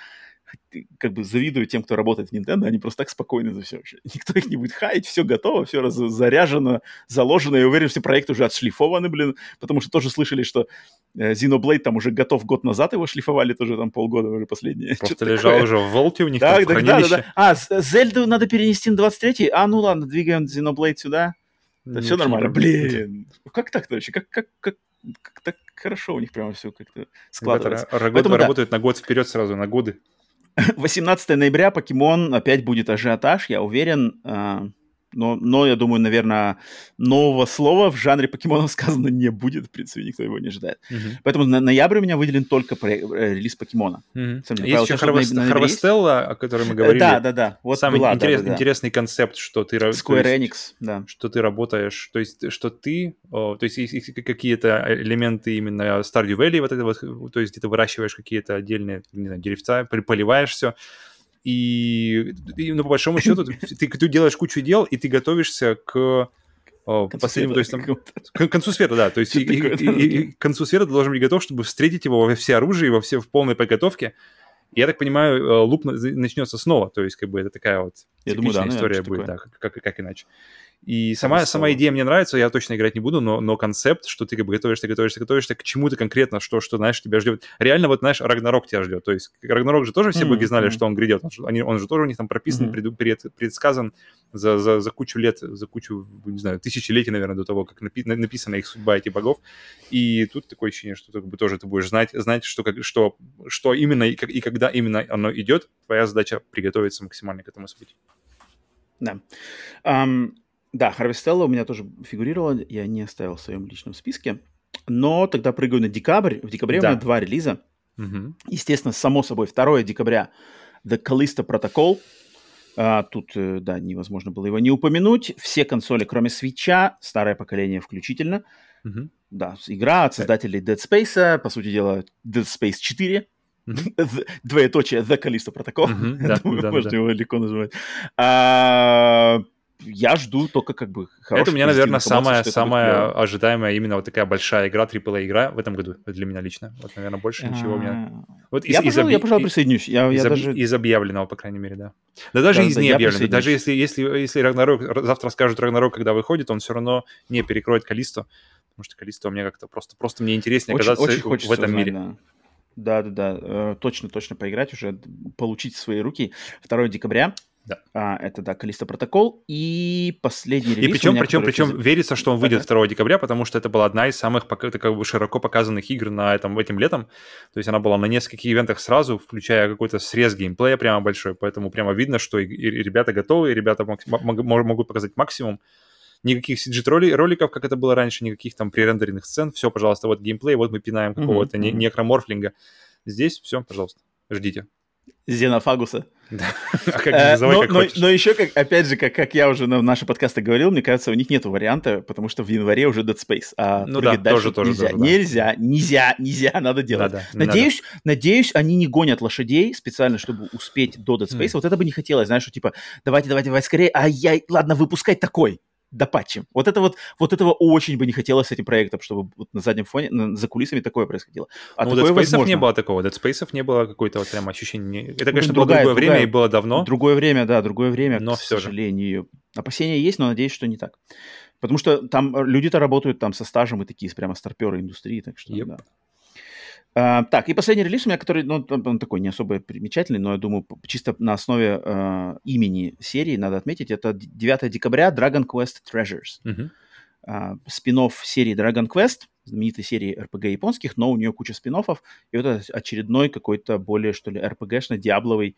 S1: как бы завидую тем, кто работает в Nintendo, они просто так спокойны за все вообще. Никто их не будет хаять, все готово, все раз заряжено, заложено. Я уверен, все проекты уже отшлифованы, блин, потому что тоже слышали, что э, Xenoblade там уже готов год назад, его шлифовали тоже там полгода уже последние.
S2: Просто лежал такое. уже в волте у них
S1: да, там да, да, да, да. А, Зельду надо перенести на 23-й? А, ну ладно, двигаем Xenoblade сюда. Да, все нормально. Блин, как так-то вообще? Как, как, как, как-то хорошо у них прямо все как-то складывается.
S2: Ребята Поэтому, работают да. на год вперед сразу, на годы.
S1: 18 ноября покемон опять будет ажиотаж, я уверен. Но, но, я думаю, наверное, нового слова в жанре покемонов сказано не будет. В принципе, никто его не ожидает. Uh-huh. Поэтому на ноябрь у меня выделен только э, релиз покемона.
S2: Uh-huh. Сам, есть еще Харвестелла, о которой мы говорили.
S1: Да, да, да.
S2: Вот Самый была, интерес, да, да, интересный концепт, что ты...
S1: Square Enix, да.
S2: Что ты работаешь, то есть, что ты... О, то есть, есть какие-то элементы именно Stardew Valley, вот это вот, то есть, где ты выращиваешь какие-то отдельные, не знаю, деревца, поливаешь все, и, и ну, по большому счету ты, ты делаешь кучу дел, и ты готовишься к последнему, то есть там, к концу света, да, то есть и, и, и, и к концу света ты должен быть готов, чтобы встретить его во все оружие, во все в полной подготовке. Я так понимаю, э, луп начнется снова, то есть как бы это такая вот
S1: Я думаю, да,
S2: история будет, да, как, как, как иначе. И сама, сама идея мне нравится, я точно играть не буду, но, но концепт, что ты как бы готовишься, готовишься, готовишься к чему-то конкретно, что, что, знаешь, тебя ждет. Реально, вот, знаешь, Рагнарок тебя ждет. То есть Рагнарок же тоже все mm-hmm. боги знали, что он грядет. Он, они, он же тоже у них там прописан, mm-hmm. пред, пред, предсказан за, за, за кучу лет, за кучу, не знаю, тысячелетий, наверное, до того, как напи- написана их судьба этих богов. И тут такое ощущение, что ты как бы тоже ты будешь знать, знать что, как, что, что именно и, как, и когда именно оно идет. Твоя задача приготовиться максимально к этому событию.
S1: Да. Um, да, Харвестелла у меня тоже фигурировала, я не оставил в своем личном списке. Но тогда прыгаю на декабрь. В декабре да. у меня два релиза. Угу. Естественно, само собой, 2 декабря The Callisto Protocol. А, тут, э, да, невозможно было его не упомянуть. Все консоли, кроме свеча, старое поколение включительно. Угу. Да, игра от создателей Dead Space, по сути дела, Dead Space 4. Mm-hmm. Двоеточие The Callisto Protocol. Mm-hmm, да, Думаю, да, можно да. его легко называть. А, я жду только как бы
S2: Это у меня, наверное, самая, самая ожидаемая именно вот такая большая игра, AAA игра в этом году для меня лично. Вот, наверное, больше ничего у меня... Вот
S1: из, я, пожалуй, я, пожалуй, присоединюсь. Я,
S2: из,
S1: я даже...
S2: из объявленного, по крайней мере, да. Да даже да, из да, необъявленного. Даже если, если, если Рагнарок, завтра скажут Рагнарок, когда выходит, он все равно не перекроет Калисто, потому что Калисто у меня как-то просто, просто мне интереснее очень, оказаться очень в этом узнать, мире.
S1: Да. Да, да, да. Э, точно, точно поиграть уже, получить в свои руки 2 декабря.
S2: Да.
S1: А, это, да, Калиста Протокол. И последний релиз
S2: И причем, меня, причем, причем физи... верится, что он выйдет ага. 2 декабря, потому что это была одна из самых как бы, широко показанных игр на этом, этим летом. То есть она была на нескольких ивентах сразу, включая какой-то срез геймплея прямо большой. Поэтому прямо видно, что и, и ребята готовы, и ребята могут показать максимум. Никаких CG-роликов, как это было раньше, никаких там пререндеренных сцен. Все, пожалуйста, вот геймплей, вот мы пинаем какого-то mm-hmm. некроморфлинга. Здесь все, пожалуйста, ждите.
S1: Зенофагуса.
S2: Да. А как э, называй, но,
S1: как но, но еще, как, опять же, как, как я уже на наши подкасты говорил, мне кажется, у них нет варианта, потому что в январе уже Dead Space. А
S2: ну да, тоже, тоже,
S1: нельзя.
S2: тоже, да.
S1: Нельзя, нельзя, нельзя, надо делать. Надо, надеюсь, надо. надеюсь, они не гонят лошадей специально, чтобы успеть до Dead Space. Mm. Вот это бы не хотелось, знаешь, что типа, давайте, давайте, давайте скорее, а я, ладно, выпускать такой допатчим. Вот это вот, вот этого очень бы не хотелось с этим проектом, чтобы вот на заднем фоне, на, за кулисами такое происходило.
S2: А ну, Dead Space не было такого. Dead Space не было какой-то вот прям ощущения. Это, конечно, ну, другая, было другое другая, время и было давно.
S1: Другое время, да, другое время,
S2: но
S1: к
S2: все
S1: сожалению. Же. Опасения есть, но надеюсь, что не так. Потому что там люди-то работают там со стажем и такие прямо старперы индустрии, так что yep. да. Uh, так, и последний релиз у меня, который, ну, он такой не особо примечательный, но я думаю, чисто на основе uh, имени серии надо отметить, это 9 декабря Dragon Quest Treasures. Uh-huh. Uh, спин серии Dragon Quest, знаменитой серии RPG японских, но у нее куча спин И вот это очередной какой-то более, что ли, RPG-шно-диабловый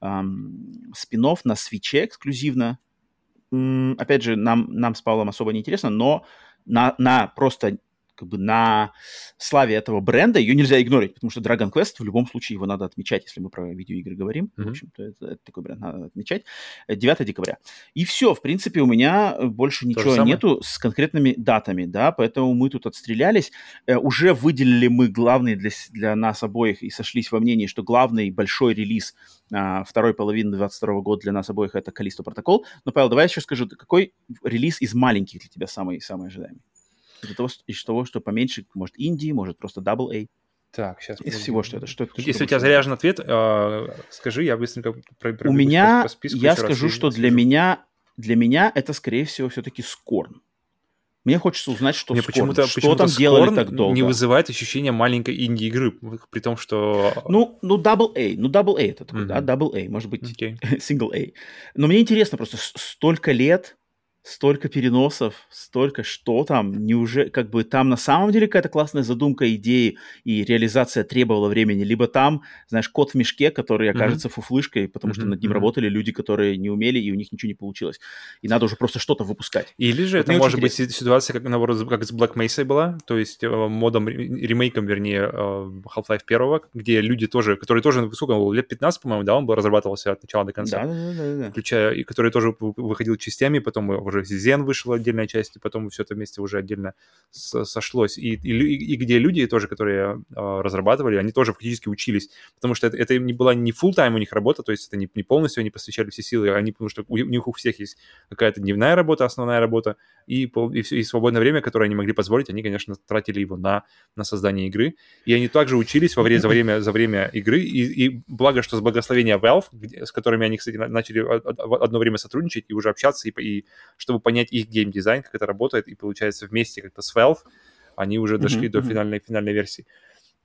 S1: um, спин на свече эксклюзивно. Um, опять же, нам, нам с Павлом особо не интересно, но на, на просто как бы на славе этого бренда ее нельзя игнорить, потому что Dragon Quest в любом случае его надо отмечать, если мы про видеоигры говорим. Mm-hmm. В общем-то, это, это такой бренд надо отмечать. 9 декабря. И все, в принципе, у меня больше ничего нету с конкретными датами, да, поэтому мы тут отстрелялись. Э, уже выделили мы главный для, для нас обоих и сошлись во мнении, что главный большой релиз а, второй половины 22 года для нас обоих это Калисто Протокол. Но, Павел, давай еще скажу, какой релиз из маленьких для тебя самый, самый ожидаемый? Из того, из того, что поменьше, может, Индии, может, просто Double A.
S2: Так, сейчас.
S1: Из всего, что это. Что это
S2: Если у тебя заряжен ответ, э, скажи, я быстренько
S1: про, про, У меня, по списку я скажу, что для меня, для меня это, скорее всего, все-таки Скорн. Мне хочется узнать, что
S2: Мне
S1: Scorn,
S2: почему-то,
S1: что
S2: почему
S1: там
S2: Scorn
S1: делали так долго.
S2: не вызывает ощущения маленькой инди-игры, при том, что...
S1: Ну, ну, Double A, ну, Double A это такой, mm-hmm. да, Double A, может быть, okay. Single A. Но мне интересно просто, столько лет столько переносов, столько что там, неужели, как бы там на самом деле какая-то классная задумка идеи и реализация требовала времени, либо там, знаешь, кот в мешке, который окажется mm-hmm. фуфлышкой, потому mm-hmm. что над ним mm-hmm. работали люди, которые не умели, и у них ничего не получилось. И надо уже просто что-то выпускать.
S2: Или же вот это может быть ситуация, как, наоборот, как с Black Mesa была, то есть э, модом, ремейком, вернее, э, Half-Life 1, где люди тоже, которые тоже, сколько он был, лет 15, по-моему, да, он был разрабатывался от начала до конца. Да, да, да. да. Включая, и который тоже выходил частями, потом уже уже Zen вышел отдельная часть, и потом все это вместе уже отдельно сошлось. И, и, и где люди тоже, которые э, разрабатывали, они тоже фактически учились, потому что это, это не была не full тайм у них работа, то есть это не, не полностью они посвящали все силы, они, потому что у, у них у всех есть какая-то дневная работа, основная работа, и, и, и свободное время, которое они могли позволить, они, конечно, тратили его на, на создание игры. И они также учились во время, за, время, за время игры, и, и благо, что с благословения Valve, где, с которыми они, кстати, начали одно время сотрудничать и уже общаться, и, и чтобы понять их геймдизайн, как это работает, и получается вместе как-то с Valve они уже дошли mm-hmm. до финальной, финальной версии.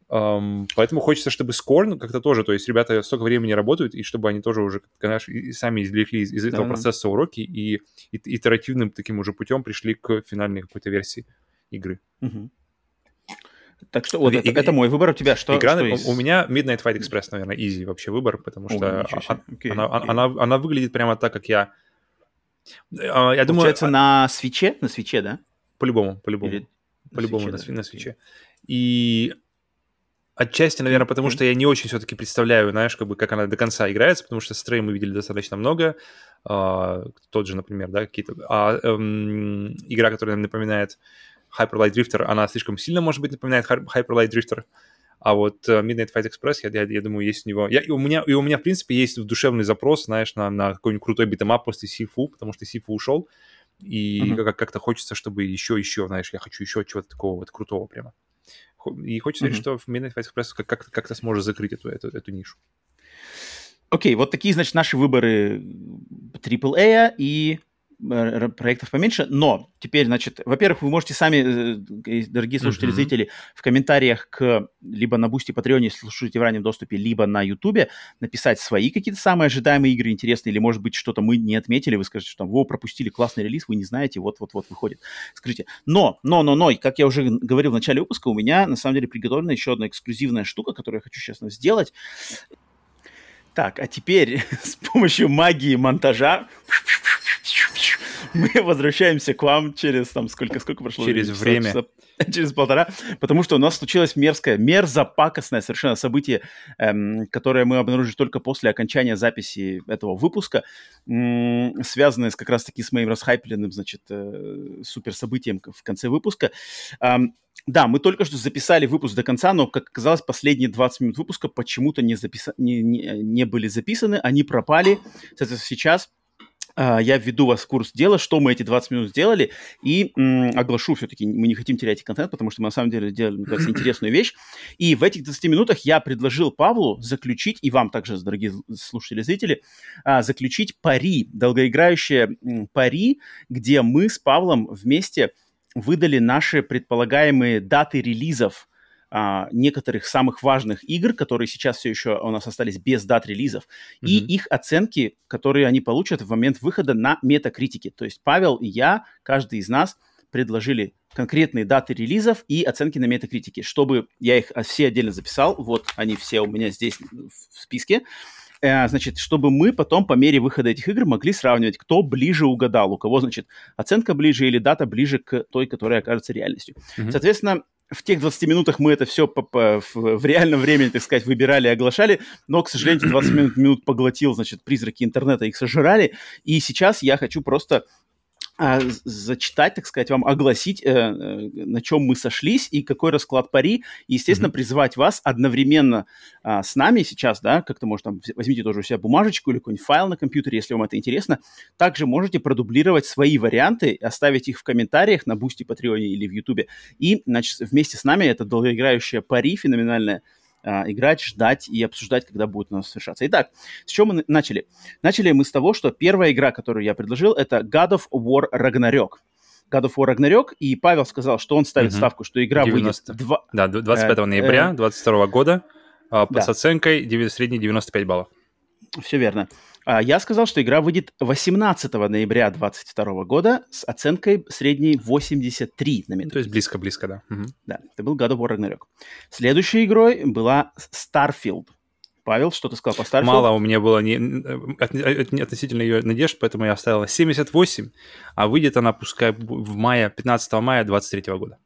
S2: Um, поэтому хочется, чтобы Scorn как-то тоже, то есть ребята столько времени работают, и чтобы они тоже уже, конечно, сами извлекли из, из этого да. процесса уроки и, и итеративным таким уже путем пришли к финальной какой-то версии игры.
S1: Угу. Так что вот и, это, и, это мой выбор у тебя. Что,
S2: игра,
S1: что
S2: есть? У меня Midnight Fight Express, наверное, easy вообще выбор, потому что О, а, okay, она, okay. Она, она, она выглядит прямо так, как я
S1: а, я думаю... Получается, на свече? На свече, да?
S2: По-любому, по-любому. Или... По-любому на, свече, на, на свече. И отчасти, наверное, потому mm-hmm. что я не очень все-таки представляю, знаешь, как бы как она до конца играется, потому что Stray мы видели достаточно много. А, тот же, например, да, какие-то... А, эм, игра, которая напоминает Hyper Light Drifter, она слишком сильно, может быть, напоминает Hyper Light Drifter. А вот э, Midnight Fight Express, я, я, я думаю, есть у него... Я, и, у меня, и у меня, в принципе, есть душевный запрос, знаешь, на, на какой-нибудь крутой beat 'em up после Sifu, потому что Sifu ушел, и mm-hmm. как- как-то хочется, чтобы еще-еще, знаешь, я хочу еще чего-то такого вот крутого прямо. И хочется mm-hmm. что в Midnight Fight Express как- как-то сможет закрыть эту, эту, эту нишу.
S1: Окей, окей, вот такие, значит, наши выборы AAA и Э, проектов поменьше, но теперь, значит, во-первых, вы можете сами, э, дорогие слушатели, uh-huh. зрители, в комментариях к либо на Boosty Патреоне, слушайте в раннем доступе, либо на Ютубе написать свои какие-то самые ожидаемые игры интересные, или, может быть, что-то мы не отметили, вы скажете, что там, во, пропустили классный релиз, вы не знаете, вот-вот-вот выходит. Скажите, но, но, но, но, как я уже говорил в начале выпуска, у меня, на самом деле, приготовлена еще одна эксклюзивная штука, которую я хочу сейчас сделать. Так, а теперь с помощью магии монтажа мы возвращаемся к вам через там сколько, сколько прошло?
S2: Через время. Часа,
S1: через полтора, потому что у нас случилось мерзкое, мерзопакостное совершенно событие, эм, которое мы обнаружили только после окончания записи этого выпуска, эм, связанное с, как раз-таки с моим расхайпленным, значит, э, супер событием в конце выпуска. Эм, да, мы только что записали выпуск до конца, но, как оказалось, последние 20 минут выпуска почему-то не, записа... не, не, не были записаны, они пропали. Соответственно, сейчас я введу вас в курс дела, что мы эти 20 минут сделали, и м, оглашу все-таки, мы не хотим терять контент, потому что мы на самом деле сделали, мне кажется, интересную вещь. И в этих 20 минутах я предложил Павлу заключить, и вам также, дорогие слушатели, зрители, а, заключить пари, долгоиграющее пари, где мы с Павлом вместе выдали наши предполагаемые даты релизов а, некоторых самых важных игр, которые сейчас все еще у нас остались без дат релизов, mm-hmm. и их оценки, которые они получат в момент выхода на метакритике. То есть Павел и я, каждый из нас предложили конкретные даты релизов и оценки на метакритике, чтобы я их все отдельно записал, вот они все у меня здесь в списке, э, значит, чтобы мы потом по мере выхода этих игр могли сравнивать, кто ближе угадал, у кого, значит, оценка ближе или дата ближе к той, которая окажется реальностью. Mm-hmm. Соответственно, в тех 20 минутах мы это все по -по в реальном времени, так сказать, выбирали и оглашали, но, к сожалению, 20 минут, минут поглотил, значит, призраки интернета, их сожрали, и сейчас я хочу просто а, зачитать, так сказать, вам огласить, э, э, на чем мы сошлись и какой расклад пари. И, естественно, mm-hmm. призывать вас одновременно а, с нами сейчас, да, как-то, может, там, возьмите тоже у себя бумажечку или какой-нибудь файл на компьютере, если вам это интересно. Также можете продублировать свои варианты, оставить их в комментариях на Boosty, Патреоне или в Ютубе. И, значит, вместе с нами это долгоиграющая пари феноменальная играть, ждать и обсуждать, когда будет у нас совершаться. Итак, с чего мы начали? Начали мы с того, что первая игра, которую я предложил, это God of War Ragnarok. God of War Ragnarok, и Павел сказал, что он ставит mm-hmm. ставку, что игра 90. выйдет... 2...
S2: Да, 25 э, ноября 2022 э, года э, да. с оценкой 9, средней 95 баллов.
S1: Все верно. А я сказал, что игра выйдет 18 ноября 2022 года с оценкой средней 83 на
S2: То есть близко-близко, да. Угу.
S1: Да, это был God of War Ragnarok. Следующей игрой была Starfield. Павел, что ты сказал по Starfield?
S2: Мало у меня было не, относительно ее надежд, поэтому я оставила 78, а выйдет она, пускай, в мае, 15 мая 2023 года.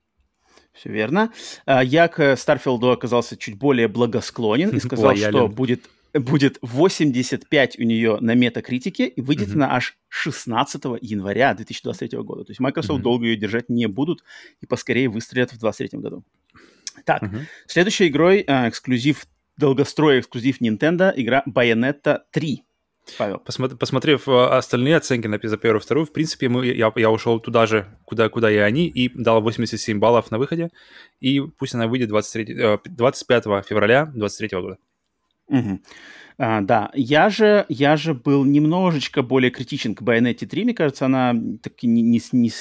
S1: Все верно. А, я к Starfield оказался чуть более благосклонен и сказал, Лоялен. что будет, будет 85 у нее на метакритике и выйдет mm-hmm. она аж 16 января 2023 года. То есть Microsoft mm-hmm. долго ее держать не будут и поскорее выстрелят в 2023 году. Так, mm-hmm. следующей игрой э, эксклюзив долгострой эксклюзив Nintendo, игра Bayonetta 3.
S2: Павел. Посмотри, посмотрев э, остальные оценки на за первую и вторую, в принципе, мы, я, я ушел туда же, куда, куда и они, и дал 87 баллов на выходе, и пусть она выйдет 23, 25 февраля 2023 года.
S1: Угу. А, да, я же, я же был немножечко более критичен к Bayonetta 3, мне кажется, она таки не, не, не,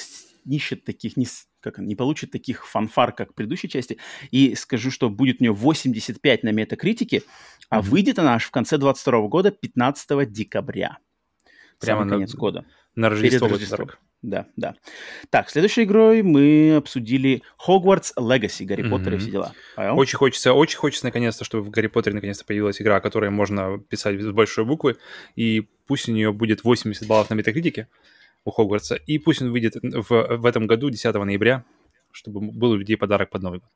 S1: не ищет таких, не, как не получит таких фанфар, как в предыдущей части. И скажу, что будет у нее 85 на метакритике, а mm-hmm. выйдет она аж в конце 22 года, 15 декабря. Прямо на конец года.
S2: На Рождество. Перед Рождеством.
S1: Да, да. Так, следующей игрой мы обсудили Hogwarts Legacy, Гарри mm-hmm. Поттер и все дела.
S2: Понял? Очень хочется, очень хочется наконец-то, чтобы в Гарри Поттере наконец-то появилась игра, которую можно писать с большой буквы, и пусть у нее будет 80 баллов на метакритике, у Хогвартса. И пусть он выйдет в, в этом году, 10 ноября, чтобы был у людей подарок под Новый год.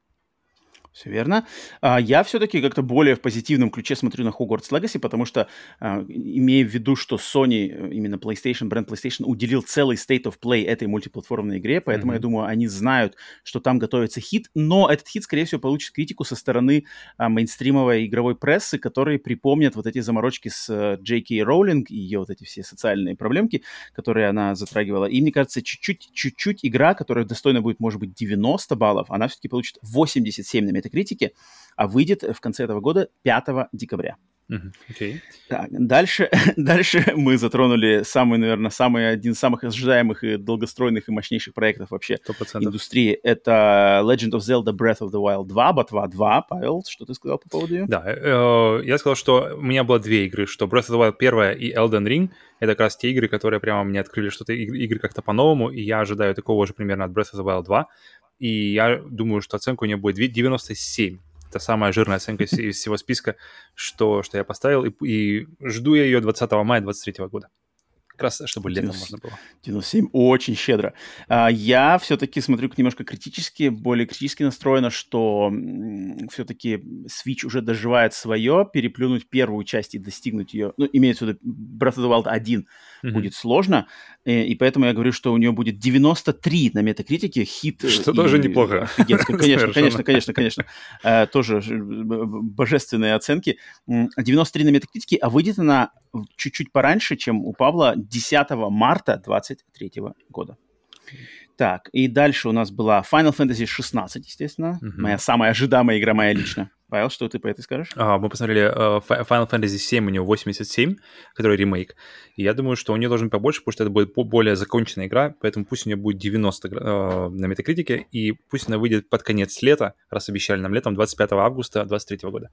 S1: Все верно. А, я все-таки как-то более в позитивном ключе смотрю на Hogwarts Legacy, потому что, а, имея в виду, что Sony, э, именно PlayStation, бренд PlayStation, уделил целый State of Play этой мультиплатформенной игре, поэтому mm-hmm. я думаю, они знают, что там готовится хит, но этот хит, скорее всего, получит критику со стороны а, мейнстримовой игровой прессы, которые припомнят вот эти заморочки с uh, э. Роулинг и ее вот эти все социальные проблемки, которые она затрагивала. И мне кажется, чуть-чуть, чуть-чуть игра, которая достойна будет, может быть, 90 баллов, она все-таки получит 87 на Метакритике, а выйдет в конце этого года 5 декабря.
S2: Okay.
S1: Так, дальше, дальше мы затронули самый, наверное, самый, один из самых ожидаемых и долгостроенных и мощнейших проектов вообще 100%. индустрии. Это Legend of Zelda Breath of the Wild 2, Ботва 2. Павел, что ты сказал по поводу ее?
S2: Да, э, я сказал, что у меня было две игры, что Breath of the Wild первая и Elden Ring. Это как раз те игры, которые прямо мне открыли что-то, игры как-то по-новому, и я ожидаю такого же примерно от Breath of the Wild 2 и я думаю, что оценка у нее будет 97. Это самая жирная оценка из всего списка, что, что я поставил, и, и жду я ее 20 мая 2023 года как раз чтобы летом 90, можно было.
S1: 97 очень щедро. А, я все-таки смотрю немножко критически, более критически настроено, что все-таки Switch уже доживает свое, переплюнуть первую часть и достигнуть ее, ну, имеется в виду Breath of the Wild 1 mm-hmm. будет сложно, и, поэтому я говорю, что у нее будет 93 на метакритике, хит.
S2: Э, что и, тоже неплохо.
S1: Конечно, конечно, конечно, конечно. Э, тоже божественные оценки. 93 на метакритике, а выйдет она чуть-чуть пораньше, чем у Павла, 10 марта 2023 года. Так, и дальше у нас была Final Fantasy 16, естественно. Mm-hmm. Моя самая ожидаемая игра моя лично. Павел, что ты по этой скажешь?
S2: А, мы посмотрели uh, Final Fantasy 7, у него 87, который ремейк. И я думаю, что у нее должен быть побольше, потому что это будет более законченная игра, поэтому пусть у нее будет 90 uh, на метакритике, и пусть она выйдет под конец лета, раз обещали нам летом, 25 августа 2023 года.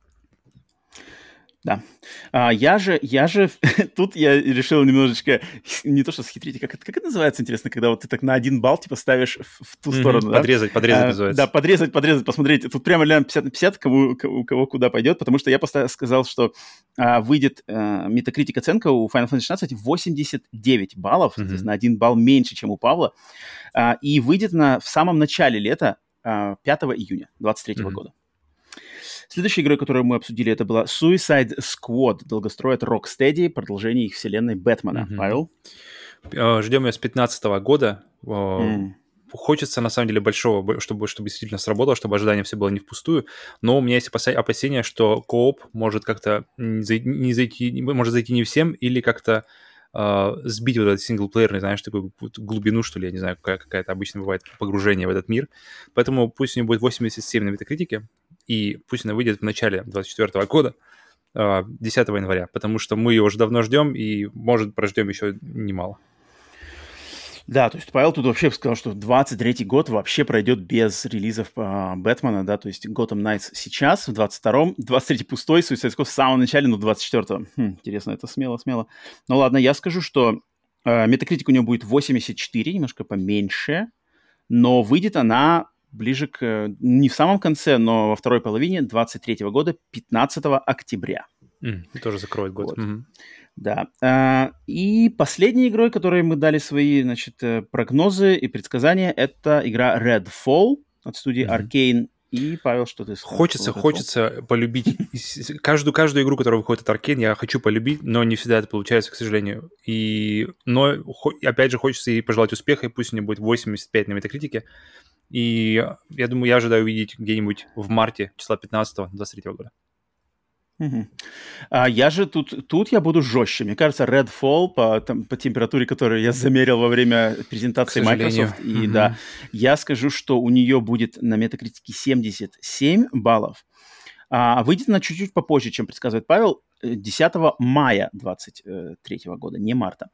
S1: Да. А, я же, я же, тут я решил немножечко, не то что схитрить, как это, как это называется, интересно, когда вот ты так на один балл, типа, ставишь в, в ту mm-hmm, сторону,
S2: Подрезать,
S1: да?
S2: подрезать а, называется.
S1: Да, подрезать, подрезать, посмотреть. Тут прямо реально 50 на 50, кому, у кого куда пойдет, потому что я поставил, сказал, что а, выйдет а, метакритик оценка у Final Fantasy 16 89 баллов, mm-hmm. соответственно, один балл меньше, чем у Павла, а, и выйдет на, в самом начале лета, а, 5 июня 2023 mm-hmm. года. Следующей игрой, которую мы обсудили, это была Suicide Squad, долгострой от Rocksteady, продолжение их вселенной Бэтмена. Mm-hmm. Павел?
S2: Э, Ждем ее с 2015 года. Mm. Хочется, на самом деле, большого, чтобы, чтобы действительно сработало, чтобы ожидание все было не впустую. Но у меня есть опасения, что кооп может как-то не зайти, может зайти не всем, или как-то Uh, сбить вот этот синглплеерный, знаешь, такую глубину, что ли, я не знаю, какая, какая-то обычно бывает погружение в этот мир. Поэтому пусть у него будет 87 на метакритике, и пусть она выйдет в начале 2024 года, 10 а, января, потому что мы ее уже давно ждем и, может, прождем еще немало.
S1: Да, то есть Павел тут вообще сказал, что 23-й год вообще пройдет без релизов э, Бэтмена, да, то есть Gotham Knights сейчас, в 22-м, 23-й пустой, Suicide Squad в самом начале, но 24-го. Хм, интересно, это смело-смело. Ну ладно, я скажу, что э, у него будет 84, немножко поменьше, но выйдет она ближе к... не в самом конце, но во второй половине 23 -го года, 15 октября.
S2: Mm, тоже закроет год. Вот. Mm-hmm.
S1: Да. А, и последней игрой, которой мы дали свои, значит, э, прогнозы и предсказания, это игра Redfall от студии mm-hmm. Arcane. И, Павел, что ты
S2: сказал? Хочется, хочется полюбить каждую, каждую игру, которая выходит от Arcane, я хочу полюбить, но не всегда это получается, к сожалению. И, но, опять же, хочется ей пожелать успеха, и пусть у нее будет 85 на метакритике. И я думаю, я ожидаю увидеть где-нибудь в марте, числа 15 23 года.
S1: Угу. А я же тут, тут я буду жестче. Мне кажется, Redfall по, там, по температуре, которую я замерил во время презентации Microsoft, и угу. да, я скажу, что у нее будет на метакритике 77 баллов, а выйдет она чуть-чуть попозже, чем предсказывает Павел, 10 мая 23 года, не марта.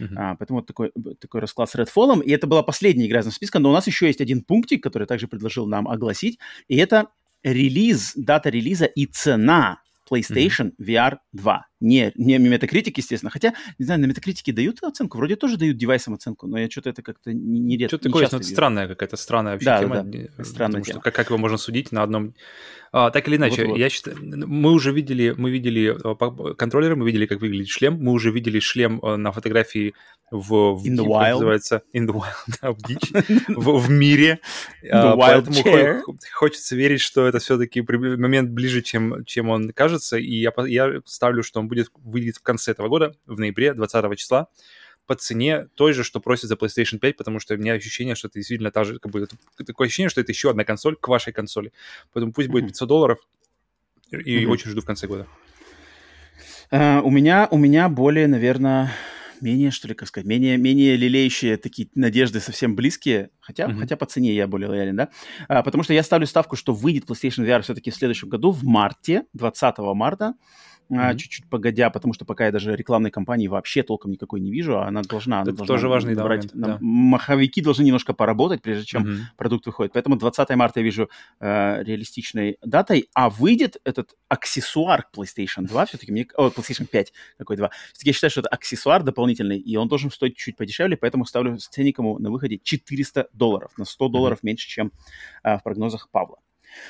S1: Uh-huh. А, поэтому вот такой, такой расклад с Redfall. И это была последняя игра из списка, но у нас еще есть один пунктик, который также предложил нам огласить, и это релиз, дата релиза и цена PlayStation mm-hmm. VR 2. Не, не Metacritic, естественно. Хотя, не знаю, на Metacritic дают оценку? Вроде тоже дают девайсам оценку, но я что-то это как-то не, не редко.
S2: Что-то такое, ну, странная какая-то странная вообще
S1: да,
S2: тема.
S1: Да. Странная
S2: тема. Что, как, как его можно судить на одном... А, так или иначе, Вот-вот. я считаю, мы уже видели, мы видели а, контроллеры, мы видели, как выглядит шлем, мы уже видели шлем а, на фотографии в, в
S1: in the wild.
S2: называется in the wild, да, в дичь, в, в мире.
S1: The wild chair.
S2: хочется верить, что это все-таки момент ближе, чем, чем он кажется, и я, я ставлю, что он будет выйдет в конце этого года, в ноябре, 20 числа по цене той же, что просят за PlayStation 5, потому что у меня ощущение, что это действительно та же, как бы, такое ощущение, что это еще одна консоль к вашей консоли. Поэтому пусть будет 500 долларов, и mm-hmm. очень жду в конце года.
S1: Uh, у меня, у меня более, наверное, менее, что ли, как сказать, менее, менее лелеющие такие надежды совсем близкие, хотя, mm-hmm. хотя по цене я более лоялен, да, а, потому что я ставлю ставку, что выйдет PlayStation VR все-таки в следующем году, в марте, 20 марта, mm-hmm. чуть-чуть погодя, потому что пока я даже рекламной кампании вообще толком никакой не вижу, а она должна... Она
S2: Это
S1: должна
S2: тоже важный
S1: набрать,
S2: момент, да.
S1: Маховики должны немножко поработать, прежде чем mm-hmm. продукт выходит. Поэтому 20 марта я вижу э, реалистичной датой, а выйдет этот аксессуар к PlayStation 2, все-таки мне... О, PlayStation 5, какой 2. Все-таки я считаю, что это аксессуар дополнительный, и он должен стоить чуть подешевле, поэтому ставлю ценником на выходе 400 долларов, на 100 долларов mm-hmm. меньше, чем э, в прогнозах Павла.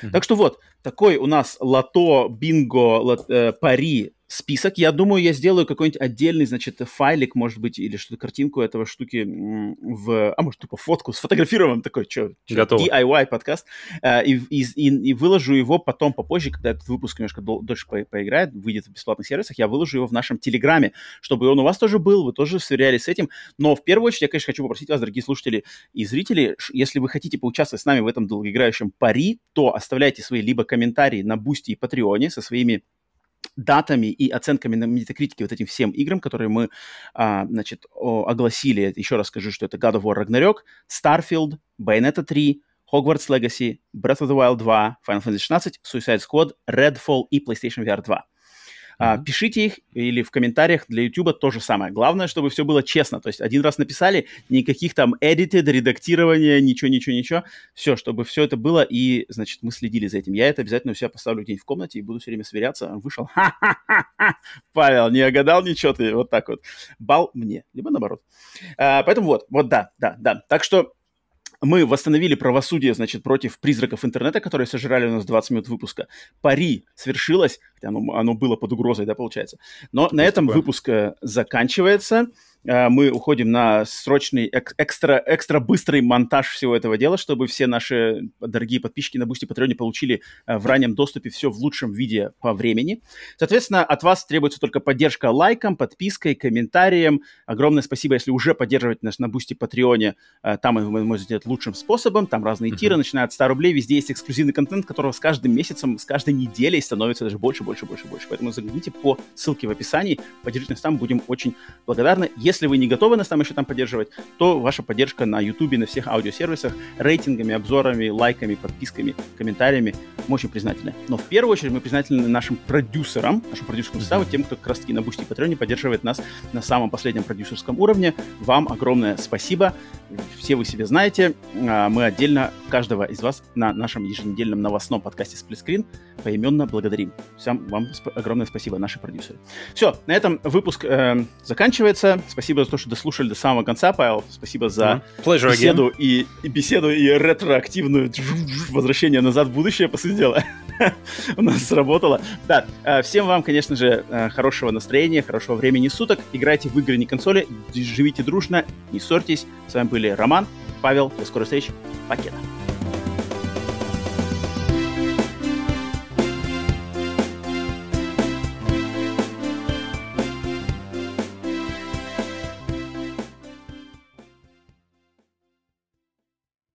S1: Mm-hmm. Так что вот, такой у нас лото, бинго, лот, э, пари список. Я думаю, я сделаю какой-нибудь отдельный, значит, файлик, может быть, или что-то, картинку этого штуки в... А может, тупо фотку сфотографируем такой, что, DIY подкаст, э, и, и, и, и выложу его потом попозже, когда этот выпуск немножко дол- дольше по- поиграет, выйдет в бесплатных сервисах, я выложу его в нашем Телеграме, чтобы он у вас тоже был, вы тоже сверялись с этим. Но в первую очередь я, конечно, хочу попросить вас, дорогие слушатели и зрители, если вы хотите поучаствовать с нами в этом долгоиграющем пари, то оставляйте свои либо комментарии на Boosty и Патреоне со своими датами и оценками на Metacritic вот этим всем играм, которые мы, а, значит, о, огласили. Еще раз скажу, что это God of War Ragnarok, Starfield, Bayonetta 3, Hogwarts Legacy, Breath of the Wild 2, Final Fantasy 16, Suicide Squad, Redfall и PlayStation VR 2. А, пишите их или в комментариях для YouTube то же самое. Главное, чтобы все было честно. То есть один раз написали, никаких там edited, редактирования, ничего, ничего, ничего. Все, чтобы все это было, и, значит, мы следили за этим. Я это обязательно у себя поставлю где-нибудь в комнате и буду все время сверяться. Вышел, Павел, не огадал ничего ты, вот так вот. Балл мне, либо наоборот. А, поэтому вот, вот да, да, да. Так что мы восстановили правосудие, значит, против призраков интернета, которые сожрали у нас 20 минут выпуска. Пари свершилось, хотя оно, оно было под угрозой, да, получается. Но на этом такое? выпуск э, заканчивается. Э, мы уходим на срочный, экстра, экстра быстрый монтаж всего этого дела, чтобы все наши дорогие подписчики на Boosty Патреоне получили э, в раннем доступе все в лучшем виде по времени. Соответственно, от вас требуется только поддержка лайком, подпиской, комментарием. Огромное спасибо, если уже поддерживаете нас на Boosty Патреоне. Э, там вы можете сделать лучшим способом. Там разные тиры, начиная от 100 рублей. Везде есть эксклюзивный контент, которого с каждым месяцем, с каждой неделей становится даже больше, больше, больше, больше. Поэтому загляните по ссылке в описании, поддержите нас там, будем очень благодарны. Если вы не готовы нас там еще там поддерживать, то ваша поддержка на YouTube, на всех аудиосервисах, рейтингами, обзорами, лайками, подписками, комментариями, мы очень признательны. Но в первую очередь мы признательны нашим продюсерам, нашему продюсерскому составу, тем, кто как раз таки на Boosty Patreon е поддерживает нас на самом последнем продюсерском уровне. Вам огромное спасибо. Все вы себе знаете. А, мы отдельно каждого из вас на нашем еженедельном новостном подкасте «Сплитскрин» поименно благодарим. Всем вам сп- огромное спасибо, наши продюсеры. Все, на этом выпуск э, заканчивается. Спасибо за то, что дослушали до самого конца, Павел. Спасибо за
S2: pleasure
S1: беседу
S2: again.
S1: и, и беседу и ретроактивную возвращение назад в будущее, по сути дела. У нас сработало. Да, э, всем вам, конечно же, э, хорошего настроения, хорошего времени суток. Играйте в игры, не консоли. Живите дружно, не ссорьтесь. С вами были Роман, Павел. До скорой встречи. Пакета.